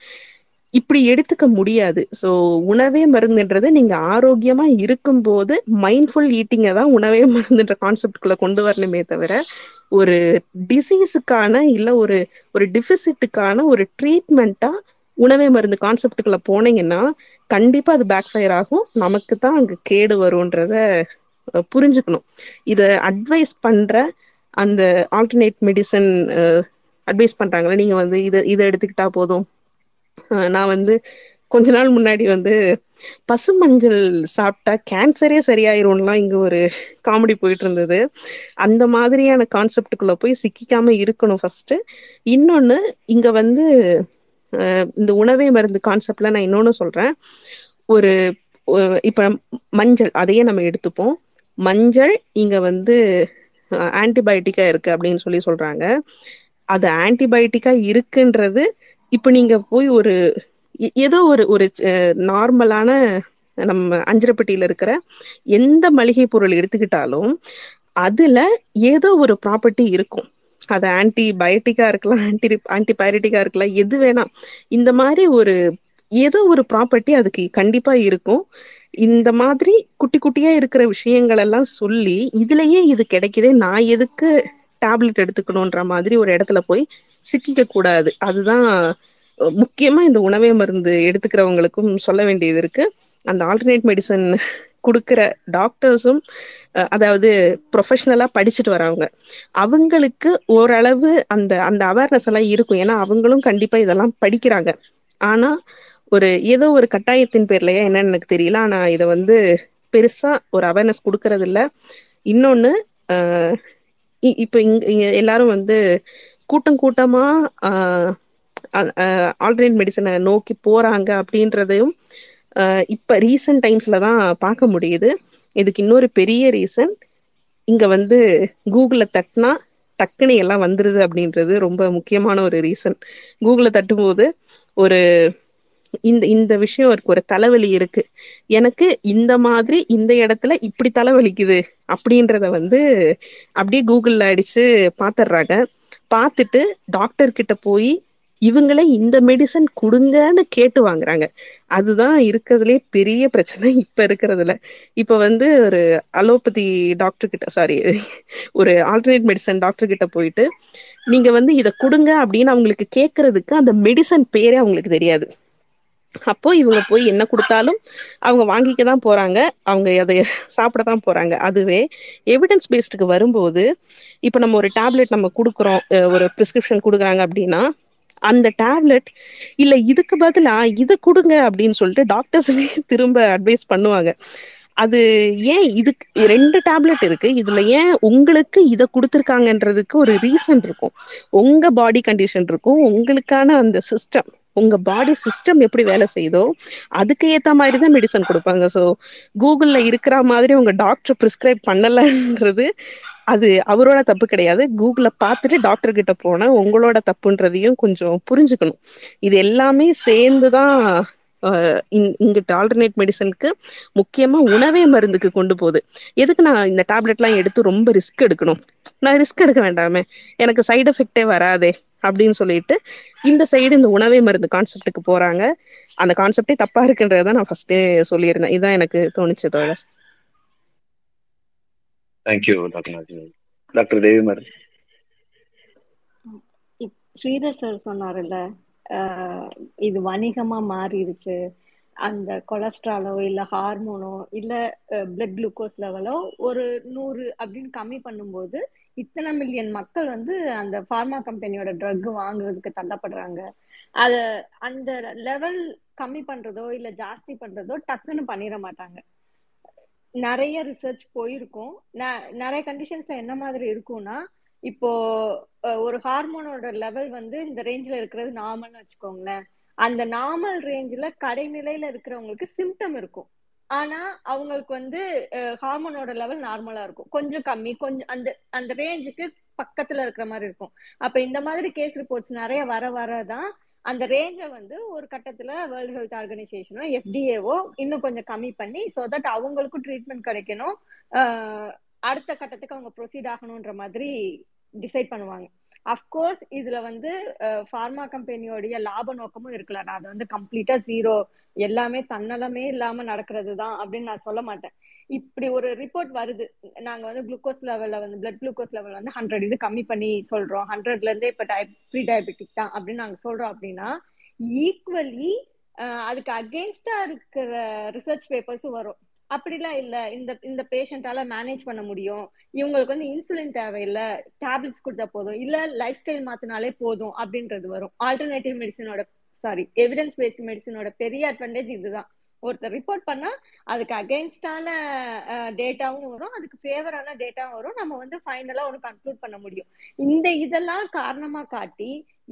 இப்படி எடுத்துக்க முடியாது. ஸோ உணவே மருந்துன்றது நீங்க ஆரோக்கியமா இருக்கும்போது மைண்ட்ஃபுல் ஈட்டிங்கை தான் உணவே மருந்துன்ற கான்செப்ட்குள்ள கொண்டு வரணுமே தவிர ஒரு டிசீஸுக்கான இல்ல ஒரு ஒரு டிஃபிசிட்டுக்கான ஒரு ட்ரீட்மெண்ட்டா உணவே மருந்து கான்செப்டுக்குள்ள போனீங்கன்னா கண்டிப்பா அது பேக் ஃபயர் ஆகும். நமக்கு தான் அங்க கேடு வரும்ன்றத புரிஞ்சுக்கணும். இத அட்வைஸ் பண்ற அந்த ஆல்டர்னேட் மெடிசன் அட்வைஸ் பண்றாங்களே நீங்க வந்து இதை இதை எடுத்துக்கிட்டா போதும். நான் வந்து கொஞ்ச நாள் முன்னாடி வந்து பசு மஞ்சள் சாப்பிட்டா கேன்சரே சரியாயிரும்லாம் இங்க ஒரு காமெடி போயிட்டு இருந்தது. அந்த மாதிரியான கான்செப்டுக்குள்ள போய் சிக்கிக்காம இருக்கணும் ஃபர்ஸ்ட் இன்னொன்னு இங்க வந்து இந்த உணவே மருந்து கான்செப்ட்ல நான் இன்னொன்னு சொல்றேன். ஒரு இப்ப மஞ்சள் அதையே நம்ம எடுத்துப்போம். மஞ்சள் இங்க வந்து ஆன்டிபயோட்டிக்கா இருக்கு அப்படின்னு சொல்லி சொல்றாங்க. அது ஆன்டிபயோட்டிக்கா இருக்குன்றது இப்ப நீங்க போய் ஒரு ஏதோ ஒரு ஒரு நார்மலான நம்ம அஞ்சரப்பட்டியில இருக்கிற எந்த மளிகை பொருள் எடுத்துக்கிட்டாலும் அதுல ஏதோ ஒரு ப்ராப்பர்ட்டி இருக்கும். அது ஆன்டிபயோட்டிக்கா இருக்கலாம் ஆன்டி ஆன்டிபயோட்டிக்கா இருக்கலாம் எது வேணாம். இந்த மாதிரி ஒரு ஏதோ ஒரு ப்ராப்பர்ட்டி அதுக்கு கண்டிப்பா இருக்கும். இந்த மாதிரி குட்டி குட்டியா இருக்கிற விஷயங்கள் எல்லாம் சொல்லி இதுலயே இது கிடைக்குதே நான் எதுக்கு டேப்லெட் எடுத்துக்கணுன்ற மாதிரி ஒரு இடத்துல போய் சிக்கிக்க கூடாது அதுதான் முக்கியமா இந்த உணவே மருந்து எடுத்துக்கிறவங்களுக்கும் சொல்ல வேண்டியது இருக்கு. அந்த ஆல்டர்னேட் மெடிசன் கொடுக்கிற டாக்டர்ஸும் அதாவது ப்ரொஃபஷனலா படிச்சுட்டு வரவங்க அவங்களுக்கு ஓரளவு அந்த அந்த அவேர்னஸ் எல்லாம் இருக்கும். ஏன்னா அவங்களும் கண்டிப்பா இதெல்லாம் படிக்கிறாங்க. ஆனா ஒரு ஏதோ ஒரு கட்டாயத்தின் பேர்லயா என்னன்னு எனக்கு தெரியல. ஆனா இதை வந்து பெருசா ஒரு அவேர்னஸ் கொடுக்கறது இல்ல இன்னொன்னு ஆஹ் இ- இங்க இங்க எல்லாரும் வந்து கூட்டம் கூட்டமா ஆல்டர்னேட் மெடிசனை நோக்கி போறாங்க அப்படின்றதையும் இப்ப ரீசன்ட் டைம்ஸ்ல தான் பார்க்க முடியுது. இதுக்கு இன்னொரு பெரிய ரீசன் இங்க வந்து கூகுளில் தட்டினா டக்குனு எல்லாம் வந்துருது அப்படின்றது ரொம்ப முக்கியமான ஒரு ரீசன் கூகுளில் தட்டும்போது ஒரு இந்த இந்த விஷயம் இருக்கு ஒரு தலைவலி இருக்கு. எனக்கு இந்த மாதிரி இந்த இடத்துல இப்படி தலைவலிக்குது அப்படின்றத வந்து அப்படியே கூகுள்ல அடிச்சு பாத்துடுறாங்க பார்த்துட்டு டாக்டர் கிட்ட போய் இவங்களே இந்த மெடிசன் கொடுங்கன்னு கேட்டு வாங்குறாங்க. அதுதான் இருக்கிறதுலே பெரிய பிரச்சனை இப்ப இருக்கிறதுல. இப்ப வந்து ஒரு அலோபதி டாக்டர் கிட்ட சாரி ஒரு ஆல்டர்னேட் மெடிசன் டாக்டர் கிட்ட போயிட்டு நீங்க வந்து இதை கொடுங்க அப்படின்னு அவங்களுக்கு கேட்கறதுக்கு அந்த மெடிசன் பேரே அவங்களுக்கு தெரியாது. அப்போ இவங்க போய் என்ன கொடுத்தாலும் அவங்க வாங்கிக்க தான் போறாங்க. அவங்க அதை சாப்பிட தான் போறாங்க. அதுவே எவிடன்ஸ் பேஸ்டுக்கு வரும்போது இப்போ நம்ம ஒரு டேப்லெட் நம்ம கொடுக்குறோம் ஒரு பிரிஸ்கிரிப்ஷன் கொடுக்குறாங்க அப்படின்னா அந்த டேப்லெட் இல்ல இதுக்கு பதிலா இது கொடுங்க அப்படின்னு சொல்லிட்டு டாக்டர்ஸுமே திரும்ப அட்வைஸ் பண்ணுவாங்க. அது ஏன் இதுக்கு ரெண்டு டேப்லெட் இருக்கு. இதுல ஏன் உங்களுக்கு இதை கொடுத்துருக்காங்கன்றதுக்கு ஒரு ரீசன் இருக்கும். உங்க பாடி கண்டிஷன் இருக்கும். உங்களுக்கான அந்த சிஸ்டம் உங்க பாடி சிஸ்டம் எப்படி வேலை செய்யுதோ அதுக்கு ஏத்த மாதிரி தான் மெடிசன் கொடுப்பாங்க. ஸோ கூகுள்ல இருக்கிற மாதிரி உங்க டாக்டர் பிரிஸ்கிரைப் பண்ணலன்றது அது அவரோட தப்பு கிடையாது. கூகுள பார்த்துட்டு டாக்டர் கிட்ட போனா உங்களோட தப்புன்றதையும் கொஞ்சம் புரிஞ்சுக்கணும். இது எல்லாமே சேர்ந்துதான் இங்- இங்கிட்ட ஆல்டர்னேட் மெடிசனுக்கு முக்கியமா உணவே மருந்துக்கு கொண்டு போகுது. எதுக்கு நான் இந்த டேப்லெட்லாம் எடுத்து ரொம்ப ரிஸ்க் எடுக்கணும்? நான் ரிஸ்க் எடுக்க வேண்டாமே. எனக்கு சைடு எஃபெக்டே வராதே. அப்படின்னு சொல்லிட்டு இந்த சைடு இந்த உணவே மருந்து கான்செப்டுக்கு போறாங்க. அந்த கான்செப்டே தப்பா இருக்குன்றதை நான் ஃபர்ஸ்டே சொல்லியிருந்தேன். இதான் எனக்கு தோணுச்சு தோழர். தேங்க்யூ டாக்டர் டாக்டர் தேவிமர் ஸ்ரீதர் சார் சொன்னார்ல ஆஹ் இது வணிகமா மாறிடுச்சு. அந்த கொலஸ்ட்ராலோ இல்ல ஹார்மோனோ இல்ல பிளட் குளுக்கோஸ் லெவலோ ஒரு நூறு அப்படின்னு கம்மி பண்ணும்போது இத்தனை மில்லியன் மக்கள் வந்து அந்த ஃபார்மா கம்பெனியோட ட்ரக் வாங்குறதுக்கு தள்ளப்படுறாங்க. அத அந்த லெவல் கம்மி பண்றதோ இல்ல ஜாஸ்தி பண்றதோ டக்குன்னு பண்ணிட மாட்டாங்க. நிறைய ரிசர்ச் போயிருக்கும். ந- நிறைய கண்டிஷன்ஸ்ல என்ன மாதிரி இருக்கும்னா இப்போ ஒரு ஹார்மோனோட லெவல் வந்து இந்த ரேஞ்சில் இருக்கிறது நார்மல்னு வச்சுக்கோங்களேன். அந்த நார்மல் ரேஞ்சில் கடைநிலையில இருக்கிறவங்களுக்கு சிம்டம் இருக்கும். ஆனா அவங்களுக்கு வந்து ஹார்மோனோட லெவல் நார்மலா இருக்கும். கொஞ்சம் கம்மி கொஞ்சம் அந்த அந்த ரேஞ்சுக்கு பக்கத்துல இருக்கிற மாதிரி இருக்கும். அப்ப இந்த மாதிரி கேஸ் ரிப்போர்ட்ஸ் நிறைய வர வரதான் அந்த ரேஞ்சை வந்து ஒரு கட்டத்துல வேர்ல்டு ஹெல்த் ஆர்கனைசேஷனோ எஃப்டிஏவோ இன்னும் கொஞ்சம் கம்மி பண்ணி ஸோ தட் அவங்களுக்கும் ட்ரீட்மெண்ட் கிடைக்கணும். அடுத்த கட்டத்துக்கு அவங்க ப்ரொசீட் ஆகணுன்ற மாதிரி டிசைட் பண்ணுவாங்க. அஃப்கோர்ஸ் இதுல வந்து ஃபார்மா கம்பெனியோடைய லாப நோக்கமும் இருக்கலாம். நான் அதை வந்து கம்ப்ளீட்டா ஜீரோ எல்லாமே தன்னலமே இல்லாம நடக்கிறது தான் அப்படின்னு நான் சொல்ல மாட்டேன். இப்படி ஒரு ரிப்போர்ட் வருது. நாங்க வந்து குளுக்கோஸ் லெவல்ல வந்து பிளட் குளுக்கோஸ் லெவல் வந்து ஹண்ட்ரட் இது கம்மி பண்ணி சொல்றோம். ஹண்ட்ரட்ல இருந்தே இப்ப டயப் ப்ரீ டயபெட்டிக் தான் அப்படின்னு நாங்க சொல்றோம் அப்படின்னா ஈக்குவலி அதுக்கு அகேன்ஸ்டா இருக்கிற ரிசர்ச் பேப்பர்ஸும் வரும். அப்படிலாம் இல்ல. இந்த இந்த பேஷண்டால மேனேஜ் பண்ண முடியும். இவங்களுக்கு வந்து இன்சுலின் தேவையில்லை. டேப்லெட்ஸ் கொடுத்தா போதும். இல்ல லைஃப் ஸ்டைல் மாத்தினாலே போதும் அப்படின்றது வரும். ஆல்டர்னேட்டிவ் மெடிசனோட சாரி எவிடன்ஸ் பேஸ்ட் மெடிசனோட பெரிய அட்வான்டேஜ் இதுதான். ஒருத்தர் ரிப்போர்ட் பண்ணா அதுக்கு அகைன்ஸ்டான டேட்டாவும் வரும் அதுக்கு ஃபேவரான டேட்டாவும் வரும். நம்ம வந்து ஃபைனலா ஒன்று கன்க்ளூட் பண்ண முடியும். இந்த இதெல்லாம் காரணமா காட்டி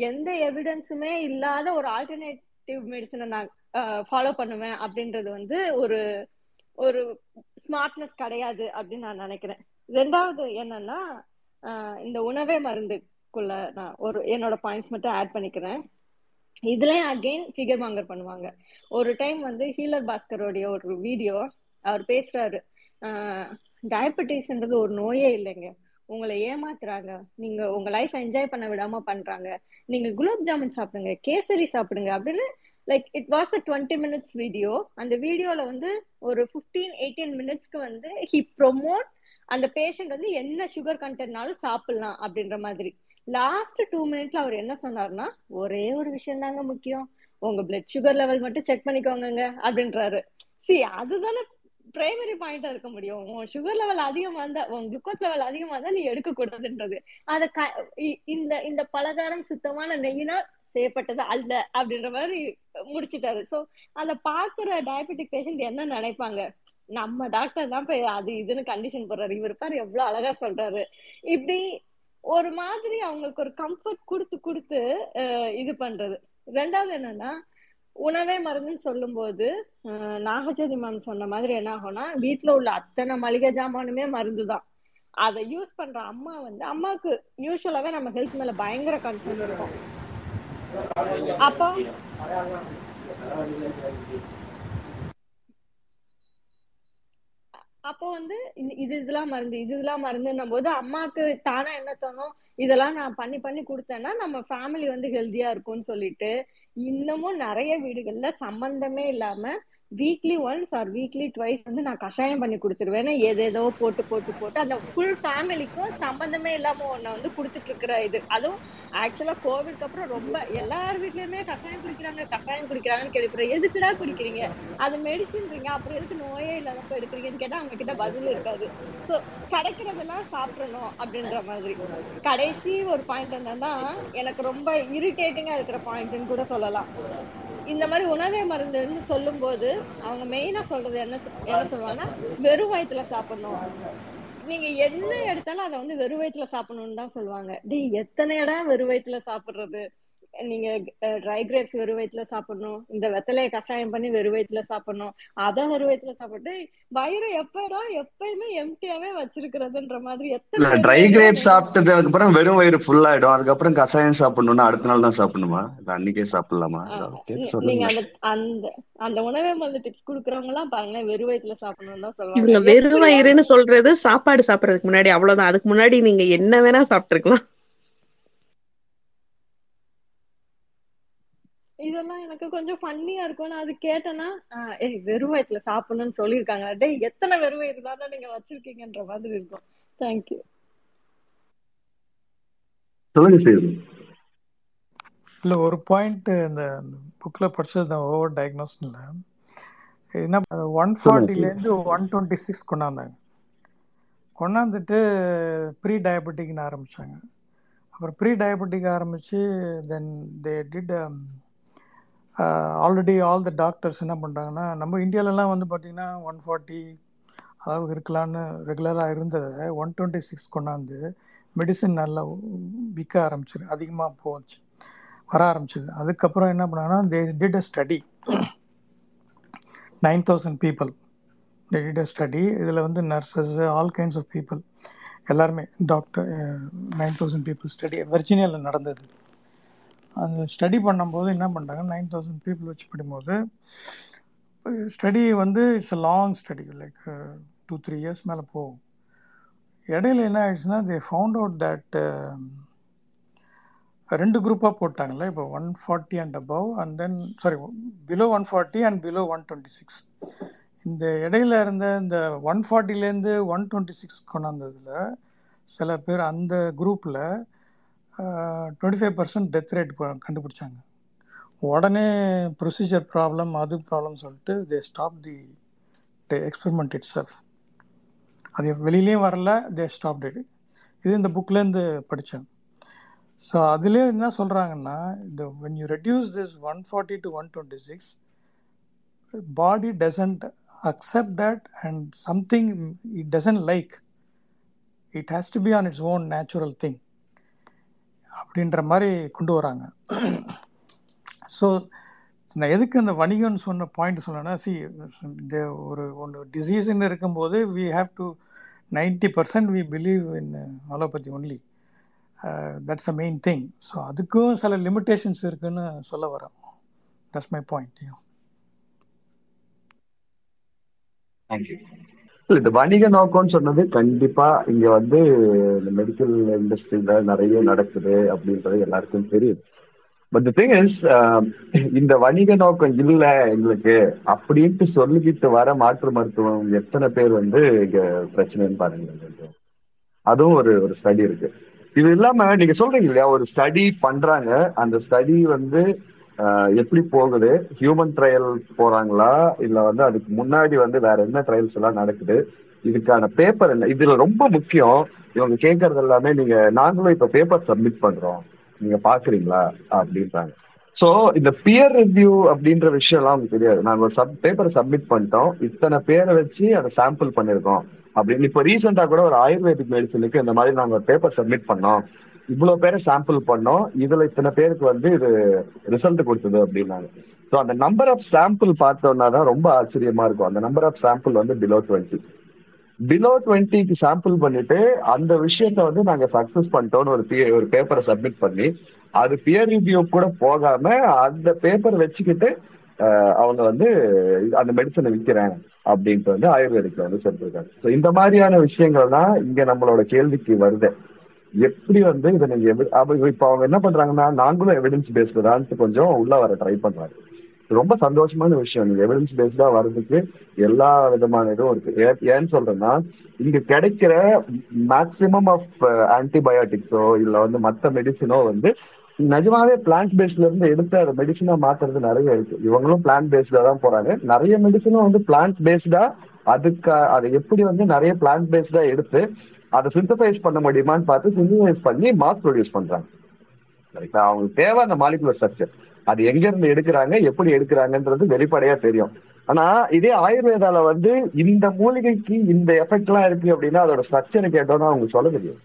எந்த எவிடன்ஸுமே இல்லாத ஒரு ஆல்டர்னேட்டிவ் மெடிசனை நான் ஃபாலோ பண்ணுவேன் அப்படின்றது வந்து ஒரு ஒரு ஸ்மார்ட்னஸ் கிடையாது அப்படின்னு நான் நினைக்கிறேன். ரெண்டாவது என்னன்னா இந்த உணவே மருந்துக்குள்ள நான் ஒரு என்னோட பாயிண்ட்ஸ் மட்டும் ஆட் பண்ணிக்கிறேன். இதுலயும் அகைன் ஃபிகர் மாங்கர் பண்ணுவாங்க. ஒரு டைம் வந்து ஹீலர் பாஸ்கரோடைய ஒரு வீடியோ அவர் பேசுறாரு. டயபெட்டிஸ்ன்றது ஒரு நோயே இல்லைங்க. உங்களை ஏமாத்துறாங்க. நீங்க உங்க லைஃப் என்ஜாய் பண்ண விடாம பண்றாங்க. நீங்க குலாப் ஜாமுன் சாப்பிடுங்க கேசரி சாப்பிடுங்க அப்படின்னு like it was a twenty minutes video அந்த வீடியோல வந்து ஒரு ஃபிஃப்டீன் எயிட்டீன் மினிட்ஸ்க்கு வந்து ஹி ப்ரொமோட் அந்த பேஷண்ட் வந்து என்ன சுகர் கண்டென்ட்னாலும் சாப்பிடலாம் அப்படின்ற மாதிரி. லாஸ்ட் டூ மினிட்ஸ்ல அவர் என்ன சொன்னார்னா ஒரே ஒரு விஷயம் தாங்க முக்கியம். உங்க பிளட் சுகர் லெவல் மட்டும் செக் பண்ணிக்கோங்க அப்படின்றாரு. சி அதுதானே பிரைமரி பாயிண்டா இருக்க முடியும். உன் சுகர் லெவல் அதிகமா இருந்தா உன் குளுக்கோஸ் லெவல் அதிகமா இருந்தா நீ எடுக்க கூடாதுன்றது. அத இந்த இந்த பலகாரம் சுத்தமான நெய்னா செய்யப்பட்டது அல்ல அப்படின்ற மாதிரி முடிச்சிட்டாரு. சோ அத பாக்குற டயபெட்டிக் பேஷண்ட் என்ன நினைப்பாங்க? நம்ம டாக்டர் தான் போய் அது இதுன்னு கண்டிஷன் போடுறாரு. இவர் பாரு எவ்வளவு அழகா சொல்றாரு. இப்படி ஒரு மாதிரி அவங்களுக்கு ஒரு கம்ஃபர்ட் கொடுத்து கொடுத்து இது பண்றது. ரெண்டாவது என்னன்னா உணவே மருந்துன்னு சொல்லும் போது நாகஜோதி மேம் சொன்ன மாதிரி என்ன ஆகும்னா வீட்டுல உள்ள அத்தனை மளிகை ஜாமானுமே மருந்து தான் அதை யூஸ் பண்ற அம்மா வந்து அம்மாவுக்கு யூஸ்வலாவே நம்ம ஹெல்த் மேல பயங்கர கன்சர்ன் இருக்கும். அப்போ அப்போ வந்து இது இதெல்லாம் மருந்து இது இதெல்லாம் மருந்துன்னும் போது அம்மாக்கு தானா என்ன தோணும்? இதெல்லாம் நான் பண்ணி பண்ணி கொடுத்தேன்னா நம்ம ஃபேமிலி வந்து ஹெல்த்தியா இருக்கும்னு சொல்லிட்டு இன்னமும் நிறைய வீடுகள்ல சம்பந்தமே இல்லாம weekly once or weekly twice வந்து நான் கஷாயம் பண்ணி கொடுத்துருவேன் ஏதேதோ போட்டு போட்டு போட்டு அந்த ஃபுல் ஃபேமிலிக்கும் சம்பந்தமே இல்லாம ஒன்ன வந்து கொடுத்துட்டு இருக்கிற இது. அதுவும் ஆக்சுவலா கோவிட்க்கு அப்புறம் ரொம்ப எல்லார் வீட்லயுமே கஷாயம் குடிக்கிறாங்க கஷாயம் குடிக்கிறாங்கன்னு கேள்விப்படுறேன். எதுக்குடா குடிக்கிறீங்க? அது மெடிசின்றீங்க அப்புறம் எதுக்கு நோயே இல்லாதப்ப எடுக்கிறீங்கன்னு கேட்டா அவங்க கிட்ட பதில் இருக்காது. ஸோ கிடைக்கிறதெல்லாம் சாப்பிடணும் அப்படின்ற மாதிரி. கடைசி ஒரு பாயிண்ட் என்னன்னா எனக்கு ரொம்ப இரிட்டேட்டிங்கா இருக்கிற பாயிண்ட்னு கூட சொல்லலாம். இந்த மாதிரி உணவே மருந்துன்னு சொல்லும்போது அவங்க மெயினா சொல்றது என்ன என்ன சொல்லுவாங்கன்னா வெறும் வயிற்றுல சாப்பிடணும். நீங்க என்ன எடுத்தாலும் அதை வந்து வெறும் வயிற்றுல சாப்பிடணும்னு தான் சொல்லுவாங்க. டேய் எத்தனை இடம் வெறும் வயிற்றுல சாப்பிடுறது? நீங்க ட்ரை கிரேப்ஸ் வெறும் வயிற்றுல சாப்பிடணும். இந்த வெத்தலையை கஷாயம் பண்ணி வெறும் வயிற்றுல சாப்பிடணும். அதை வெறும் வயிற்றுல சாப்பிட்டு வயிறு எப்படா எப்பயுமே எம்டியாவே வச்சிருக்கிறதுன்ற மாதிரி இல்ல எத்தனை ட்ரை கிரேப் சாப்பிட்டதுக்கு அப்புறம் வெறும் வயிறு ஃபுல் ஆயிடும். அதுக்கப்புறம் கஷாயம் சாப்பிடணும்னா அடுத்த நாள் தான் சாப்பிடணுமா? இல்ல அன்னைக்கே சாப்பிடலாமா? நீங்க அந்த அந்த அந்த உணவே மருந்து டிப்ஸ் குடுக்கறவங்க எல்லாம் பாருங்களேன் வெறும் வயிற்றுல சாப்பிடணும்னு தான் சொல்லுவாங்க. இவங்க வெறும் வயிறுன்னு சொல்றது சாப்பாடு சாப்பிடறதுக்கு முன்னாடி அவ்வளவுதான். அதுக்கு முன்னாடி நீங்க என்ன வேணா சாப்பிட்டுருக்கலாம். இதெல்லாம் எனக்கு கொஞ்சம் ஃபன்னியா இருக்கும். நான் அது கேட்டேன்னா ஆஹ் ஏய் வெறும் வயிற்றுல சாப்பிடணும்னு சொல்லியிருக்காங்க. டேய் எத்தனை வெறும் வயிறு தானே நீங்க வச்சிருக்கீங்கன்ற மாதிரி இருக்கும். தேங்க்யூ இல்லை ஒரு பாயிண்ட் இந்த புக்கில் படிச்சது தான் ஓவர் டயக்னோஸ்ல என்ன ஒன் ஃபார்ட்டிலேருந்து ஒன் டுவெண்ட்டி சிக்ஸ் கொண்டாந்தாங்க. கொண்டாந்துட்டு ப்ரீ டயபெட்டிக்னு ஆரம்பித்தாங்க அப்புறம் ப்ரீ டயபெட்டிக் ஆரம்பித்து then they did already all the doctors என்ன பண்ணுறாங்கன்னா நம்ம இந்தியாவிலலாம் வந்து பார்த்திங்கன்னா ஒன் ஃபார்ட்டி அளவுக்கு இருக்கலான்னு ரெகுலராக இருந்ததை ஒன் டுவெண்ட்டி சிக்ஸ் கொண்டாந்து மெடிசின் நல்லா விற்க ஆரம்பிச்சிரு அதிகமாக போச்சு வர ஆரம்பிச்சது. அதுக்கப்புறம் என்ன பண்ணாங்கன்னா they did a study nine thousand people they did a study இதில் வந்து nurses all kinds of people எல்லாருமே doctor nine thousand people study வெர்ஜினியாவில் நடந்தது. அந்த ஸ்டடி பண்ணும்போது என்ன பண்ணுறாங்க நைன் தௌசண்ட் பீப்புள் வச்சு படிக்கும்போது ஸ்டடி வந்து it's a long study like two three years மேலே போகும். இடையில என்ன ஆயிடுச்சுன்னா தே ஃபவுண்ட் அவுட் தட் ரெண்டு குரூப்பாக போட்டாங்கல்ல இப்போ one forty and above and then sorry below one forty and below one twenty six இந்த இடையில இருந்த இந்த ஒன் ஃபார்ட்டிலேருந்து ஒன் டுவெண்ட்டி சிக்ஸ் கொண்டாந்ததில் சில பேர் அந்த குரூப்பில் twenty five percent death rate கண்டுபிடிச்சாங்க. உடனே ப்ரொசீஜர் ப்ராப்ளம் அது ப்ராப்ளம் சொல்லிட்டு they stop the experiment itself அது வெளியிலையும் வரல தே ஸ்டாப் இட் இது இந்த புக்லேருந்து படித்தேன் ஸோ அதுலேயே என்ன சொல்கிறாங்கன்னா இந்த when you reduce this one forty to one twenty six body doesn't accept that and something it doesn't like it has to be on its own natural thing அப்படின்ற மாதிரி கொண்டு வராங்க. ஸோ நான் எதுக்கு இந்த வணிகம்னு சொன்ன பாயிண்ட் சொன்னேன்னா சி இந்த ஒரு ஒன்று டிசீஸ்ன்னு இருக்கும்போது we have to ninety percent we believe in allopathy only that's a main thing so அதுக்கும் சில லிமிட்டேஷன்ஸ் இருக்குன்னு சொல்ல வரேன். தட்ஸ் மை பாயிண்ட் தேங்க்யூ இந்த வணிக நோக்கம்னு சொன்னது கண்டிப்பா இங்க வந்து இந்த மெடிக்கல் இண்டஸ்ட்ரியில நிறைய நடக்குது அப்படின்றது எல்லாருக்கும் தெரியும். பட் தி திங் இஸ் இந்த வணிக நோக்கம் இல்ல எங்களுக்கு அப்படின்ட்டு சொல்லிக்கிட்டு வர மாற்று மருத்துவம் எத்தனை பேர் வந்து இங்க பிரச்சனைன்னு பாருங்க. அதுவும் ஒரு ஒரு ஸ்டடி இருக்கு. இது இல்லாம நீங்க சொல்றீங்க இல்லையா ஒரு ஸ்டடி பண்றாங்க. அந்த ஸ்டடி வந்து எப்படி போகுது? ஹியூமன் ட்ரையல் போறாங்களா? இல்ல வந்து அதுக்கு முன்னாடி வந்து வேற என்ன ட்ரையல்ஸ் எல்லாம் நடக்குது? இதுக்கான பேப்பர் என்ன? இதுல ரொம்ப முக்கியம். இவங்க கேட்கறது எல்லாமே நீங்க நாங்களும் இப்ப பேப்பர் சப்மிட் பண்றோம். நீங்க பாக்குறீங்களா? அப்படின்றாங்க. சோ இந்த பியர் ரிவ்யூ அப்படின்ற விஷயம் எல்லாம் அவங்களுக்கு தெரியாது. நாங்க சப் பேப்பரை சப்மிட் பண்ணிட்டோம். இத்தனை பேரை வச்சு அதை சாம்பிள் பண்ணிருக்கோம் அப்படின்னு இப்போ ரீசெண்டா கூட ஒரு ஆயுர்வேதிக் மெடிசனுக்கு இந்த மாதிரி நாங்க பேப்பர் சப்மிட் பண்ணோம். இவ்வளவு பேரை சாம்பிள் பண்ணோம். இதுல இத்தனை பேருக்கு வந்து இது ரிசல்ட் கொடுத்தது அப்படின்னாங்க. ஸோ அந்த நம்பர் ஆஃப் சாம்பிள் பார்த்தோம்னா தான் ரொம்ப ஆச்சரியமா இருக்கும். அந்த நம்பர் ஆஃப் சாம்பிள் வந்து பிலோ டுவெண்ட்டி பிலோ டுவெண்ட்டிக்கு சாம்பிள் பண்ணிட்டு அந்த விஷயத்த வந்து நாங்க சக்சஸ் பண்ணிட்டோம்னு ஒரு ஒரு பேப்பரை சப்மிட் பண்ணி அது பியர் ரிவ்யூ கூட போகாம அந்த பேப்பர் வச்சுக்கிட்டு அவங்க வந்து அந்த மெடிசனை விற்கிறேன் அப்படின்ட்டு வந்து ஆயுர்வேதிக்ல வந்து சொல்லிருக்காங்க. ஸோ இந்த மாதிரியான விஷயங்கள் தான் இங்க நம்மளோட கேள்விக்கு வருது. எப்படி வந்து இதை நீங்க இப்ப அவங்க என்ன பண்றாங்கன்னா நாங்களும் எவிடன்ஸ் பேஸ்டு தான். கொஞ்சம் உள்ள வர ட்ரை பண்றாரு. ரொம்ப சந்தோஷமான விஷயம். நீங்க எவிடன்ஸ் பேஸ்டா வர்றதுக்கு எல்லா விதமான இதுவும் இருக்கு. ஏன் ஏன்னு சொல்றேன்னா இங்க கிடைக்கிற மேக்சிமம் ஆஃப் ஆன்டிபயோட்டிக்ஸோ இல்ல வந்து மத்த மெடிசினோ வந்து நிஜமாவே பிளான்ட் பேஸ்ட்ல இருந்து எடுத்து அதை மெடிசினா மாத்துறது நிறைய இருக்கு. இவங்களும் பிளான்ட் பேஸ்டா தான் போறாங்க. நிறைய மெடிசனும் வந்து பிளான்ட் பேஸ்டா அதுக்கு அதை எப்படி வந்து நிறைய பிளான்ட் பேஸ்டா எடுத்து அதை சிந்தசைஸ் பண்ண முடியுமான்னு பார்த்து சிந்தசைஸ் பண்ணி மாஸ் ப்ரொடியூஸ் பண்றாங்க. கரெக்டா அவங்களுக்கு தேவை அந்த மாலிகுலர் ஸ்ட்ரக்சர் அது எங்க இருந்து எடுக்கிறாங்க எப்படி எடுக்கிறாங்கன்றது வெளிப்படையா தெரியும். ஆனா இதே ஆயுர்வேதால வந்து இந்த மூலிகைக்கு இந்த எஃபெக்ட் எல்லாம் இருக்கு அப்படின்னா அதோட ஸ்ட்ரக்சரை கேட்டோம்னா அவங்க சொல்ல தெரியும்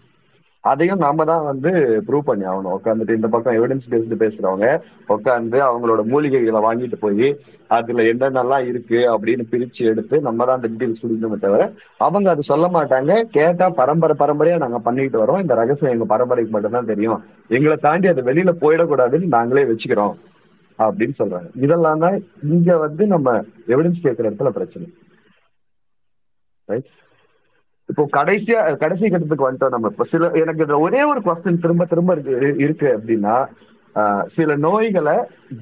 அதையும் நாம தான் வந்து ப்ரூவ் பண்ணி ஆகணும். உட்காந்துட்டு இந்த பக்கம் எவிடன்ஸ் பேஸ்டு பேசுறவங்க உட்காந்து அவங்களோட மூலிகைகளை வாங்கிட்டு போய் அதுல என்னென்னலாம் இருக்கு அப்படின்னு பிரிச்சு எடுத்து நம்ம தான் அந்த டீட்டெயில்ஸ் சொல்லிக்கணுமே தவிர அவங்க அது சொல்ல மாட்டாங்க. கேட்டா பரம்பரை பரம்பரையா நாங்க பண்ணிட்டு வரோம். இந்த ரகசியம் எங்க பரம்பரைக்கு மட்டும்தான் தெரியும். எங்களை தாண்டி அது வெளியில போயிடக்கூடாதுன்னு நாங்களே வச்சுக்கிறோம் அப்படின்னு சொல்றாங்க. இதெல்லாம் தான் இங்க வந்து நம்ம எவிடன்ஸ் கேட்கிற இடத்துல பிரச்சனை. ரைட் இப்போ கடைசியா கடைசி கட்டத்துக்கு வந்துட்டோம் நம்ம. இப்போ சில எனக்கு இதுல ஒரே ஒரு கொஸ்டின் திரும்ப திரும்ப இருக்கு இருக்கு அப்படின்னா சில நோய்களை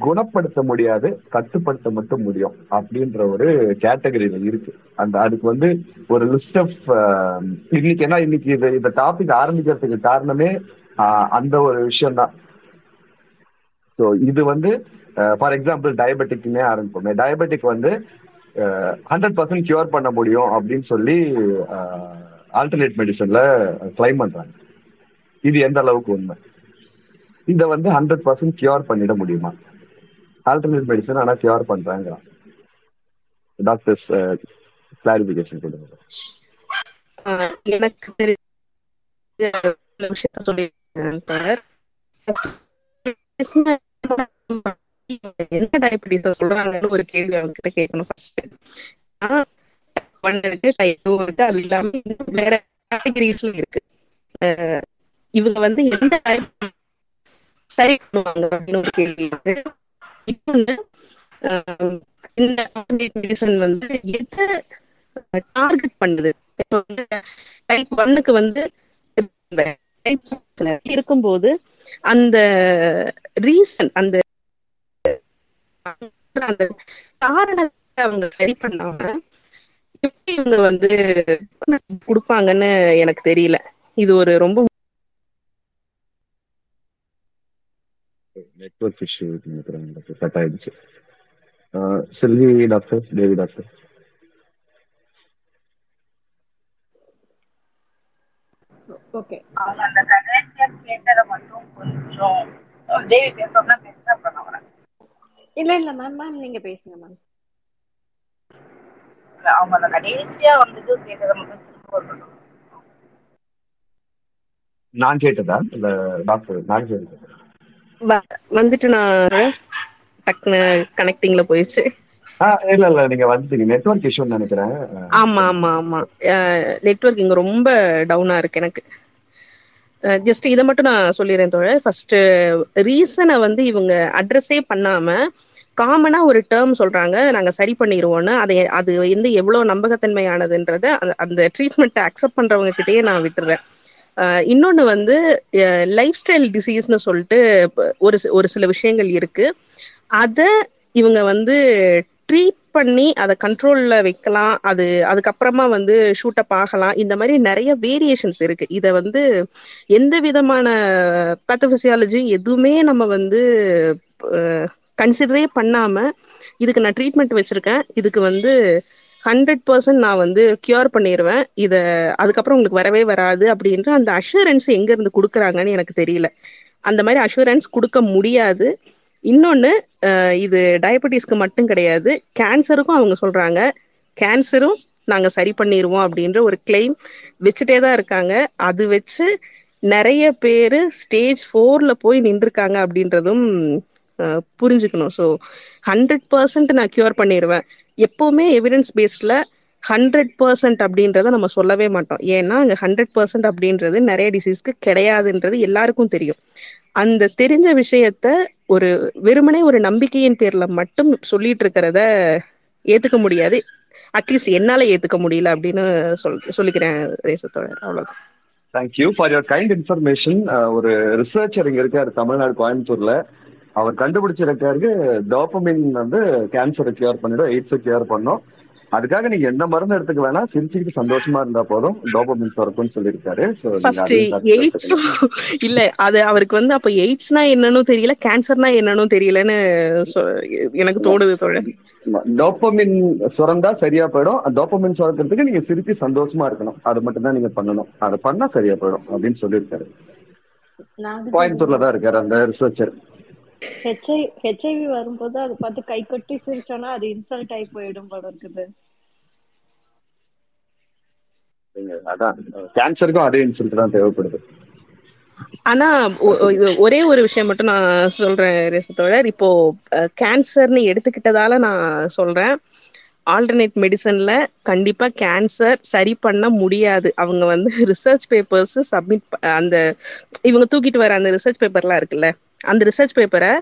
குணப்படுத்த முடியாது கட்டுப்படுத்த மட்டும் முடியும் அப்படின்ற ஒரு கேட்டகரியில இருக்கு. அந்த அதுக்கு வந்து ஒரு லிஸ்ட் ஆஃப் இன்னைக்கு ஏன்னா இன்னைக்கு இது இந்த டாபிக் ஆரம்பிக்கிறதுக்கு காரணமே ஆஹ், அந்த ஒரு விஷயம் தான் ஸோ இது வந்து ஃபார் எக்ஸாம்பிள் டயபெட்டிக்னே ஆரம்பிப்போமே. டயபெட்டிக் வந்து ஹண்ட்ரட் பர்சன்ட் கியூர் பண்ண முடியும் அப்படின்னு சொல்லி ஆல்டர்னேட் மெடிசன்ல கிளைம் பண்றாங்க. இது எந்த அளவுக்கு உண்மை? இதை வந்து ஹண்ட்ரட் பர்சன்ட் கியூர் பண்ணிட முடியுமா? ஆல்டர்னேட் மெடிசன் ஆனா கியூர் பண்றாங்கிறான் டாக்டர்ஸ் கிளாரிபிகேஷன் கொடுங்க. எனக்கு தெரிஞ்ச விஷயத்த சொல்லி என்ன டயபிட்டிஸ் சொல்றாங்கன்னு ஒரு கேள்வி அவங்க கிட்ட கேட்கணும் ஃபர்ஸ்ட் ஒன் இருக்கு டைப் டூ இருக்கு அது இல்லாம இன்னும் வேற கேட்டகரிஸ்ல இருக்கு. இவங்க வந்து எந்த டைப் சரி பண்ணுவாங்க அப்படின்னு ஒரு கேள்வி இருக்கு. இன்னொன்னு அஹ் இந்த மெடிசன் வந்து எதை டார்கெட் பண்ணுது? இப்போ வந்து டைப் ஒன்னுக்கு வந்து இருக்கும்போது அந்த ரீசன் அந்த அந்த காரணத்தை அவங்க சரி பண்ணாம எப்படி இவங்க வந்து கொடுப்பாங்கன்னு எனக்கு தெரியல. இது ஒரு ரொம்ப நெட்ஒர்க் இஷ்யூ நினைக்கிறேன் டாக்டர் கட் ஆயிடுச்சு. Selvi doctor Devi doctor. Okay அந்த கடைசியா கேட்டதை மட்டும் கொஞ்சம் தேவி பேசுறேன் அப்புறம் நான் வரேன் இல்ல இல்ல மேம் மேம் நீங்க பேசுங்க மேம் இல்ல, அவங்க அந்த கடைசியா வந்துட்டு கேட்டதை மட்டும் திரும்ப ஒரு தடவை நான் கேட்டதா? இல்ல டாக்டர் நான் கேட்டதா? வ- வந்துட்டு நான் டக்குன்னு கனெக்டிங்ல போயிடுச்சு. இல்ல இல்ல நீங்க வந்துட்டீங்க. நெட்ஒர்க் இஷ்யூன்னு நினைக்கிறேன். ஆமா ஆமா ஆமா. நெட்வொர்க் இங்க ரொம்ப டவுனா இருக்கு எனக்கு. ஜஸ்ட் இதை மட்டும் நான் சொல்லிடுறேன் தோழ ஃபர்ஸ்ட் ரீசனை வந்து இவங்க அட்ரஸே பண்ணாம காமனா ஒரு டேர்ம் சொல்றாங்க. நாங்க சரி பண்ணிடுவோம்னு அதை அது வந்து எவ்வளவு நம்பகத்தன்மையானதுன்றத அந்த- அந்த ட்ரீட்மெண்ட்டை அக்செப்ட் பண்றவங்க கிட்டேயே நான் விட்டுறேன். இன்னொன்று இன்னொன்னு வந்து லைஃப் ஸ்டைல் டிசீஸ்னு சொல்லிட்டு ஒரு ஒரு சில விஷயங்கள் இருக்கு. அதை இவங்க வந்து ட்ரீட் பண்ணி அதை கண்ட்ரோல்ல வைக்கலாம். அது அதுக்கப்புறமா வந்து ஷூட் அப் ஆகலாம். இந்த மாதிரி நிறைய வேரியேஷன்ஸ் இருக்கு. இதை வந்து எந்த விதமான பேத்தோபிசியாலஜி எதுவுமே நம்ம வந்து கன்சிடரே பண்ணாம இதுக்கு நான் ட்ரீட்மெண்ட் வச்சிருக்கேன். இதுக்கு வந்து ஹண்ட்ரட் பர்சன்ட் நான் வந்து கியூர் பண்ணிடுவேன் இதை அதுக்கப்புறம் உங்களுக்கு வரவே வராது அப்படின்ற அந்த அஷூரன்ஸ் எங்க இருந்து கொடுக்குறாங்கன்னு எனக்கு தெரியல. அந்த மாதிரி அஷூரன்ஸ் கொடுக்க முடியாது. இன்னொன்று இது டயபெட்டிஸ்க்கு மட்டும் கிடையாது கேன்சருக்கும் அவங்க சொல்றாங்க. கேன்சரும் நாங்க சரி பண்ணிடுவோம் அப்படின்ற ஒரு கிளைம் வச்சுட்டே தான் இருக்காங்க. அது வச்சு நிறைய பேர் ஸ்டேஜ் ஃபோர்ல போய் நின்றுருக்காங்க அப்படின்றதும் புரிஞ்சுக்கணும். ஸோ ஹண்ட்ரட் பர்சன்ட் நான் கியூர் பண்ணிடுவேன் எப்பவுமே எவிடன்ஸ் பேஸ்ட்ல ஹண்ட்ரட் பர்சன்ட் அப்படின்றத நம்ம சொல்லவே மாட்டோம். ஏன்னா அங்கே ஹண்ட்ரட் பர்சன்ட் அப்படின்றது நிறைய டிசீஸ்க்கு கிடையாதுன்றது எல்லாருக்கும் தெரியும். அந்த தெரிஞ்ச விஷயத்த ஒரு வெறுமனே ஒரு நம்பிக்கையின் பேர்ல மட்டும் சொல்லிட்டு இருக்கிறத ஏத்துக்க முடியாது. அட்லீஸ்ட் என்னால ஏத்துக்க முடியல அப்படின்னு சொல் சொல்லிக்கிறேன் ரேசத்தோட அவ்வளவுதான். Thank you for your kind information ஒரு ரிசர்ச்சர் இங்க இருக்காரு தமிழ்நாடு கோயம்புத்தூர்ல. அவர் கண்டுபிடிச்சிருக்காரு டோப்பமின் வந்து கேன்சரை கியூர் பண்ணிடும் எய்ட்ஸை கியூர் பண்ணும். அதுக்காக நீங்க எந்த மருந்து எடுத்துக்க வேணாம். சிரிச்சுக்கிட்டு சந்தோஷமா இருந்தா போதும். டோப்பமின் சுரக்கும்னு சொல்லியிருக்காரு. ஃபர்ஸ்ட் எய்ட்ஸும் இல்ல அது அவருக்கு வந்து அப்ப எய்ட்ஸ்னா என்னன்னு தெரியல கேன்சர்னா என்னன்னு தெரியலன்னு சொ- எனக்கு தோணுது தோழர். டோப்பமின் சுரந்தா சரியா போயிடும். டோப்பமின் சுரக்கிறதுக்கு நீங்க சிரிச்சு சந்தோஷமா இருக்கணும். அது மட்டும் தான் நீங்க பண்ணணும். அதை பண்ணா சரியா போயிடும் அப்படின்னு சொல்லியிருக்காரு. கோயம்புத்தூர்ல தான் இருக்காரு அந்த ரிசர்ச்சர் ஹெச்ஐ ஹெச்ஐவி வரும்போது அதை பார்த்து கை கொட்டி சிரிச்சோன்னா அது இன்சல்ட் ஆகி போயிடும் போல இருக்குது. அதான் கேன்சருக்கும் அதே இன்சல்ட் தான் தேவைப்படுது. ஆனா ஒரே ஒரு விஷயம் மட்டும் நான் சொல்றேன் ரேசு தோழர். இப்போ கேன்சர்னு எடுத்துக்கிட்டதால நான் சொல்றேன். ஆல்டர்னேட் மெடிசன்ல கண்டிப்பா கேன்சர் சரி பண்ண முடியாது. அவங்க வந்து ரிசர்ச் பேப்பர்ஸ் சப்மிட் அந்த இவங்க தூக்கிட்டு வர அந்த ரிசர்ச் பேப்பர்லாம் இருக்குல்ல? அந்த ரிசர்ச் பேப்பரை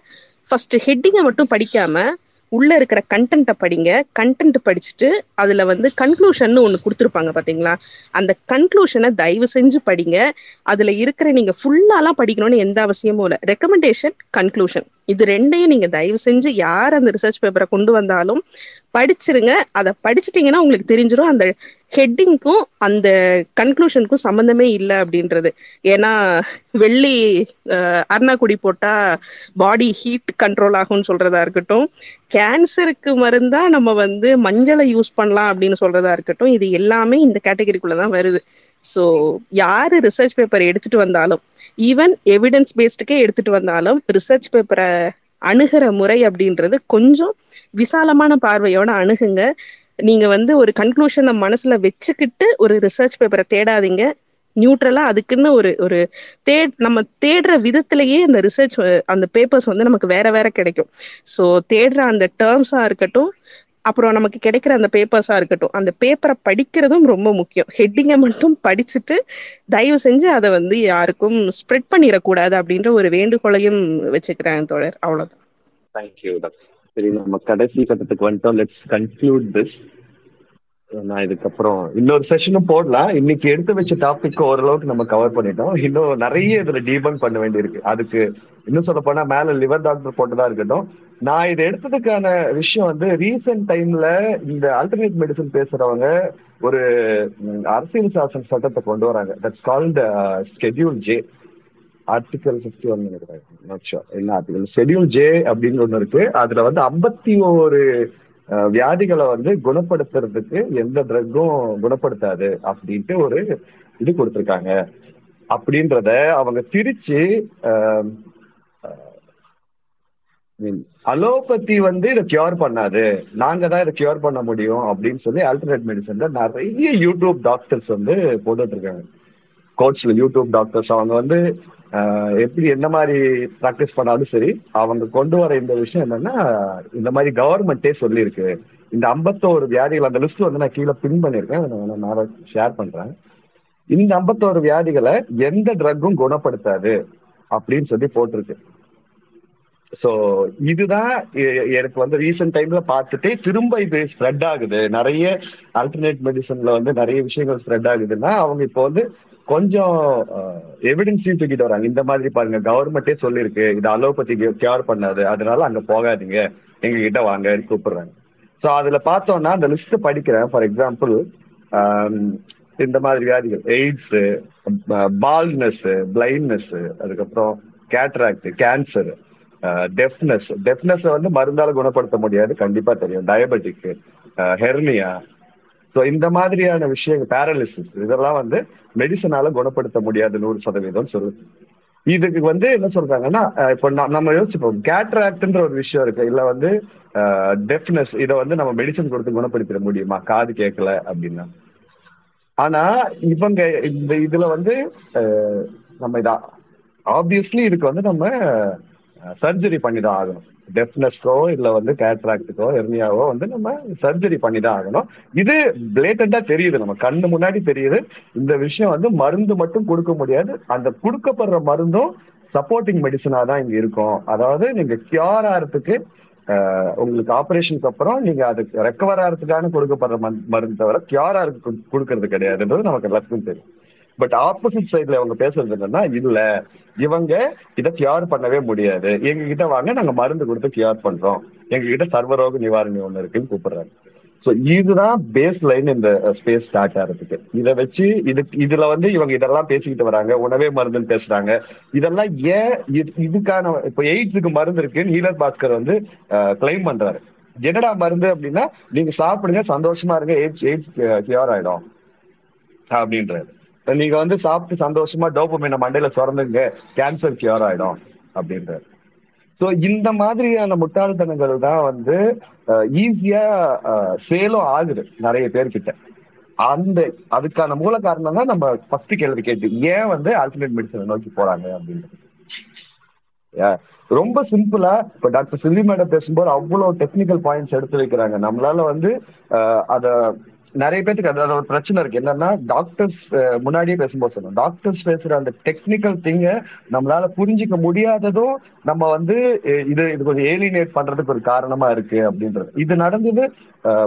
ஃபர்ஸ்ட் ஹெட்டிங்கை மட்டும் படிக்காம உள்ள இருக்கிற கண்டென்ட்டை படிங்க. கண்டென்ட் படிச்சுட்டு அதுல வந்து கன்க்ளூஷன் ஒன்று கொடுத்துருப்பாங்க பாத்தீங்களா? அந்த கன்க்ளூஷனை தயவு செஞ்சு படிங்க. அதுல இருக்கிற நீங்க ஃபுல்லாலாம் படிக்கணும்னு எந்த அவசியமும் இல்லை. ரெக்கமெண்டேஷன் கன்க்ளூஷன் இது ரெண்டையும் நீங்க தயவு செஞ்சு யார் அந்த ரிசர்ச் பேப்பரை கொண்டு வந்தாலும் படிச்சிருங்க. அதை படிச்சிட்டீங்கன்னா உங்களுக்கு தெரிஞ்சிடும் அந்த ஹெட்டிங்க்கும் அந்த கன்க்ளூஷனுக்கும் சம்மந்தமே இல்லை அப்படின்றது. ஏன்னா வெள்ளி அஹ், அருணாக்குடி போட்டா பாடி ஹீட் கண்ட்ரோல் ஆகும்னு சொல்றதா இருக்கட்டும். கேன்சருக்கு மருந்தா நம்ம வந்து மஞ்சளை யூஸ் பண்ணலாம் அப்படின்னு சொல்றதா இருக்கட்டும். இது எல்லாமே இந்த கேட்டகரிக்குள்ள தான் வருது. ஸோ யாரு ரிசர்ச் பேப்பர் எடுத்துட்டு வந்தாலும் ஈவன் எவிடன்ஸ் பேஸ்டுக்கே எடுத்துட்டு வந்தாலும் ரிசர்ச் பேப்பரை அணுகிற முறை அப்படின்றது கொஞ்சம் விசாலமான பார்வையோட அணுகுங்க. நீங்க வந்து ஒரு கன்க்ளூஷனை மனசுல வச்சுக்கிட்டு ஒரு ரிசர்ச் பேப்பரை தேடாதீங்க. நியூட்ரலா அதுக்குன்னு ஒரு ஒரு தே நம்ம தேடுற விதத்திலேயே அந்த ரிசர்ச் அந்த பேப்பர்ஸ் வந்து நமக்கு வேற வேற கிடைக்கும். ஸோ தேடுற அந்த டேர்ம்ஸா இருக்கட்டும் அப்புறம் நமக்கு கிடைக்கிற அந்த பேப்பர்ஸா இருக்கட்டும் அந்த பேப்பரை படிக்கிறதும் ரொம்ப முக்கியம். ஹெட்டிங்கை மட்டும் படிச்சுட்டு தயவு செஞ்சு அதை வந்து யாருக்கும் ஸ்ப்ரெட் பண்ணிடக்கூடாது அப்படின்ற ஒரு வேண்டுகோளையும் வச்சுக்கிறேன் தோழர். அவ்வளவுதான். தேங்க்யூ சரி நம்ம கடைசி கட்டத்துக்கு வந்துட்டோம். லெட்ஸ் கன்க்ளூட் திஸ் நான் இதுக்கப்புறம் இன்னொரு செஷனும் போடலாம். இன்னைக்கு எடுத்து வச்ச டாபிக் ஓரளவுக்கு நம்ம கவர் பண்ணிட்டோம். இன்னும் நிறைய இதுல டீபன் பண்ண வேண்டியிருக்கு. அதுக்கு இன்னும் சொல்ல போனா மேல லிவர் டாக்டர் போட்டுதான் இருக்கட்டும். நான் இதை எடுத்ததுக்கான விஷயம் வந்து ரீசெண்ட் டைம்ல இந்த ஆல்டர்னேட் மெடிசன் பேசுறவங்க ஒரு அரசியல் சாசன சட்டத்தை கொண்டு வராங்க. That's called schedule J article fifty one நினைக்கிறேன். என்ன ஆர்டிகல் ஷெடியூல் ஜே அப்படின்னு ஒண்ணு இருக்கு. அதுல வந்து ஐம்பத்தி ஒரு வியாதிகளை வந்து குணப்படுத்துறதுக்கு எந்த ட்ரக்கும் குணப்படுத்தாது அப்படின்ட்டு ஒரு இது கொடுத்துருக்காங்க. அப்படின்றத அவங்க பிரிச்சு அலோபதி வந்து இதை கியூர் பண்ணாது. நாங்க தான் இதை கியூர் பண்ண முடியும் அப்படின்னு சொல்லி ஆல்டர்னேட் மெடிசன்ல நிறைய யூடியூப் டாக்டர்ஸ் வந்து போட்டுட்டு இருக்காங்க. கோட்ஸ்ல யூடியூப் டாக்டர்ஸ் அவங்க வந்து எப்படி என்ன மாதிரி ப்ராக்டிஸ் பண்ணாலும் சரி அவங்க கொண்டு வர இந்த விஷயம் என்னன்னா இந்த மாதிரி கவர்மெண்ட்டே சொல்லியிருக்கு. இந்த ஐம்பத்தோரு வியாதிகள் அந்த லிஸ்ட் வந்து நான் கீழே பின் பண்ணியிருக்கேன். நான் நான் ஷேர் பண்றேன். இந்த ஐம்பத்தோரு வியாதிகளை எந்த ட்ரக்கும் குணப்படுத்தாது அப்படின்னு சொல்லி போட்டிருக்கு. சோ இதுதான் எனக்கு வந்து ரீசெண்ட் டைம்ல பார்த்துட்டு திரும்ப இது ஸ்ப்ரெட் ஆகுது. நிறைய ஆல்டர்னேட் மெடிசன்ல வந்து நிறைய விஷயங்கள் ஸ்ப்ரெட் ஆகுதுன்னா அவங்க இப்போ வந்து கொஞ்சம் எவிடன்ஸையும் தூக்கிட்டு வராங்க. இந்த மாதிரி பாருங்க கவர்மெண்ட்டே சொல்லியிருக்கு இது அலோபதி கியூர் பண்ணாது. அதனால அங்க போகாதீங்க. எங்க கிட்ட வாங்க கூப்பிடுறாங்க. ஸோ அதுல பார்த்தோம்னா அந்த லிஸ்ட் படிக்கிறேன். ஃபார் எக்ஸாம்பிள் இந்த மாதிரி வியாதிகள். எய்ட்ஸ் பால்னஸ் பிளைண்ட்னஸ் அதுக்கப்புறம் கேட்ராக்ட் கேன்சர் டெஃப்னஸ் டெஃப்னஸ் வந்து மருந்தால குணப்படுத்த முடியாது. கண்டிப்பா தெரியும். டயபெட்டிக் ஹெர்னியா ஸோ இந்த மாதிரியான விஷயங்கள் பேரலிசிஸ் இதெல்லாம் வந்து மெடிசனால குணப்படுத்த முடியாது நூறு சதவீதம் சொல்லுது இதுக்கு வந்து என்ன சொல்றாங்கன்னா இப்போ நம்ம யோசிச்சுப்போம் கேட்ராக்ட்ன்ற ஒரு விஷயம் இருக்கு. இல்ல வந்து டெஃப்னஸ் இதை வந்து நம்ம மெடிசன் கொடுத்து குணப்படுத்திட முடியுமா? காது கேட்கல அப்படின்னா. ஆனா இவங்க இந்த இதுல வந்து நம்ம இதா ஆப்வியஸ்லி இதுக்கு வந்து நம்ம சர்ஜரி பண்ணி தான் ஆகணும். டெஃப்னஸ்க்கோ இல்ல வந்து கேட்ராக்டுக்கோ எர்னியாவோ வந்து நம்ம சர்ஜரி பண்ணி தான் ஆகணும். இது பிளேட்டண்டா தெரியுது நம்ம. கண்ணு முன்னாடி தெரியுது. இந்த விஷயம் வந்து மருந்து மட்டும் கொடுக்க முடியாது. அந்த கொடுக்கப்படுற மருந்தும் சப்போர்ட்டிங் மெடிசனா தான் இங்க இருக்கும். அதாவது நீங்க கியூர் ஆகிறதுக்கு ஆஹ் உங்களுக்கு ஆபரேஷனுக்கு அப்புறம் நீங்க அதுக்கு ரெக்கவர் ஆகிறதுக்கான கொடுக்கப்படுற மருந்து மருந்து தவிர கியூர் ஆகிறதுக்கு கொடுக்கறது கிடையாதுன்றது நமக்கு எல்லாத்துக்கும் தெரியும். பட் ஆப்போசிட் சைட்ல அவங்க பேசுறது என்னன்னா இல்ல இவங்க இதை கியூர் பண்ணவே முடியாது. எங்க கிட்ட வாங்க நாங்க மருந்து கொடுத்து கியூர் பண்றோம். எங்க கிட்ட சர்வரோக நிவாரணி ஒண்ணு இருக்குன்னு கூப்பிடுறாங்க. சோ இதுதான் பேஸ் லைன் இந்த ஸ்பேஸ் ஸ்டார்ட் ஆகிறதுக்கு இதை வச்சு இது இதுல வந்து இவங்க இதெல்லாம் பேசிக்கிட்டு வராங்க. உணவே மருந்துன்னு பேசுறாங்க. இதெல்லாம் ஏன் இது- இதுக்கான இப்ப எய்ட்ஸுக்கு மருந்து இருக்குன்னு ஹீலர் பாஸ்கர் வந்து கிளைம் பண்றாரு. என்னடா மருந்து அப்படின்னா நீங்க சாப்பிடுங்க சந்தோஷமா இருங்க எய்ட்ஸ் எய்ட்ஸ் கியூர் ஆயிடும். அப்படின்றாரு. நீங்க வந்து சாப்பிட்டு சந்தோஷமா டோபமைனை மண்டையில சுரந்துங்க கேன்சர் கியூர் ஆயிடும் அப்படின்றாரு. சோ இந்த மாதிரியான முட்டாள்தனங்கள் தான் வந்து ஈஸியா சேலும் ஆகுது நிறைய பேர்கிட்ட. அந்த அதுக்கான மூல காரணம் தான் நம்ம ஃபர்ஸ்ட் கேள்வி கேட்டு ஏன் வந்து ஆல்டர்னேட் மெடிசனை நோக்கி போறாங்க அப்படின்றது. ரொம்ப சிம்பிளா இப்ப டாக்டர் சில்லி மேடம் பேசும்போது அவ்வளவு டெக்னிக்கல் பாயிண்ட்ஸ் எடுத்து வைக்கிறாங்க. நம்மளால வந்து அத நிறைய பேருக்கு அதாவது ஒரு பிரச்சனை இருக்கு. என்னன்னா டாக்டர்ஸ் முன்னாடியே பேசும்போது சொன்னோம் டாக்டர்ஸ் பேசுற அந்த டெக்னிக்கல் திங்க நம்மளால புரிஞ்சிக்க முடியாததும் நம்ம வந்து இது இது கொஞ்சம் ஏலினேட் பண்றதுக்கு ஒரு காரணமா இருக்கு அப்படின்றது. இது நடந்தது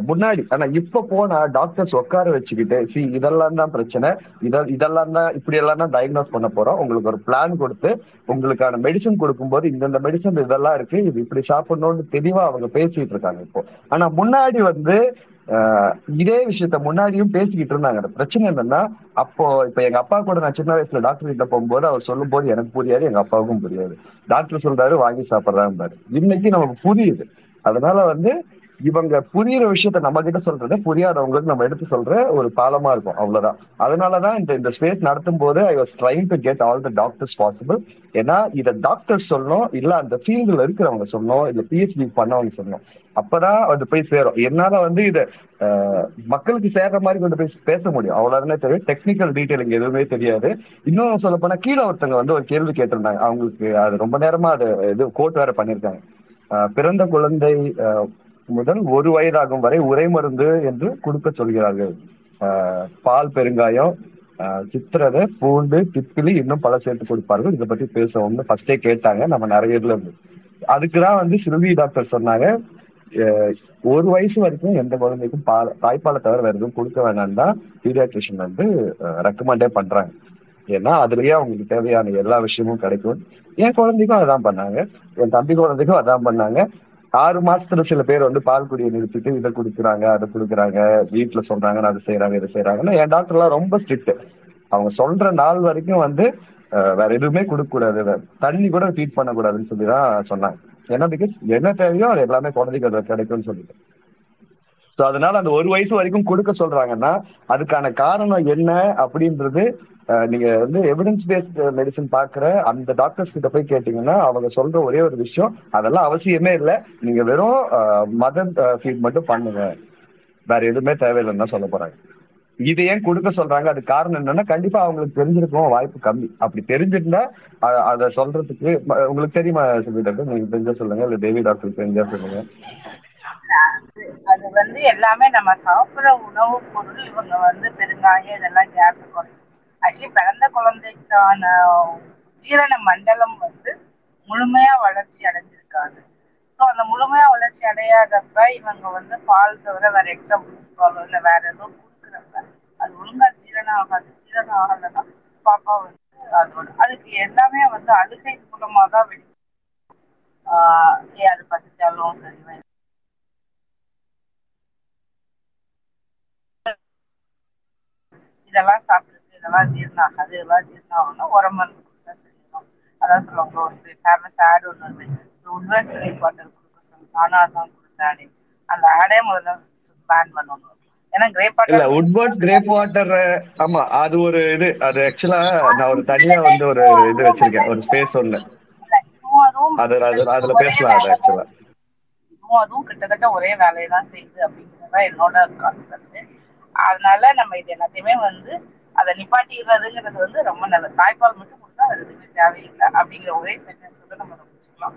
முன்னாடி. ஆனா இப்ப போனா டாக்டர்ஸ் உட்கார வச்சுக்கிட்டு சி இதெல்லாம் தான் பிரச்சனை. இதெல்லாம் இதெல்லாம் தான் இப்படி எல்லாம் தான் டயக்னோஸ் பண்ண போறோம். உங்களுக்கு ஒரு பிளான் கொடுத்து உங்களுக்கான மெடிசன் கொடுக்கும்போது இந்தந்த மெடிசன் இதெல்லாம் இருக்கு. இது இப்படி சாப்பிடணும்னு தெளிவா அவங்க பேசிட்டு இருக்காங்க இப்போ. ஆனா முன்னாடி வந்து இதே விஷயத்த முன்னாடியும் பேசிக்கிட்டு இருந்தாங்க. அந்த பிரச்சனை என்னன்னா அப்போ இப்ப எங்க அப்பா கூட நான் சின்ன வயசுல டாக்டர் கிட்ட போகும்போது அவர் சொல்லும் போது எனக்கு புரியாது எங்க அப்பாவுக்கும் புரியாது. டாக்டர் சொல்றாரு வாங்கி சாப்பிடுறாரு இன்னைக்கு நமக்கு புரியுது. அதனால வந்து இவங்க புரியுற விஷயத்த நம்ம கிட்ட சொல்றது புரியாதவங்களுக்கு நம்ம எடுத்து சொல்ற ஒரு பாலமா இருக்கும். அவ்வளவுதான். அதனாலதான் இந்த இந்த ஸ்பேஸ் நடத்தும் போது I was trying to get all the doctors possible ஏன்னா இதை டாக்டர்ஸ் சொல்லணும் இல்ல அந்த ஃபீல்டுல இருக்கிறவங்க சொல்லணும் இல்ல பிஹெச்டி பண்ணவங்க சொல்லணும். அப்பதான் அது போய் சேரும். என்னால வந்து இத மக்களுக்கு சேர்ற மாதிரி கொண்டு போய் பேச முடியும். அவ்வளவுதானே தெரியும். டெக்னிக்கல் டீட்டெயிலிங் எதுவுமே தெரியாது. இன்னும் சொல்ல போனா கீழே ஒருத்தங்க வந்து ஒரு கேள்வி கேட்டிருந்தாங்க. அவங்களுக்கு அது ரொம்ப நேரமா அது இது கோட் வேற பண்ணிருக்காங்க பிறந்த குழந்தை அஹ், முதல் ஒரு வயதாகும் வரை உரை மருந்து என்று கொடுக்க சொல்கிறார்கள். ஆஹ் பால் பெருங்காயம் ஆஹ் சித்திரதை பூண்டு திப்பிலி இன்னும் பல சேர்த்து கொடுப்பார்கள். இதை பத்தி பேசுவோம்னு ஃபர்ஸ்டே கேட்டாங்க. நம்ம நிறைய இதுல இருந்து. அதுக்குதான் வந்து சிறுவி டாக்டர் சொன்னாங்க ஒரு வயசு வரைக்கும் எந்த குழந்தைக்கும் பால் தாய்ப்பாலை தவிர வேற எதுவும் கொடுக்க வேணாம்னு தான் பீடியாட்ரிஷன் வந்து ரெக்கமெண்டே பண்றாங்க. ஏன்னா அதுலயே அவங்களுக்கு தேவையான எல்லா விஷயமும் கிடைக்கும். என் குழந்தைக்கும் அதான் பண்ணாங்க. என் தம்பி குழந்தைக்கும் அதான் பண்ணாங்க. ஆறு மாசத்துல சில பேர் வந்து பால் குடியை நிறுத்திட்டு இதை குடிக்கிறாங்க அதை குடுக்குறாங்க வீட்டுல சொல்றாங்க அதை செய்யறாங்க இதை செய்யறாங்கன்னா என் டாக்டர் எல்லாம் ரொம்ப ஸ்ட்ரிக்ட் அவங்க சொல்ற நாள் வரைக்கும் வந்து வேற எதுவுமே கொடுக்க கூடாது தண்ணி கூட ஃபீட் பண்ணக்கூடாதுன்னு சொல்லி தான் சொன்னாங்க. ஏன்னா பிகாஸ் என்ன தேவையோ அது எல்லாமே குழந்தைக்கு அது கிடைக்கும்னு சொல்லிட்டு. ஸோ அதனால அந்த ஒரு வயசு வரைக்கும் கொடுக்க சொல்றாங்கன்னா அதுக்கான காரணம் என்ன அப்படின்றது நீங்க வந்து எவிடன்ஸ் பேஸ்ட் மெடிசன் பாக்குற அந்த டாக்டர்ஸ் கிட்ட போய் கேட்டீங்கன்னா அவங்க சொல்ற ஒரே ஒரு விஷயம் அதெல்லாம் அவசியமே இல்லை. நீங்க வெறும் மதர் ஃபீட் மட்டும் பண்ணுங்க. வேற எதுவுமே தேவையில்லைன்னு சொல்ல போறாங்க. இது ஏன் கொடுக்க சொல்றாங்க? அது காரணம் என்னன்னா கண்டிப்பா அவங்களுக்கு தெரிஞ்சிருக்கும் வாய்ப்பு கம்மி. அப்படி தெரிஞ்சிருந்தா அதை அத சொல்றதுக்கு உங்களுக்கு தெரியுமா சுபி டாக்டர்? நீங்க தெரிஞ்ச சொல்லுங்க இல்ல தேவி டாக்டர் தெரிஞ்சா சொல்லுங்க. அது வந்து எல்லாமே நம்ம சாப்பிட்ற உணவு பொருள் இவங்க வந்து பெருங்காயம் இதெல்லாம் கேஸ் குறையும் ஆக்சுவலி பிறந்த குழந்தைக்கான ஜீரண மண்டலம் வந்து முழுமையா வளர்ச்சி அடைஞ்சிருக்காது ஸோ அந்த முழுமையா வளர்ச்சி அடையாதப்ப இவங்க வந்து பால் தவிர வேற எக்ஸ்ட்ரா பால் இல்லை வேற ஏதோ கொடுக்குறப்ப அது ஒழுங்கா ஜீரணம் ஆகாது. ஜீரணம் ஆகலைன்னா பாப்பா வந்து அதோட அதுக்கு எல்லாமே வந்து அழுகை மூலமா தான் வெடி ஆஹ் அது பசிச்சாலும் சரி வயிறு இதெல்லாம் சாப்பிட்டு இதெல்லாம் ஜீரணம் ஆகாது இதெல்லாம் ஜீரணம் உரம் மருந்து கொடுத்தா தெரியும் அதான் சொல்லுவாங்க ஒரு ஃபேமஸ் ஆட் ஒன்று இருக்கு. உட்வர்ஸ் வாட்டர் கொடுக்க சொல்லுங்க நானும் அதான் கொடுத்தேன் அந்த ஆடே முதல்ல பேன் கிரேப் இல்ல உட்வர்ட்ஸ் கிரேப் வாட்டர் ஆமா அது ஒரு இது. அது ஆக்சுவலா நான் ஒரு தனியா வந்து ஒரு இது வச்சிருக்கேன். ஒரு ஸ்பேஸ் ஒண்ணு. அது அது அதுல பேசலாம் அது வேலை ஆக்சுவலா அதுவும் கிட்டத்தட்ட ஒரே வேலையை தான் செய்யுது அப்படிங்கிறது தான் என்னோட கான்செப்ட் அதனால நம்ம இது எல்லாத்தையுமே வந்து அதை நிப்பாட்டிடுறதுங்கிறது வந்து ரொம்ப நல்லது. தாய்ப்பால் மட்டும் கொடுத்தா அது எதுவுமே தேவையில்லை அப்படிங்கிற ஒரே சென்டென்ஸ் வந்து நம்ம அதை முடிச்சுக்கலாம்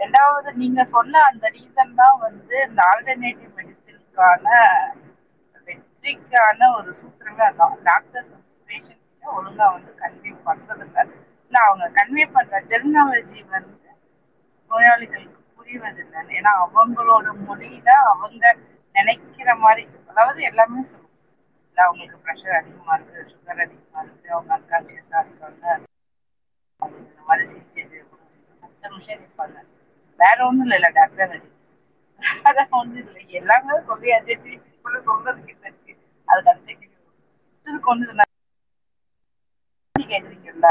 ரெண்டாவது நீங்க சொன்ன அந்த ரீசன் தான் வந்து இந்த ஆல்டர்னேட்டிவ் மெடிசினுக்கான வெற்றிக்கான ஒரு சூத்திரமே அதான் டாக்டர்ஸ் வந்து பேஷண்ட் ஒழுங்கா வந்து கன்வே பண்றது இல்ல அவங்க கன்வே பண்ற டெர்மினாலஜி வந்து நோயாளிகளுக்கு புரிவதில்லை ஏன்னா அவங்களோட மொழியில அவங்க நினைக்கிற மாதிரி அதாவது எல்லாமே சொல்லுவாங்க. இல்ல அவங்களுக்கு ப்ரெஷர் அதிகமா இருக்கு சுகர் அதிகமா இருக்கு அவங்க அன்கான்சியஸா இருக்காங்க. இந்த மாதிரி சிகிச்சை பத்து நிமிஷம் இருப்பாங்க வேற ஒண்ணும் இல்ல டாக்டர் அதான் ஒண்ணும் இல்லை. எல்லாமே சொல்லியாச்சு திருப்பி சொல்றதுக்கு என்ன இருக்கு. அதுக்கு அடுத்த கொண்டு கேக்குறீங்கல்ல?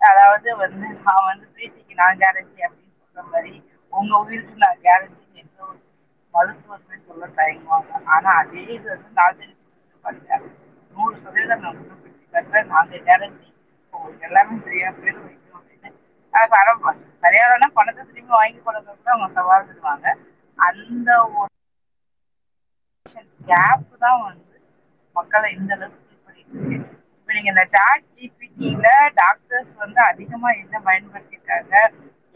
அதாவது வந்து நான் வந்து பிரீத்திக்கு நான் கேரண்டி அப்படின்னு சொல்ற மாதிரி உங்க உயிருக்கு நான் கேரண்டி எந்த ஒரு சொல்ல தயங்குவாங்க. ஆனா அதே இது வந்து நான் நூறு சதவீதம் நான் கட்டுறேன் நாங்க கேரண்டி உங்களுக்கு எல்லாமே சரியா பேர் வைக்கணும் அப்படின்னு. அது பணத்தை திரும்பி வாங்கி கொடுக்கறது அவங்க சவால் விடுவாங்க. அந்த ஒரு கேப் தான் வந்து மக்களை இந்த அளவுக்கு இது பண்ணிட்டு இருக்கு இப்போ நீங்க இந்த சாட் ஜிபிடியில டாக்டர்ஸ் வந்து அதிகமா என்ன பயன்படுத்திருக்காங்க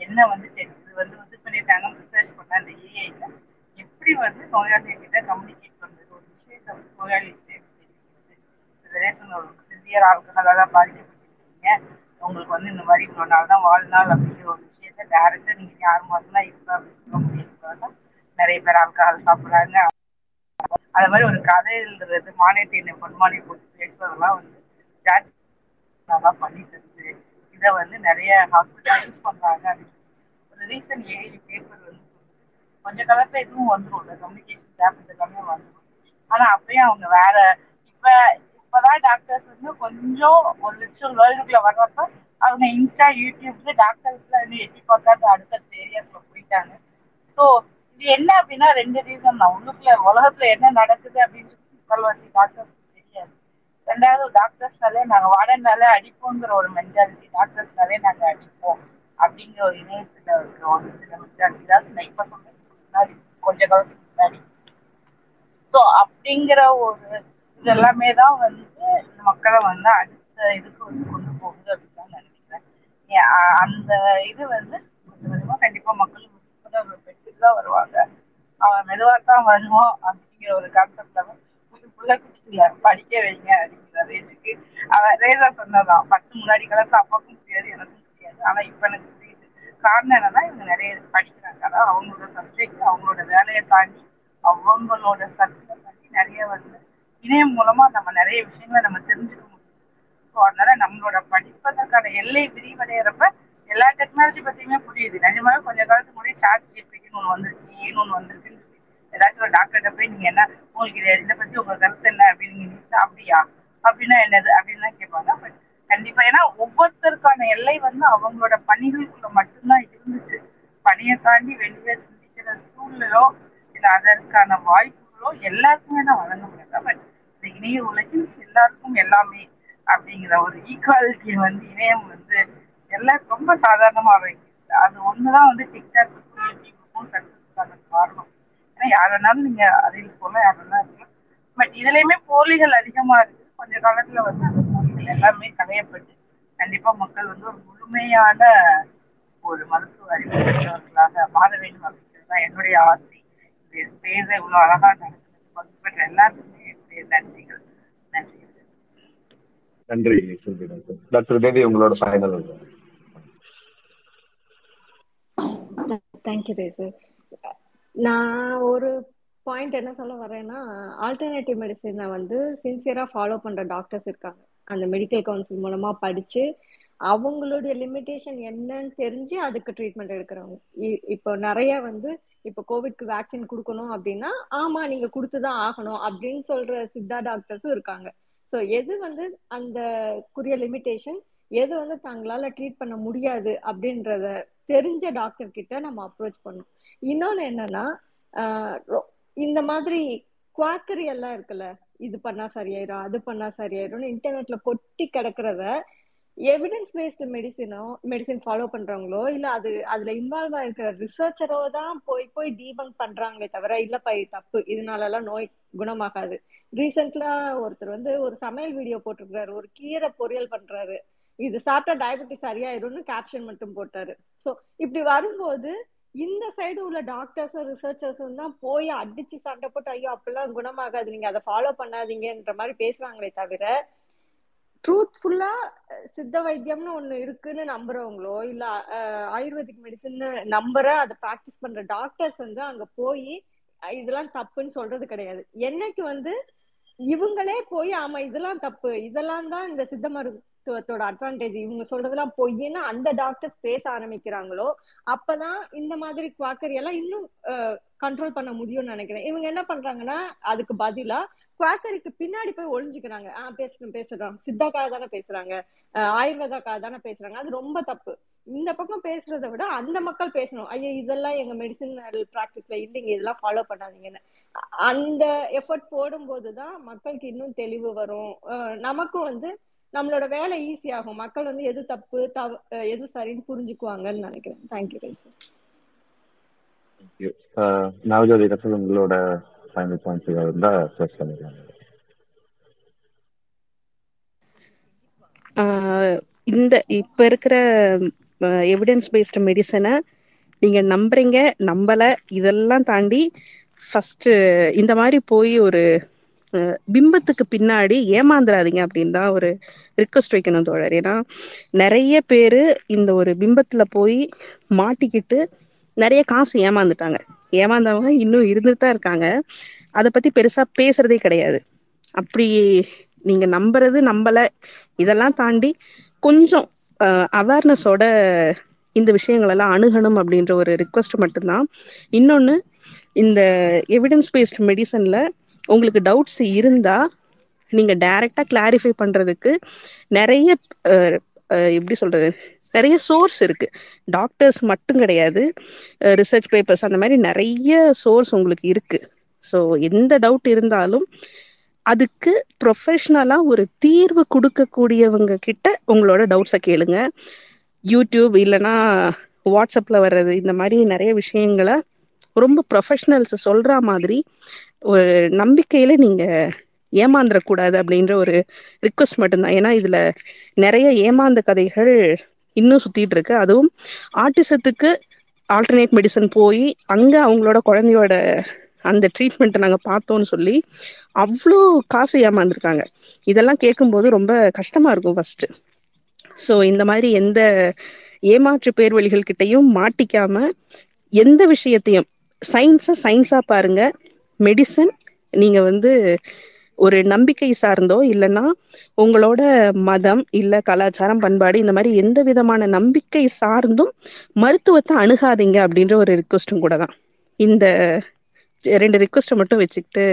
என்ன வந்து இது வந்து இது பண்ணிருக்காங்க ரிசர்ச் பண்ண அந்த ஏஐல எப்படி வந்து நோயாளி கிட்ட கம்யூனிகேட் பண்றது? ஒரு விஷயத்த வந்து நோயாளி கிட்ட ஒரு சிவியர் ஆல்கஹாலால பாதிக்கப்பட்டிருக்கீங்க. உங்களுக்கு வந்து இந்த மாதிரி இவ்வளோ நாள் தான் வாழ்நாள் அப்படிங்கிற ஒரு விஷயத்த டேரக்டா நீங்க ஆறு மாசம் தான் இருக்கா அப்படின்னு முடியும் நிறைய பேர் ஆல்கஹால் சாப்பிட்றாங்க. அது மாதிரி ஒரு கதை எழுதுறது மானியத்தை பொன்மானி போட்டு பேசுறதெல்லாம் வந்து ஜாட்ஜ் நல்லா பண்ணிட்டு இருக்கு. இதை வந்து நிறைய ஹாஸ்பிட்டல் யூஸ் பண்றாங்க ஒரு ரீசன் ஏழு பேப்பர் வந்து கொஞ்ச காலத்துல இதுவும் வந்துடும் இல்லை கம்யூனிகேஷன் கேப் இந்த கம்மியாக வந்துடும் ஆனா அப்பயும் அவங்க வேற இப்ப இப்பதான் டாக்டர்ஸ் வந்து கொஞ்சம் ஒரு லட்சம் வேர்ல்டுக்குள்ள வர்றப்ப அவங்க இன்ஸ்டா யூடியூப்ல டாக்டர்ஸ்ல வந்து எட்டி பார்க்காத அடுத்த ஏரியாக்குள்ள போயிட்டாங்க. ஸோ இது என்ன அப்படின்னா ரெண்டு ரீசன் தான். உள்ளுக்குள்ள உலகத்துல என்ன நடக்குது அப்படின்னு முக்கால்வாசி டாக்டர்ஸ் தெரியாது. ரெண்டாவது டாக்டர்ஸ்னாலே நாங்க வாடனாலே அடிப்போங்கிற ஒரு மென்டாலிட்டி டாக்டர்ஸ்னாலே நாங்க அடிப்போம் அப்படிங்கிற ஒரு இணையத்துல இருக்கிற ஒரு சில மென்டாலிட்டி தான் நான் இப்ப சொன்னேன் முன்னாடி கொஞ்ச காலத்துக்கு முன்னாடி. ஸோ அப்படிங்கிற ஒரு இது எல்லாமே தான் வந்து மக்களை வந்து அடுத்த இதுக்கு வந்து கொண்டு போகுது அப்படின்னு தான் நினைக்கிறேன். அந்த இது வந்து கொஞ்சம் கொஞ்சமா கண்டிப்பா மக்கள் பெற்றுட்டு தான் வருவாங்க. அவன் மெதுவாக தான் வருவோம் அப்படிங்கிற ஒரு கான்செப்ட்ல பிள்ளை படிக்க வைங்க அப்படிங்கிற ரேஜுக்கு அவன் ரேசா சொன்னதான் ஃபர்ஸ்ட் முன்னாடி கிளாஸ் அப்பாவுக்கும் தெரியாது எனக்கும் தெரியாது. ஆனா இப்ப எனக்கு புரியுது. காரணம் என்னன்னா இவங்க நிறைய படிக்கிறாங்க. அதான் அவங்களோட சப்ஜெக்ட் அவங்களோட வேலையை தாண்டி அவங்களோட சப்ஜெக்டை தாண்டி நிறைய வந்து இணையம் மூலமா நம்ம நிறைய விஷயங்களை நம்ம தெரிஞ்சுக்க முடியும் ஸோ அதனால நம்மளோட படிப்பதற்கான எல்லை விரிவடைகிறப்ப எல்லா டெக்னாலஜி பத்தியுமே புரியுது. நிஜமாவே கொஞ்ச காலத்துக்கு முன்னாடி சாட் ஜிபிடின்னு ஒன்று வந்திருக்கு e ஏன்னு ஒன்று வந்திருக்குன்னு ஏதாச்சும் ஒரு டாக்டர்கிட்ட போய் நீங்க என்ன உங்களுக்கு இதை இதை பத்தி உங்க கருத்து என்ன? அப்படின்னு நீங்க அப்படியா? அப்படின்னா என்னது? அப்படின்னு கேட்பாங்க. பட் கண்டிப்பா ஏன்னா ஒவ்வொருத்தருக்கான எல்லை வந்து அவங்களோட பணிகளுக்குள்ள மட்டும்தான் இருந்துச்சு. பணியை தாண்டி வெளியே சிந்திக்கிற சூழ்நிலையோ இல்லை அதற்கான வாய்ப்புகளோ எல்லாருக்குமே தான் வழங்க முடியாது பட் இந்த இணைய உலகில் எல்லாருக்கும் எல்லாமே அப்படிங்கிற ஒரு ஈக்குவாலிட்டியை வந்து இணையம் வந்து எல்லாம் ரொம்ப சாதாரணமா வைக்கிச்சு அது ஒண்ணுதான் வந்து டிக்டாக்கும் யூடியூபுக்கும் சக்சஸ்க்கான காரணம். ஏன்னா யார் வேணாலும் நீங்க ரீல்ஸ் போல யார் வேணாலும் இருக்கலாம். பட் இதுலயுமே போலிகள் அதிகமா இருக்கு கொஞ்ச காலத்துல வந்து அந்த போலிகள் எல்லாமே களையப்பட்டு கண்டிப்பா மக்கள் வந்து ஒரு முழுமையான ஒரு மருத்துவ அறிவு பெற்றவர்களாக மாற வேண்டும் அப்படிங்கிறது தான் என்னுடைய ஆசை. இந்த ஸ்பேஸை இவ்வளவு அழகா நடக்குது பங்கு பெற்ற எல்லாருக்கும் என்னுடைய நன்றிகள். நன்றி டாக்டர் தேவி உங்களோட ஃபைனல் தேங்க்யூ ரேசு நான் ஒரு பாயிண்ட் என்ன சொல்ல வரேன்னா ஆல்டர்னேட்டிவ் மெடிசனை வந்து சின்சியரா ஃபாலோ பண்ற டாக்டர்ஸ் இருக்காங்க. அந்த மெடிக்கல் கவுன்சில் மூலமா படிச்சு அவங்களுடைய லிமிடேஷன் என்னன்னு தெரிஞ்சு அதுக்கு ட்ரீட்மெண்ட் எடுக்கிறவங்க. இப்போ நிறைய வந்து இப்போ கோவிட்க்கு வேக்சின் கொடுக்கணும் அப்படின்னா ஆமா நீங்க கொடுத்துதான் ஆகணும் அப்படின்னு சொல்ற சித்தா டாக்டர்ஸும் இருக்காங்க. ஸோ எது வந்து அந்த குறிய லிமிடேஷன் எது வந்து தங்களால ட்ரீட் பண்ண முடியாது அப்படின்றத தெரிஞ்ச டாக்டர் கிட்ட நம்ம அப்ரோச் பண்ணணும். இன்னொன்னு என்னன்னா இந்த மாதிரி குவாக்கரி எல்லாம் இருக்குல்ல இது பண்ணா சரியாயிரும் அது பண்ணா சரியாயிரும்னு இன்டர்நெட்ல கொட்டி கிடக்குறத எவிடன்ஸ் பேஸ்டு மெடிசினோ மெடிசின் ஃபாலோ பண்றவங்களோ இல்ல அது அதுல இன்வால்வ் ஆயிருக்கிற ரிசர்ச்சரோ தான் போய் போய் டீபங்க் பண்றாங்களே தவிர இல்லப்பா இது தப்பு. இதனால எல்லாம் நோய் குணமாகாது. ரீசெண்ட்லா ஒருத்தர் வந்து ஒரு சமையல் வீடியோ போட்டிருக்கிறாரு. ஒரு கீரை பொரியல் பண்றாரு. இது சாப்பிட்டா டயபெட்டிஸ் சரியாயிரும்னு கேப்ஷன் மட்டும் போட்டாரு. ஸோ இப்படி வரும்போது இந்த சைடு உள்ள டாக்டர்ஸும் ரிசர்ச்சர்ஸும் தான் போய் அடிச்சு சண்டை போட்டு ஐயோ அப்படிலாம் குணமாகாது. நீங்க அதை ஃபாலோ பண்ணாதீங்கன்ற மாதிரி பேசுறாங்களே தவிர ட்ரூத்ஃபுல்லா சித்த வைத்தியம்னு ஒண்ணு இருக்குன்னு நம்புறவங்களோ இல்ல ஆயுர்வேதிக் மெடிசன் நம்புற அதை ப்ராக்டிஸ் பண்ற டாக்டர்ஸ் வந்து அங்க போய் இதெல்லாம் தப்புன்னு சொல்றது கிடையாது. என்னைக்கு வந்து இவங்களே போய் ஆமா இதெல்லாம் தப்பு. இதெல்லாம் தான் இந்த சித்த மருத்துவத்தோட அட்வான்டேஜ் இவங்க சொல்றதெல்லாம் பொய்ன்னு அந்த டாக்டர்ஸ் பேச ஆரம்பிக்கிறாங்களோ அப்பதான் இந்த மாதிரி குவாக்கரி எல்லாம் இன்னும் கண்ட்ரோல் பண்ண முடியும்னு நினைக்கிறேன். இவங்க என்ன பண்றாங்கன்னா அதுக்கு பதிலா குவாக்கரிக்கு பின்னாடி போய் ஒழிஞ்சுக்கிறாங்க ஆஹ் பேசணும் பேசுறோம் சித்தாக்காக தானே பேசுறாங்க. ஆஹ் ஆயுர்வேதாக்காக தானே பேசுறாங்க. அது ரொம்ப தப்பு. இந்த பக்கம் பேசுறதை விட அந்த மக்கள் பேசணும். ஐயோ இதெல்லாம் எங்க மெடிசினல் பிராக்டிஸ்ல இல்லைங்க. இதெல்லாம் ஃபாலோ பண்ணாதீங்கன்னு. அந்த எஃபர்ட் போடும்போது தான் மக்களுக்கு இன்னும் தெளிவு வரும். நமக்கும் வந்து நம்மளோட வேலை ஈஸி ஆகும். மக்கள் வந்து எது தப்பு தவ எது சரின்னு புரிஞ்சுக்குவாங்கன்னு நினைக்கிறேன். தேங்க்யூ நவஜோதி ரசல் உங்களோட ஃபைனல் பாயிண்ட்ஸ் இருந்தா சர்ச் பண்ணிக்கலாம் ஆஹ் இந்த இப்ப இருக்கிற எவிடன்ஸ் பேஸ்டு மெடிசனை நீங்க நம்புறீங்க நம்பல இதெல்லாம் தாண்டி ஃபர்ஸ்ட் இந்த மாதிரி போய் ஒரு அஹ், பிம்பத்துக்கு பின்னாடி ஏமாந்துடாதீங்க அப்படின்னு தான் ஒரு ரிக்வஸ்ட் வைக்கணும் தோழர். ஏன்னா நிறைய பேர் இந்த ஒரு பிம்பத்துல போய் மாட்டிக்கிட்டு நிறைய காசு ஏமாந்துட்டாங்க. ஏமாந்தவங்க இன்னும் இருந்துட்டு தான் இருக்காங்க. அதை பத்தி பெருசா பேசுறதே கிடையாது. அப்படி நீங்க நம்புறது நம்பல. இதெல்லாம் தாண்டி கொஞ்சம் அவேர்னஸோட இந்த விஷயங்கள் எல்லாம் அணுகணும் அப்படின்ற ஒரு ரிக்வஸ்ட் மட்டும்தான். இன்னொன்று இந்த எவிடன்ஸ் பேஸ்ட் மெடிசன்ல உங்களுக்கு டவுட்ஸ் இருந்தா நீங்க டைரக்டா கிளாரிஃபை பண்றதுக்கு நிறைய எப்படி சொல்றது நிறைய சோர்ஸ் இருக்கு. டாக்டர்ஸ் மட்டும் கிடையாது. ரிசர்ச் பேப்பர்ஸ் அந்த மாதிரி நிறைய சோர்ஸ் உங்களுக்கு இருக்கு. ஸோ எந்த டவுட் இருந்தாலும் அதுக்கு ப்ரொஃபஷ்னலா ஒரு தீர்வு கொடுக்கக்கூடியவங்க கிட்ட உங்களோட டவுட்ஸை கேளுங்க. யூடியூப் இல்லைன்னா வாட்ஸ்அப்ல வர்றது இந்த மாதிரி நிறைய விஷயங்களை ரொம்ப ப்ரொஃபஷனல்ஸ் சொல்ற மாதிரி ஒரு நம்பிக்கையில நீங்க ஏமாந்துடக்கூடாது அப்படின்ற ஒரு ரிக்வஸ்ட் மட்டும்தான். ஏன்னா இதுல நிறைய ஏமாந்த கதைகள் இன்னும் சுத்திட்டு இருக்கு. அதுவும் ஆர்டிசத்துக்கு ஆல்டர்னேட் மெடிசன் போய் அங்க அவங்களோட குழந்தையோட அந்த ட்ரீட்மெண்ட்டை நாங்கள் பார்த்தோம்னு சொல்லி அவ்வளோ காசு ஏமாந்துருக்காங்க. இதெல்லாம் கேட்கும்போது ரொம்ப கஷ்டமா இருக்கும் ஃபர்ஸ்ட் ஸோ இந்த மாதிரி எந்த ஏமாற்று பேர்வழிகள் கிட்டையும் மாட்டிக்காம எந்த விஷயத்தையும் சயின்ஸை சயின்ஸாக பாருங்க. மெடிசன் நீங்கள் வந்து ஒரு நம்பிக்கை சார்ந்தோ இல்லைன்னா உங்களோட மதம் இல்ல கலாச்சாரம் பண்பாடு இந்த மாதிரி எந்த விதமான நம்பிக்கை சார்ந்தும் மருத்துவத்தை அணுகாதீங்க அப்படின்ற ஒரு ரிக்வஸ்டும் கூட தான். இந்த ரெண்டு ரிக்வஸ்ட்டை மட்டும் வச்சுக்கிட்டு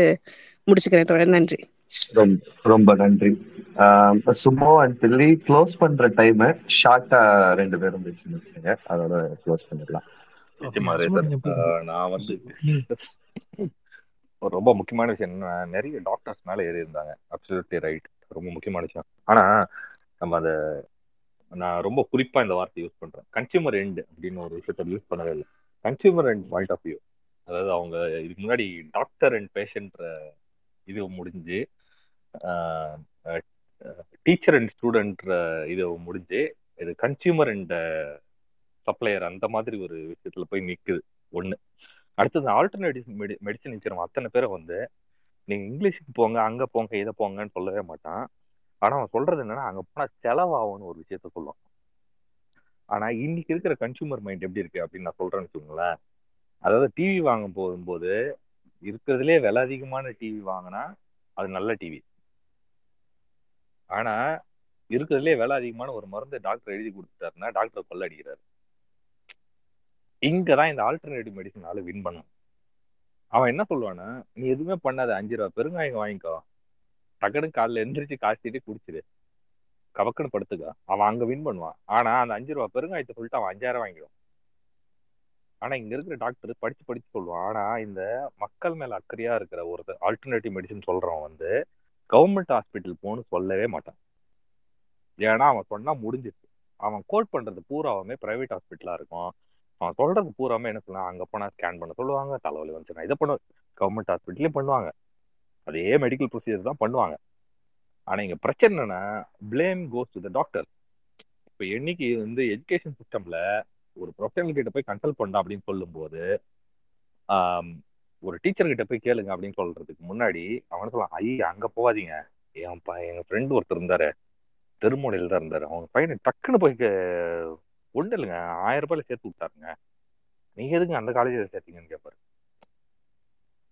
முடிச்சுக்கிறேன் தொடர் நன்றி. ரொம்ப ரொம்ப நன்றி. ஆஹ் சுமோ அண்ட் பில்லி க்ளோஸ் பண்ற டைம் ஷார்ட்டா ரெண்டு பேரும் பேசி முடிச்சுங்க அதோட க்ளோஸ் பண்ணிடலாம். நான் வந்து ஒரு ரொம்ப முக்கியமான விஷயம் என்ன நிறைய டாக்டர்ஸ் மேல ஏறி இருந்தாங்க அப்சல்யூட்லி ரைட் ரொம்ப முக்கியமான விஷயம். ஆனா நம்ம அதை நான் ரொம்ப குறிப்பா இந்த வார்த்தை யூஸ் பண்றேன். கன்சியூமர் எண்ட் அப்படின்னு ஒரு விஷயத்த யூஸ் பண்ணவே இல்லை. Consumer end point of view அதாவது அவங்க இதுக்கு முன்னாடி டாக்டர் அண்ட் பேஷண்ட்ற இது முடிஞ்சு டீச்சர் அண்ட் ஸ்டூடெண்ட்ற இது முடிஞ்சு இது கன்சியூமர் அண்ட் சப்ளையர் அந்த மாதிரி ஒரு விஷயத்துல போய் நிக்குது. ஒன்னு அடுத்தது ஆல்டர்னேட்டிவ் மெடி மெடிசன் இருக்கிறவங்க அத்தனை பேரை வந்து நீங்க இங்கிலீஷுக்கு போங்க அங்க போங்க இதை போங்கன்னு சொல்லவே மாட்டான். ஆனா அவன் சொல்றது என்னன்னா அங்க போனா செலவாகும்னு ஒரு விஷயத்த சொல்லுவான் ஆனா இன்னைக்கு இருக்கிற கன்சூமர் மைண்ட் எப்படி இருக்கு அப்படின்னு நான் சொல்றேன்னு வச்சுக்கோங்களேன். அதாவது டிவி வாங்க போகும்போது இருக்கிறதுலே விலை அதிகமான டிவி வாங்கினா அது நல்ல டிவி ஆனா இருக்கிறதுலே விலை அதிகமான ஒரு மருந்து டாக்டர் எழுதி கொடுத்துட்டாருன்னா டாக்டர் கொள்ள அடிக்கிறாரு. இங்கதான் இந்த ஆல்டர்னேட்டிவ் மெடிசனால வின் பண்ணும். அவன் என்ன சொல்லுவானா நீ எதுவுமே பண்ணாத அஞ்சு ரூபா பெருங்காயம் வாங்கிக்கோ. டக்குனு காலைல எந்திரிச்சு காய்ச்சிட்டு குடிச்சிரு. கவக்குன்னு படுத்துக்க. அவன் அங்க வின் பண்ணுவான். ஆனா அந்த அஞ்சு ரூபா பெருங்காயத்தை சொல்லிட்டு அவன் அஞ்சாயிரம் வாங்கிடுவான். ஆனா இங்க இருக்கிற டாக்டர் படிச்சு படிச்சு சொல்லுவான். ஆனா இந்த மக்கள் மேல அக்கறையா இருக்கிற ஒரு ஆல்டர்னேட்டிவ் மெடிசன் சொல்றவன் வந்து கவர்மெண்ட் ஹாஸ்பிட்டல் போகணும்னு சொல்லவே மாட்டான். ஏன்னா அவன் சொன்னா முடிஞ்சிருச்சு. அவன் கோட் பண்றது பூராவுமே பிரைவேட் ஹாஸ்பிட்டலா இருக்கும். அவன் சொல்றது பூராம என்ன சொல்லுவாங்க அங்க போனா ஸ்கேன் பண்ண சொல்லுவாங்க தலைவலி வந்துச்சுன்னா இதை பண்ண கவர்மெண்ட் ஹாஸ்பிட்டலே பண்ணுவாங்க. அதே மெடிக்கல் ப்ரொசீஜர் தான் பண்ணுவாங்க. ஆனா இங்க பிரச்சனை என்னன்னா blame goes to the doctor இப்ப என்னைக்கு வந்து எஜுகேஷன் சிஸ்டம்ல ஒரு ப்ரொஃபஷனல் கிட்ட போய் கன்சல்ட் பண்ண அப்படின்னு சொல்லும்போது ஒரு டீச்சர் கிட்ட போய் கேளுங்க அப்படின்னு சொல்றதுக்கு முன்னாடி அவன் சொல்லலாம் ஐயா அங்க போகாதீங்க. என் எங்க ஃப்ரெண்டு ஒருத்தர் இருந்தாரு. திருமூலையில் தான் இருந்தாரு. அவங்க பையனை டக்குன்னு போய் ஒன்றும் இல்லைங்க. ஆயிரம் ரூபாயில சேர்த்து விட்டாருங்க நீங்க எதுக்கு அந்த காலேஜில் சேர்த்தீங்கன்னு கேட்பாரு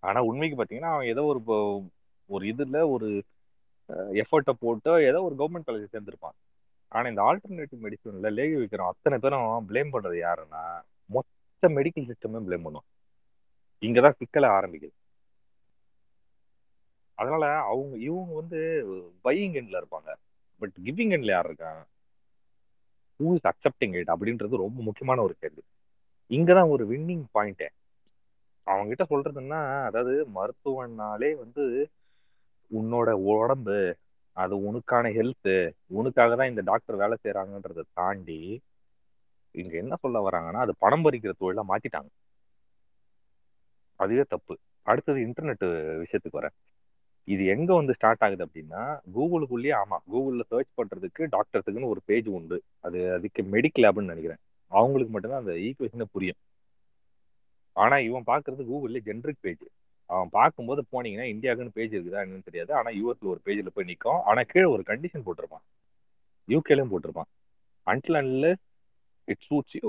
ஆனா உண்மைக்கு பாத்தீங்கன்னா அவன் ஏதோ ஒரு ஒரு இதுல ஒரு எஃபர்ட்டை போட்டு ஏதோ ஒரு கவர்மெண்ட் காலேஜ் சேர்ந்துருப்பான். ஆனா இந்த ஆல்டர்னேட்டிவ் மெடிசன்ல லேகி வைக்கிறோம் அத்தனை பேரும் ப்ளேம் பண்றது யாருன்னா மொத்த மெடிக்கல் சிஸ்டமே ப்ளேம் பண்ணுவோம் இங்கதான் சிக்கலை ஆரம்பிக்குது. அதனால அவங்க இவங்க வந்து பையிங் எண்ட்ல இருப்பாங்க. பட் கிவிங் எண்ட்ல யார் இருக்காங்க? ஹூ இஸ் அக்செப்டிங் இட் அப்படின்றது ரொம்ப முக்கியமான ஒரு கேள்வி. இங்கதான் ஒரு வின்னிங் பாயிண்டே அவங்க கிட்ட சொல்றதுன்னா அதாவது மருத்துவனாலே வந்து உன்னோட உடம்பு அது உனக்கான ஹெல்த் உனக்காக தான் இந்த டாக்டர் வேலை செய்யறாங்கன்றதை தாண்டி இங்க என்ன சொல்ல வராங்கன்னா அது பணம் பறிக்கிற தொழிலா மாத்திட்டாங்க. அதுவே தப்பு. அடுத்தது இன்டர்நெட் விஷயத்துக்கு வரேன். இது எங்க வந்து ஸ்டார்ட் ஆகுது அப்படின்னா கூகுளுக்குள்ளேயே ஆமா கூகுள்ல சர்ச் பண்றதுக்கு டாக்டர்ஸுக்குன்னு ஒரு பேஜ் உண்டு. அது அதுக்கு மெடிக்கல் லேப்னு நினைக்கிறேன். அவங்களுக்கு மட்டும்தான் அந்த ஈக்குவேஷனே புரியும். ஆனா இவன் பாக்குறது கூகுள்ல ஜென்ரிக் பேஜ் அவன் பார்க்கும்போது போனீங்கன்னா இந்தியாவுக்குன்னு பேஜ் இருக்குதா என்னன்னு தெரியாது. ஆனா யூஎஸ்ல ஒரு பேஜ்ல போய் நிற்கும் ஆனா கீழே ஒரு கண்டிஷன் போட்டிருப்பான். யூகேலையும் போட்டிருப்பான். Until unless it suits you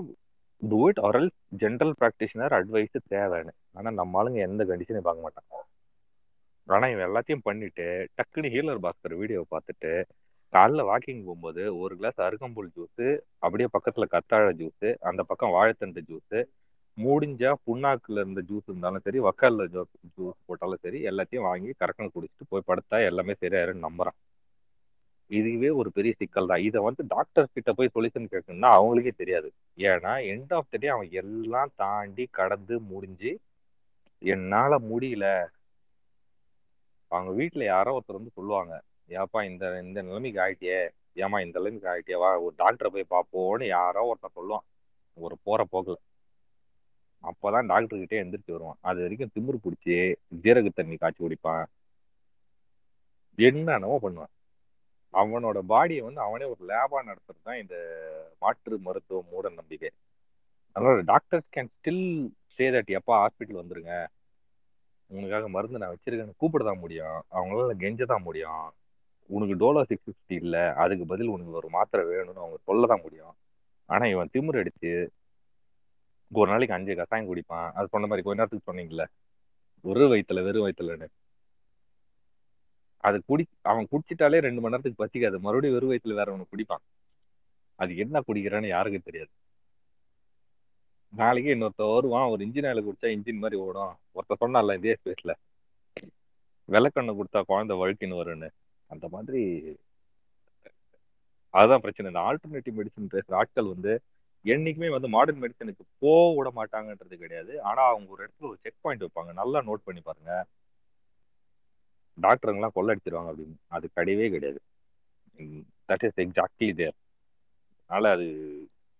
to it or general practitioner advice தேவைன்னு. ஆனா நம்ம ஆளுங்க எந்த கண்டிஷனையும் பார்க்க மாட்டாங்க. ஆனா இவன் எல்லாத்தையும் பண்ணிட்டு டக்குனு ஹீலர் பாஸ்கர் வீடியோ பார்த்துட்டு காலைல வாக்கிங் போகும்போது ஒரு கிளாஸ் அருகம்புல் ஜூஸு அப்படியே பக்கத்துல கத்தாழை ஜூஸு அந்த பக்கம் வாழைத்தண்டு ஜூஸு முடிஞ்சா புண்ணாக்குல இருந்த ஜூஸ் இருந்தாலும் சரி வக்கால்ல ஜூஸ் போட்டாலும் சரி எல்லாத்தையும் வாங்கி கரெக்டாக குடிச்சிட்டு போய் படுத்தா எல்லாமே சரியாயிருன்னு நம்புறான். இதுவே ஒரு பெரிய சிக்கல் தான். இதை வந்து டாக்டர் கிட்ட போய் சொல்யூஷன் கேட்கணும்னா அவங்களுக்கே தெரியாது. ஏன்னா எண்ட் ஆஃப் த டே அவன் எல்லாம் தாண்டி கடந்து முடிஞ்சு என்னால முடியல அவங்க வீட்டுல யாரோ ஒருத்தர் வந்து சொல்லுவாங்க ஏப்பா இந்த இந்த நிலைமைக்கு ஆயிட்டியே ஏமா இந்த நிலைமைக்கு ஆயிட்டியே வா ஒரு டாக்டரை போய் பார்ப்போம்னு யாரோ ஒருத்தர் சொல்லுவான். ஒரு போற போக்குல. அப்பதான் டாக்டர் கிட்டே எந்திரிச்சு வருவான். அது வரைக்கும் திமிரு பிடிச்சி ஜீரக தண்ணி காய்ச்சி குடிப்பான். என்னென்னவோ பண்ணுவான். அவனோட பாடியை வந்து அவனே ஒரு லேபா நடத்துறது தான் இந்த மாற்று மருத்துவ மூட நம்பிக்கை. அதனால doctors can still say that எப்பா ஹாஸ்பிட்டல் வந்துருங்க. உனக்காக மருந்து நான் வச்சிருக்கேன்னு கூப்பிட தான் முடியும். அவங்களால கெஞ்ச தான் முடியும். உனக்கு டோலோ சிக்ஸ் ஃபிஃப்டி இல்லை அதுக்கு பதில் உனக்கு ஒரு மாத்திரை வேணும்னு அவங்க சொல்ல தான் முடியும். ஆனா இவன் திமிரு அடிச்சு ஒரு நாளைக்கு அஞ்சு கசாயம் குடிப்பான். அது சொன்ன மாதிரி கொஞ்ச நேரத்துக்கு சொன்னீங்கல்ல ஒரு வயிற்றுல வெறும் வயிற்றுலன்னு அது குடி அவன் குடிச்சிட்டாலே ரெண்டு மணி நேரத்துக்கு பசிக்காது. மறுபடியும் வெறும் வயிற்றுல வேற ஒன்று குடிப்பான். அது என்ன குடிக்கிறான்னு யாருக்கும் தெரியாது. நாளைக்கு இன்னொருத்த வருவான். ஒரு இன்ஜின் ஆயில் குடிச்சா இன்ஜின் மாதிரி ஓடும். ஒருத்த சொன்னால இதே ஸ்பேஸ்ல விளக்கண்ணு கொடுத்தா குழந்தை வழுக்கின்னு வரும்னு. அந்த மாதிரி அதுதான் பிரச்சனை. இந்த ஆல்டர்னேட்டிவ் மெடிசன் பேசுற ஆட்கள் வந்து என்னைக்குமே வந்து மாடர்ன் மெடிசனுக்கு போக விட மாட்டாங்கன்றது கிடையாது. ஆனா அவங்க ஒரு இடத்துல ஒரு செக் பாயிண்ட் வைப்பாங்க. நல்லா நோட் பண்ணி பாருங்க. டாக்டருங்கெல்லாம் கொள்ளடிச்சிருவாங்க அப்படின்னு. அது கிடையவே கிடையாது. தட் இஸ் எக்ஸாக்ட்லி தேர் அதனால அது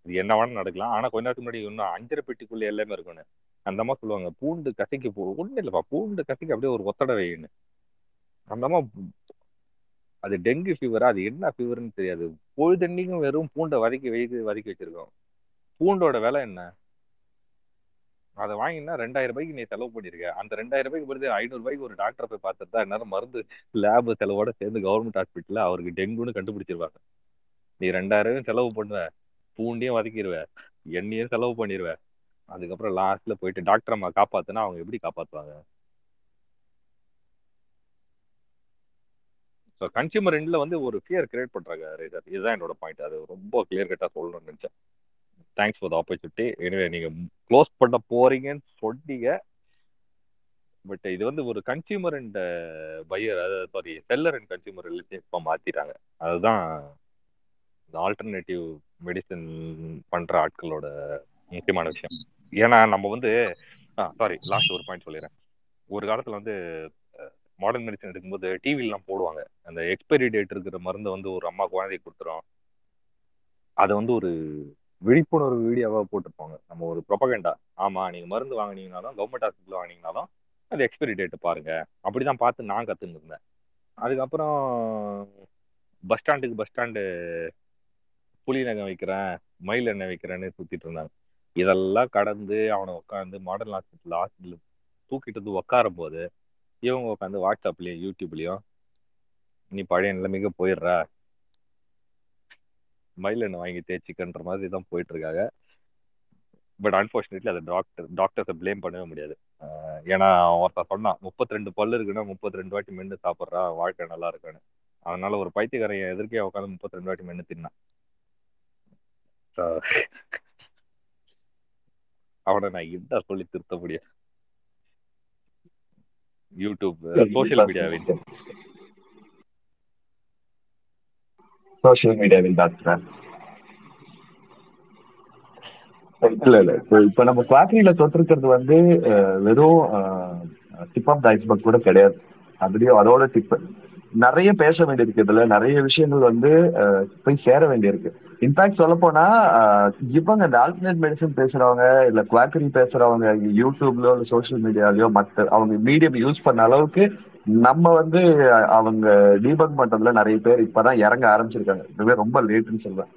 இது என்ன வேணாலும் நடக்கலாம். ஆனா கொஞ்ச நேரத்துக்கு முன்னாடி இன்னும் அஞ்சரை பெட்டிக்குள்ள எல்லாமே இருக்கணும் அந்த அம்மா சொல்லுவாங்க பூண்டு கசைக்கு போ ஒன்றும் இல்லைப்பா பூண்டு கசைக்கு அப்படியே ஒரு ஒத்தடை வையுன்னு அந்த அம்மா அது டெங்கு ஃபீவரா அது என்ன ஃபீவர்னு தெரியாது. பொழுதன்னைக்கும் வெறும் பூண்டை வதக்கி வைத்து வதக்கி வச்சிருக்கோம். பூண்டோட விலை என்ன? அதை வாங்கினா ரெண்டாயிரம் ரூபாய்க்கு நீ செலவு பண்ணிருக்க. அந்த ரெண்டாயிரம் ரூபாய்க்கு பொறுத்து ஐநூறு ரூபாய்க்கு ஒரு டாக்டரை போய் பார்த்துட்டு தான் என்னாலும் மருந்து லேப் செலவோட சேர்ந்து கவர்மெண்ட் ஹாஸ்பிட்டல்ல அவருக்கு டெங்குன்னு கண்டுபிடிச்சிருவாங்க. நீ ரெண்டாயிரம் செலவு பண்ணுவ. பூண்டையும் வதக்கிடுவேன் எண்ணெயும் செலவு பண்ணிடுவேன் அதுக்கப்புறம் லாஸ்ட்ல போயிட்டு டாக்டர் அம்மா காப்பாத்துனா அவங்க எப்படி காப்பாத்துவாங்க? ஸோ கன்சியூமர் எண்ட்ல வந்து ஒரு ஃபியர் கிரியேட் பண்றாங்க ரேசர் இதுதான் என்னோட பாயிண்ட் அது ரொம்ப கிளியர் கட்டா சொல்லணும்னு நினைச்சேன். தேங்க்ஸ் ஃபார் த ஆப்பர்ச்சுனிட்டி எனவே நீங்க க்ளோஸ் பண்ண போறீங்கன்னு சொன்னீங்க. பட் இது வந்து ஒரு கன்சியூமர் அண்ட் பையர் அதாவது சாரி செல்லர் அண்ட் கன்சியூமர் இப்போ மாத்திட்டாங்க. அதுதான் இந்த ஆல்டர்னேட்டிவ் மெடிசன் பண்ற ஆட்களோட முக்கியமான விஷயம். ஏன்னா நம்ம வந்து சாரி லாஸ்ட் ஒரு பாயிண்ட் சொல்லிடுறேன் ஒரு காலத்துல வந்து மாடர்ன் மெடிசன் எடுக்கும்போது டிவிலாம் போடுவாங்க. அந்த எக்ஸ்பைரி டேட் இருக்கிற மருந்தை வந்து ஒரு அம்மா குழந்தைக்கு கொடுத்துரும். அதை வந்து ஒரு விழிப்புணர்வு வீடியோவாக போட்டிருப்பாங்க. நம்ம ஒரு ப்ரொபகண்டா ஆமா நீங்க மருந்து வாங்கினீங்கனாலும் கவர்மெண்ட் ஹாஸ்பிட்டல் வாங்கினீங்கனாலும் அது எக்ஸ்பைரி டேட்டை பாருங்க. அப்படிதான் பார்த்து நான் கத்துன்னு இருந்தேன். அதுக்கப்புறம் பஸ் ஸ்டாண்டுக்கு பஸ் ஸ்டாண்டு புளி நகை வைக்கிறேன் மயில் எண்ணெய் வைக்கிறேன்னு சுத்திட்டு இருந்தாங்க. இதெல்லாம் கடந்து அவனை உட்காந்து மாடர்ன் ஹாஸ்பிட்டல் ஹாஸ்பிட்டல் தூக்கிட்டு வந்து உட்காரும் போது இவங்க உட்காந்து வாட்ஸ்அப்லயும் யூடியூப்லயும் நீ பழைய நிலைமைக்கு போயிடுற. மயிலெண்ணெய் வாங்கி தேய்ச்சிக்கன்ற மாதிரி தான் போயிட்டு இருக்காங்க பட் அன்பார்ச்சுனேட்லி அதை டாக்டர் டாக்டர்ஸை பிளேம் பண்ணவே முடியாது. ஏன்னா ஒருத்தன் சொன்னான் முப்பத்தி ரெண்டு பல்லு இருக்குன்னா முப்பத்தி ரெண்டு வாட்டி மென்று சாப்பிட்றா வாழ்க்கை நல்லா இருக்குன்னு. அதனால ஒரு பைத்தியக்காரன் எதிர்க்கே உட்காந்து முப்பத்தி ரெண்டு வாட்டி மென்று தின்னான். அவனை நான் என்ன சொல்லி திருத்த முடியும்? யூடியூப் சோஷியல் மீடியாவின் சோசியல் மீடியாவில் டாக்டர் இல்ல இல்ல. இப்ப இப்ப நம்ம குவாக்கரியில தொட்டிருக்கிறது வந்து வெறும் டிப் ஆஃப் த ஐஸ்பர்க் கூட கிடையாது. அதுலயும் அதோட டிப் நிறைய பேச வேண்டியிருக்கு இதுல. நிறைய விஷயங்கள் வந்து அஹ், போய் சேர வேண்டியிருக்கு. இன்ஃபேக்ட் சொல்ல போனா இவங்க இந்த ஆல்டர்னேட் மெடிசன் பேசுறவங்க இல்ல குவாக்கரி பேசுறவங்க யூடியூப்லயோ இல்ல சோசியல் மீடியாலயோ மத்த அவங்க மீடியம் யூஸ் பண்ண அளவுக்கு நம்ம வந்து அவங்க டீபக் பண்றதுல நிறைய பேர் இப்பதான் இறங்க ஆரம்பிச்சிருக்காங்க. இதுவே ரொம்ப லேட்னு சொல்றேன்.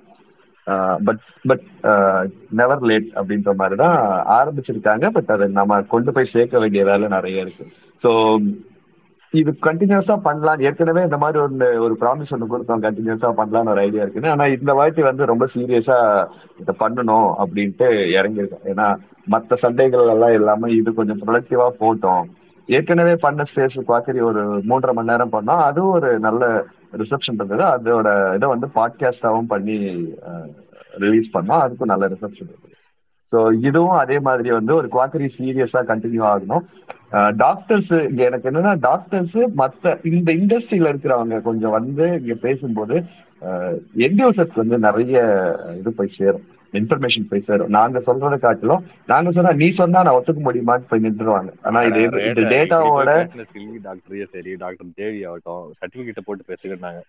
பட் பட் நெவர் லேட் அப்படின்ற மாதிரி தான் ஆரம்பிச்சிருக்காங்க. பட் அதை நம்ம கொண்டு போய் சேர்க்க வேண்டிய வேலை நிறைய இருக்கு. ஸோ இது கண்டினியூஸா பண்ணலாம். ஏற்கனவே இந்த மாதிரி ஒரு ஒரு ப்ராமிஸ் ஒன்று கொடுத்தோம். கண்டினியூஸா பண்ணலாம்னு ஒரு ஐடியா இருக்குன்னு. ஆனா இந்த வாட்டி வந்து ரொம்ப சீரியஸா இதை பண்ணணும் அப்படின்ட்டு இறங்கியிருக்கோம். ஏன்னா மற்ற சண்டைகள் எல்லாம் இல்லாம இது கொஞ்சம் ப்ரொடக்டிவா போட்டோம். ஏற்கனவே பண்ண ஸ்பேஸ் குவாக்கரி ஒரு மூன்றரை மணி நேரம் பண்ணோம். அதுவும் ஒரு நல்ல ரிசப்ஷன் இருந்தது. அதோட இதை வந்து பாட்காஸ்டாவும் பண்ணி ரிலீஸ் பண்ணோம். அதுக்கும் நல்ல ரிசப்ஷன் இருந்தது ஸோ இதுவும் அதே மாதிரி வந்து ஒரு குவாக்கரி சீரியஸா கண்டினியூ ஆகணும். டாக்டர்ஸ் எனக்கு என்னன்னா டாக்டர்ஸ் மத்த இந்த இண்டஸ்ட்ரியில இருக்கிறவங்க கொஞ்சம் வந்து இங்க பேசும்போது என்டியூசர்ஸ் வந்து நிறைய இது போய் சேரும். இன்ஃபர்மேஷன் போய் சேரும். நாங்க சொல்றதை காட்டிலும் நாங்க சொன்னா நீ சொன்னா நான் ஒத்துக்க முடியுமான்னு போய் நின்றுவாங்க ஆனா இது இது டேட்டாவோட டாக்டரையே சரி டாக்டர் தேவி ஆகட்டும் சர்டிபிகேட்டை போட்டு பேசுகிறாங்க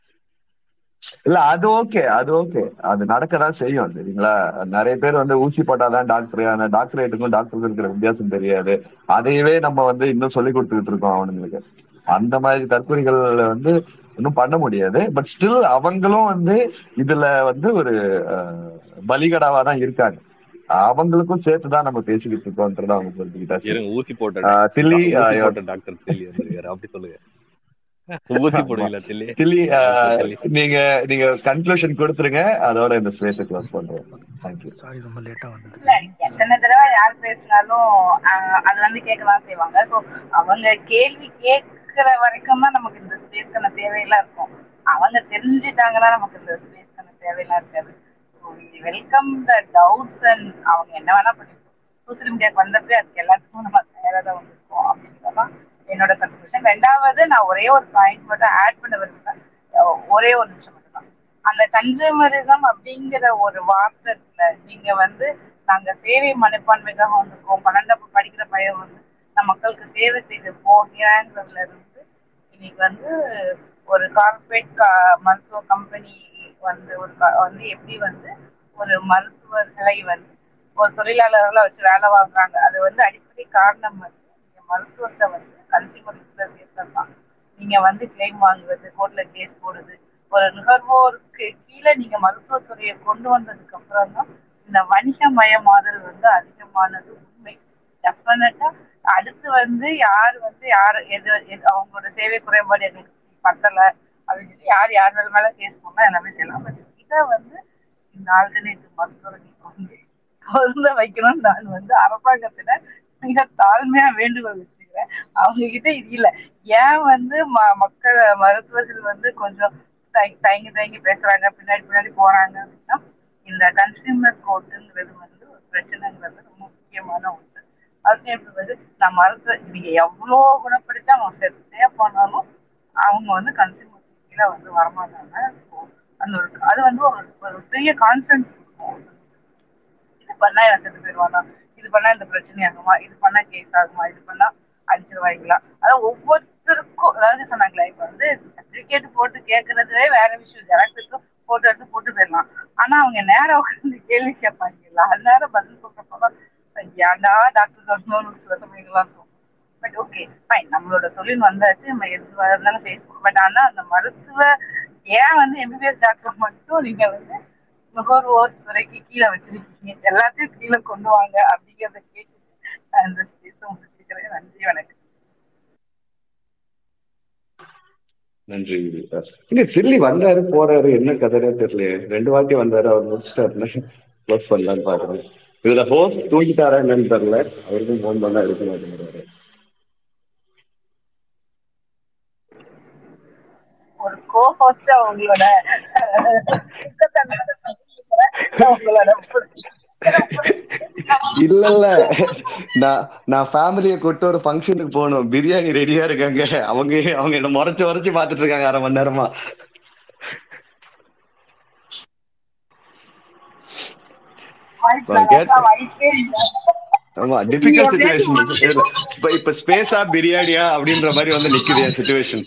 இல்ல அது ஓகே அது ஓகே அது நடக்கதான் செய்யும் சரிங்களா? நிறைய பேர் வந்து ஊசி போட்டாதான் டாக்டர் ஆனா டாக்டரேட்டுக்கும் டாக்டருக்கு இருக்கிற வித்தியாசம் தெரியாது. அதையவே நம்ம வந்து இன்னும் சொல்லி கொடுத்துக்கிட்டு இருக்கோம் அவனுங்களுக்கு. அந்த மாதிரி தற்கொலைகள் வந்து இன்னும் பண்ண முடியாது. பட் ஸ்டில் அவங்களும் வந்து இதுல வந்து ஒரு பலிகடாவா தான் இருக்காங்க. அவங்களுக்கும் சேர்த்துதான் நம்ம பேசிக்கிட்டு இருக்கோம்ன்றத அவங்க சொல்லிக்கிட்டா ஊசி போட்ட தில்லி டாக்டர் அப்படி சொல்லுங்க. ஊசி போடுவீங்களா தில்லி? தில்லி நீங்க நீங்க கன்க்ளூஷன் கொடுத்துருங்க அதோட இந்த ஸ்பேஸை க்ளோஸ் பண்றோம். சாரி ரொம்ப லேட்டா வந்தது. எத்தனை தடவை யார் பேசினாலும் அது வந்து கேட்கலாம் செய்வாங்க. ஸோ அவங்க கேள்வி கேட்கிற வரைக்கும் தான் நமக்கு இந்த ஸ்பேஸ்க்கான தேவையெல்லாம் இருக்கும். அவங்க தெரிஞ்சுட்டாங்கன்னா நமக்கு இந்த ஸ்பேஸ்க்கான தேவையெல்லாம் இருக்காது. வெல்கம் த டவுட்ஸ் அண்ட் அவங்க என்ன வேணா பண்ணிருக்கோம் சோசியல் மீடியாவுக்கு வந்தப்பே அதுக்கு எல்லாத்துக்கும் நம்ம தயாராக தான் வந்திருக்கோம் அப்படின்றதான் என்னோட கன்க்ளூஷன் ரெண்டாவது நான் ஒரே ஒரு பாயிண்ட் மட்டும் ஆட் பண்ண விரும்புறேன். ஒரே ஒரு நிமிஷம் மட்டும் தான். அந்த கன்சூமரிசம் அப்படிங்கிற ஒரு வார்த்தை இருக்குல்ல நீங்க வந்து நாங்க சேவை மனப்பான்மைக்காக வந்திருக்கோம் பன்னெண்டாம் படிக்கிற பையன் வந்து நம்ம மக்களுக்கு சேவை செய்து போகிறேன்றதுல இருந்து இன்னைக்கு வந்து ஒரு கார்பரேட் மருத்துவ கம்பெனி வந்து ஒரு வந்து எப்படி வந்து ஒரு மருத்துவர்களை வந்து ஒரு தொழிலாளர்களை வச்சு வேலை வாங்குறாங்க அது வந்து அடிப்படை காரணம் வந்து மருத்துவத்தை வந்து கன்சியூமர் சேர்த்தலாம் நீங்க வந்து கிளைம் வாங்குறது கோர்ட்ல கேஸ் போடுறது ஒரு நுகர்வோருக்கு கீழே நீங்க மருத்துவத்துறையை கொண்டு வந்ததுக்கு அப்புறம் தான் இந்த வணிக மயமாதல் வந்து அதிகமானது. உண்மை. டெஃபினட்டா அடுத்து வந்து யார் வந்து யார் எது அவங்களோட சேவை குறைபாடு எங்களுக்கு பத்தல அப்படின்னு சொல்லி யார் யார் மேல மேல கேஸ் போனா எல்லாமே செய்யலாம். பட் இதை வந்து இந்த ஆல்டர்னேட்டிவ் மருத்துவர்கள் வந்து பொருந்த வைக்கணும்னு நான் வந்து அரசாங்கத்துல மிக தாழ்மையா வேண்டுகோள் வச்சுக்கிறேன். அவங்க கிட்ட இது இல்ல. ஏன் வந்து ம மக்கள் மருத்துவர்கள் வந்து கொஞ்சம் தயங்கி தயங்கி பேசுறாங்க பின்னாடி பின்னாடி போறாங்க அப்படின்னா இந்த கன்சியூமர் கோர்ட்டுங்கிறது வந்து ஒரு பிரச்சனைங்கிறது ரொம்ப முக்கியமான ஒன்று அதுக்கு வந்து நான் மருத்துவ நீங்க எவ்வளோ குணப்படுத்தி அவங்க செத்தே போனாலும் அவங்க வந்து கன்சியூமர் கீழே வந்து வரமாட்டாங்க. அந்த ஒரு அது வந்து ஒரு ஒரு பெரிய கான்ஃபிடன்ஸ் இது பண்ணா எனக்கு செத்து போயிடுவாங்க? இது பண்ணா இந்த பிரச்சனை ஆகுமா? இது பண்ணா கேஸ் ஆகுமா? இது பண்ணா அடிச்சிருவாங்களா அதான் ஒவ்வொருத்தருக்கும் அதாவது சொன்னாங்களே இப்ப வந்து சர்டிபிகேட் போட்டு கேட்கறதுவே வேற விஷயம். ஜெராக்ஸுக்கு போட்டு எடுத்து போட்டு போயிடலாம். ஆனா அவங்க நேரம் உட்காந்து கேள்வி கேட்பாங்கல்ல. அது நேரம் பதில் சொல்றப்பதான் ஏன்டா டாக்டர் கவர்மெண்ட் சில சமயங்கள்லாம் இருக்கும் பட் ஓகே ஃபைன் நம்மளோட தொழில் வந்தாச்சு. நம்ம எது இருந்தாலும் ஃபேஸ்புக் பட் ஆனா அந்த மருத்துவ ஏன் வந்து எம்பிபிஎஸ் டாக்டர் மட்டும்? நீங்க வந்து நுகர்வோர் துறைக்கு கீழே வச்சிருக்கீங்க. எல்லாத்தையும் கீழே கொண்டு வாங்க அப்படிங்கிறத கேட்டு இந்த ஸ்பேஸ முடிச்சுக்கிறேன். நன்றி வணக்கம். நன்றி இங்க தில்லி வந்தாரு போறாரு என்ன கதைனே தெரியல ரெண்டு வாட்டி வந்தாரு அவர் முடிச்சிட்டாருன்னு க்ளோஸ் பண்ணலான்னு பாக்குறேன் இதுல ஹோஸ்ட் தூங்கிட்டாரா என்னன்னு தெரியல. அவருக்கும் ஃபோன் பண்ணா எடுக்க மாட்டேங்கிறாரு. ஒரு கோ ஹோஸ்டா உங்களோட இல்ல இல்ல நான் நான் ஃபேமிலியை கூட்டு ஒரு ஃபங்க்ஷனுக்கு போகணும். பிரியாணி ரெடியா இருக்காங்க. அவங்க அவங்க என்ன முறைச்சு முறைச்சு பாத்துட்டு இருக்காங்க அரை மணி நேரமா. ஆமா டிஃபிகல்ட் சுச்சுவேஷன் இப்ப இப்ப ஸ்பேஸா பிரியாணியா அப்படின்ற மாதிரி வந்து நிக்குது சுச்சுவேஷன்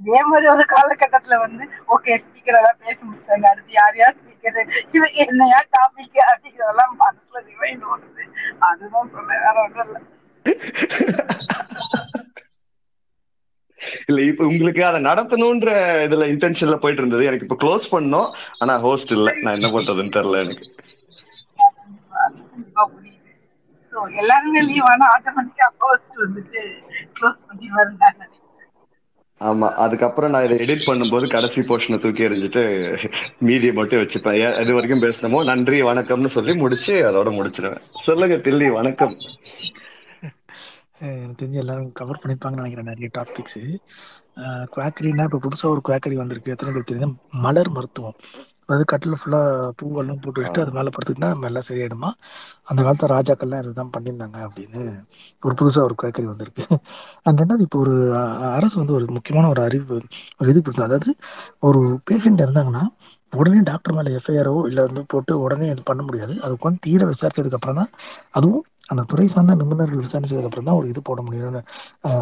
இதே மாதிரி ஒரு காலகட்டத்துல வந்து ஓகே ஸ்பீக்கர் எல்லாம் பேச முடிச்சிட்டாங்க. அடுத்து யார் யார் ஸ்பீக்கர் இது என்னையா டாபிக் அப்படிங்கிறதெல்லாம் மனசுல ரிவைண்ட் ஓடுது அதுதான் சொன்னேன் வேற ஒன்றும் இல்லை. இல்ல இப்ப உங்களுக்கு அதை நடத்தணும்ன்ற இதுல இன்டென்ஷன்ல போயிட்டு இருந்தது. எனக்கு இப்ப க்ளோஸ் பண்ணோம். ஆனா ஹோஸ்ட் இல்ல. நான் என்ன பண்றதுன்னு தெரியல எனக்கு. எல்லாருமே லீவ் ஆனா ஆட்டோமேட்டிக்கா ஹோஸ்ட் வந்துட்டு க்ளோஸ் பண்ணிடுவாரு நான் நினைக்கிறேன் ஆமா அதுக்கப்புறம் நான் இதை எடிட் பண்ணும்போது கடைசி போர்ஷனை தூக்கி எறிஞ்சிட்டு மீதியை மட்டும் வச்சுப்பேன். ஏன் வரைக்கும் பேசணுமோ நன்றி வணக்கம்னு சொல்லி முடிச்சு அதோட முடிச்சிருவேன். சொல்லுங்க தில்லி வணக்கம். எனக்கு தெரிஞ்சு எல்லாரும் கவர் பண்ணிப்பாங்கன்னு நினைக்கிறேன் நிறைய டாபிக்ஸ் குவாக்கரினா இப்போ புதுசாக ஒரு குவாக்கரி வந்திருக்கு. எத்தனை பேர் தெரியுது? மலர் மருத்துவம். அதாவது கட்டில் ஃபுல்லாக பூவெல்லாம் போட்டு விட்டு அது மேலே படுத்துக்கிட்டா நம்ம எல்லாம் சரியாயிடுமா? அந்த காலத்தில் ராஜாக்கள்லாம் இதுதான் பண்ணியிருந்தாங்க அப்படின்னு ஒரு புதுசாக ஒரு குவாக்கரி வந்திருக்கு. அண்ட் ரெண்டாவது இப்போ ஒரு அரசு வந்து ஒரு முக்கியமான ஒரு அறிவு ஒரு இது கொடுத்தது. அதாவது ஒரு பேஷண்ட் இருந்தாங்கன்னா உடனே டாக்டர் மேலே எஃப்ஐஆரோ இல்லை வந்து போட்டு உடனே இது பண்ண முடியாது. அது உட்காந்து தீர விசாரிச்சதுக்கு அப்புறம் தான் அதுவும் அந்த துறை சார்ந்த நிபுணர்கள் விசாரிச்சதுக்கு அப்புறம் தான் ஒரு இது போட முடியும்னு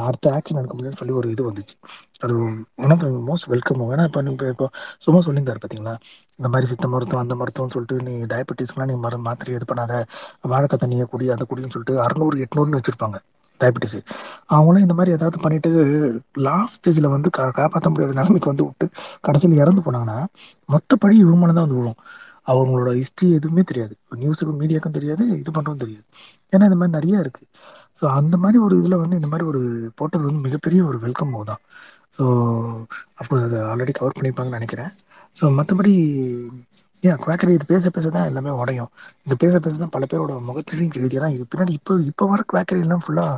அடுத்த ஆக்ஷன் எடுக்க முடியும்னு சொல்லி ஒரு இது வந்துச்சு. அது one of the most welcome ஏன்னா இப்போ இப்போ இப்போ சும்மா சொல்லியிருந்தாரு பார்த்தீங்களா இந்த மாதிரி சித்த மருத்துவம் அந்த மருத்துவம் சொல்லிட்டு நீ டயபெட்டிஸ்க்குலாம் நீ மரு மாத்திரை இது பண்ணாத வாழைக்காய் தண்ணியை குடி அதை குடின்னு சொல்லிட்டு அறுநூறு எட்நூறுன்னு வச்சிருப்பாங்க டயபெட்டிஸ் அவங்களும் இந்த மாதிரி ஏதாவது பண்ணிட்டு லாஸ்ட் ஸ்டேஜில் வந்து கா காப்பாற்ற முடியாத நிலைமைக்கு வந்து விட்டு கடைசியில் இறந்து போனாங்கன்னா மொத்தப்படி இவங்க தான் வந்து விழும். அவங்களோட ஹிஸ்ட்ரி எதுவுமே தெரியாது. நியூஸுக்கும் மீடியாக்கும் தெரியாது இது பண்ணுறதும் தெரியாது. ஏன்னா இந்த மாதிரி நிறைய இருக்கு. ஸோ அந்த மாதிரி ஒரு இதில் வந்து இந்த மாதிரி ஒரு போட்டது வந்து மிகப்பெரிய ஒரு வெல்கம் தான். ஸோ அப்போ அதை ஆல்ரெடி கவர் பண்ணியிருப்பாங்கன்னு நினைக்கிறேன். ஸோ மற்றபடி ஏன் குவாக்கரி இது பேச பேச தான் எல்லாமே உடையும். இது பேச பேச தான் பல பேரோட முகத்திலையும் எழுதி தான் இது பின்னாடி இப்போ இப்போ வர குவாக்கரி எல்லாம் ஃபுல்லாக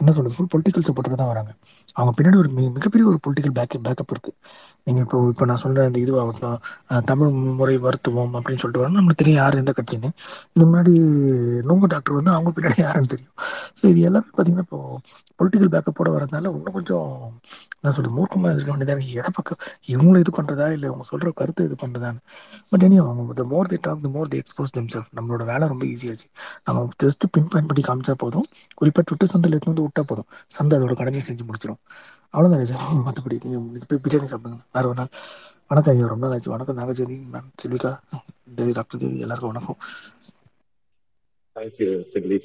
என்ன சொல்கிறது ஃபுல் பொலிட்டிக்கல் சப்போர்ட்டர் தான் வராங்க. அவங்க பின்னாடி ஒரு மிகப்பெரிய ஒரு பொலிட்டிக்கல் பேக்கப் பேக்கப் இருக்குது நீங்க இப்போ இப்போ நான் சொல்ற இந்த இதுவாகட்டும் தமிழ் முறை மருத்துவம் அப்படின்னு சொல்லிட்டு வரணும் நம்மளுக்கு தெரியும் யார் எந்த கட்சின்னு. இந்த முன்னாடி நோங்க டாக்டர் வந்து அவங்க பின்னாடி யாருன்னு தெரியும். ஸோ இது எல்லாமே பார்த்தீங்கன்னா இப்போ பொலிட்டிக்கல் பேக்கப்போட வரதுனால இன்னும் கொஞ்சம் நான் சொல்றது மூர்க்கமாக இருக்க வேண்டியதாக எதை பக்கம்? இவங்களும் இது பண்றதா? இல்லை அவங்க சொல்ற கருத்து இது பண்றதான்னு. பட் இனி அவங்க the more the talk the more the expose themselves நம்மளோட வேலை ரொம்ப ஈஸியாச்சு நம்ம ஜஸ்ட் பின் பயன்படுத்தி காமிச்சா போதும். குறிப்பாக ட்விட்டர் சந்தையில் எடுத்து வந்து விட்டா போதும். சந்தை அதோட கடமையை செஞ்சு முடிச்சிடும் அவ்வளோதான் சார் மற்றபடி நீங்கள் போய் பிரியாணி சாப்பிடுங்க. வேறு ஒரு நாள். வணக்கம் ஐயா ரொம்ப நாள் ஆச்சு வணக்கம் நாகஜோதி மேம் செல்விகா தேவி டாக்டர் தேவி எல்லாருக்கும் வணக்கம். தேங்க்யூ தில்லி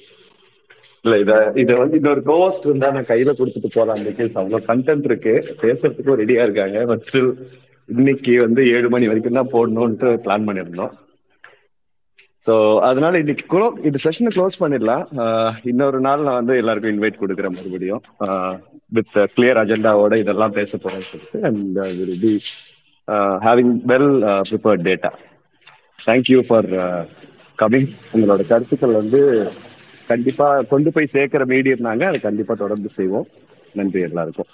இல்ல இத இத வந்து இன்னொரு கோஸ்ட் இருந்தா நான் கையில கொடுத்துட்டு போலாம் கேஸ் அவ்வளவு கண்டென்ட் இருக்கு. பேசுறதுக்கும் ரெடியா இருக்காங்க. பட் ஸ்டில் இன்னைக்கு வந்து ஏழு மணி வரைக்கும் தான் போடணும்ட்டு பிளான் பண்ணியிருந்தோம். ஸோ அதனால இன்னைக்கு க்ளோ இந்த செஷனை க்ளோஸ் பண்ணிடலாம். இன்னொரு நாள் நான் வந்து எல்லாருக்கும் இன்வைட் கொடுக்குறேன் மறுபடியும். வித் கிளியர் அஜெண்டாவோட இதெல்லாம் பேச போறேன்னு சொல்லிட்டு and will be having well prepared data thank you for coming உங்களோட கருத்துக்கள் வந்து கண்டிப்பா கொண்டு போய் சேர்க்கிற மீடியம் நாங்க அதை கண்டிப்பா தொடர்ந்து செய்வோம். நன்றி எல்லாருக்கும்.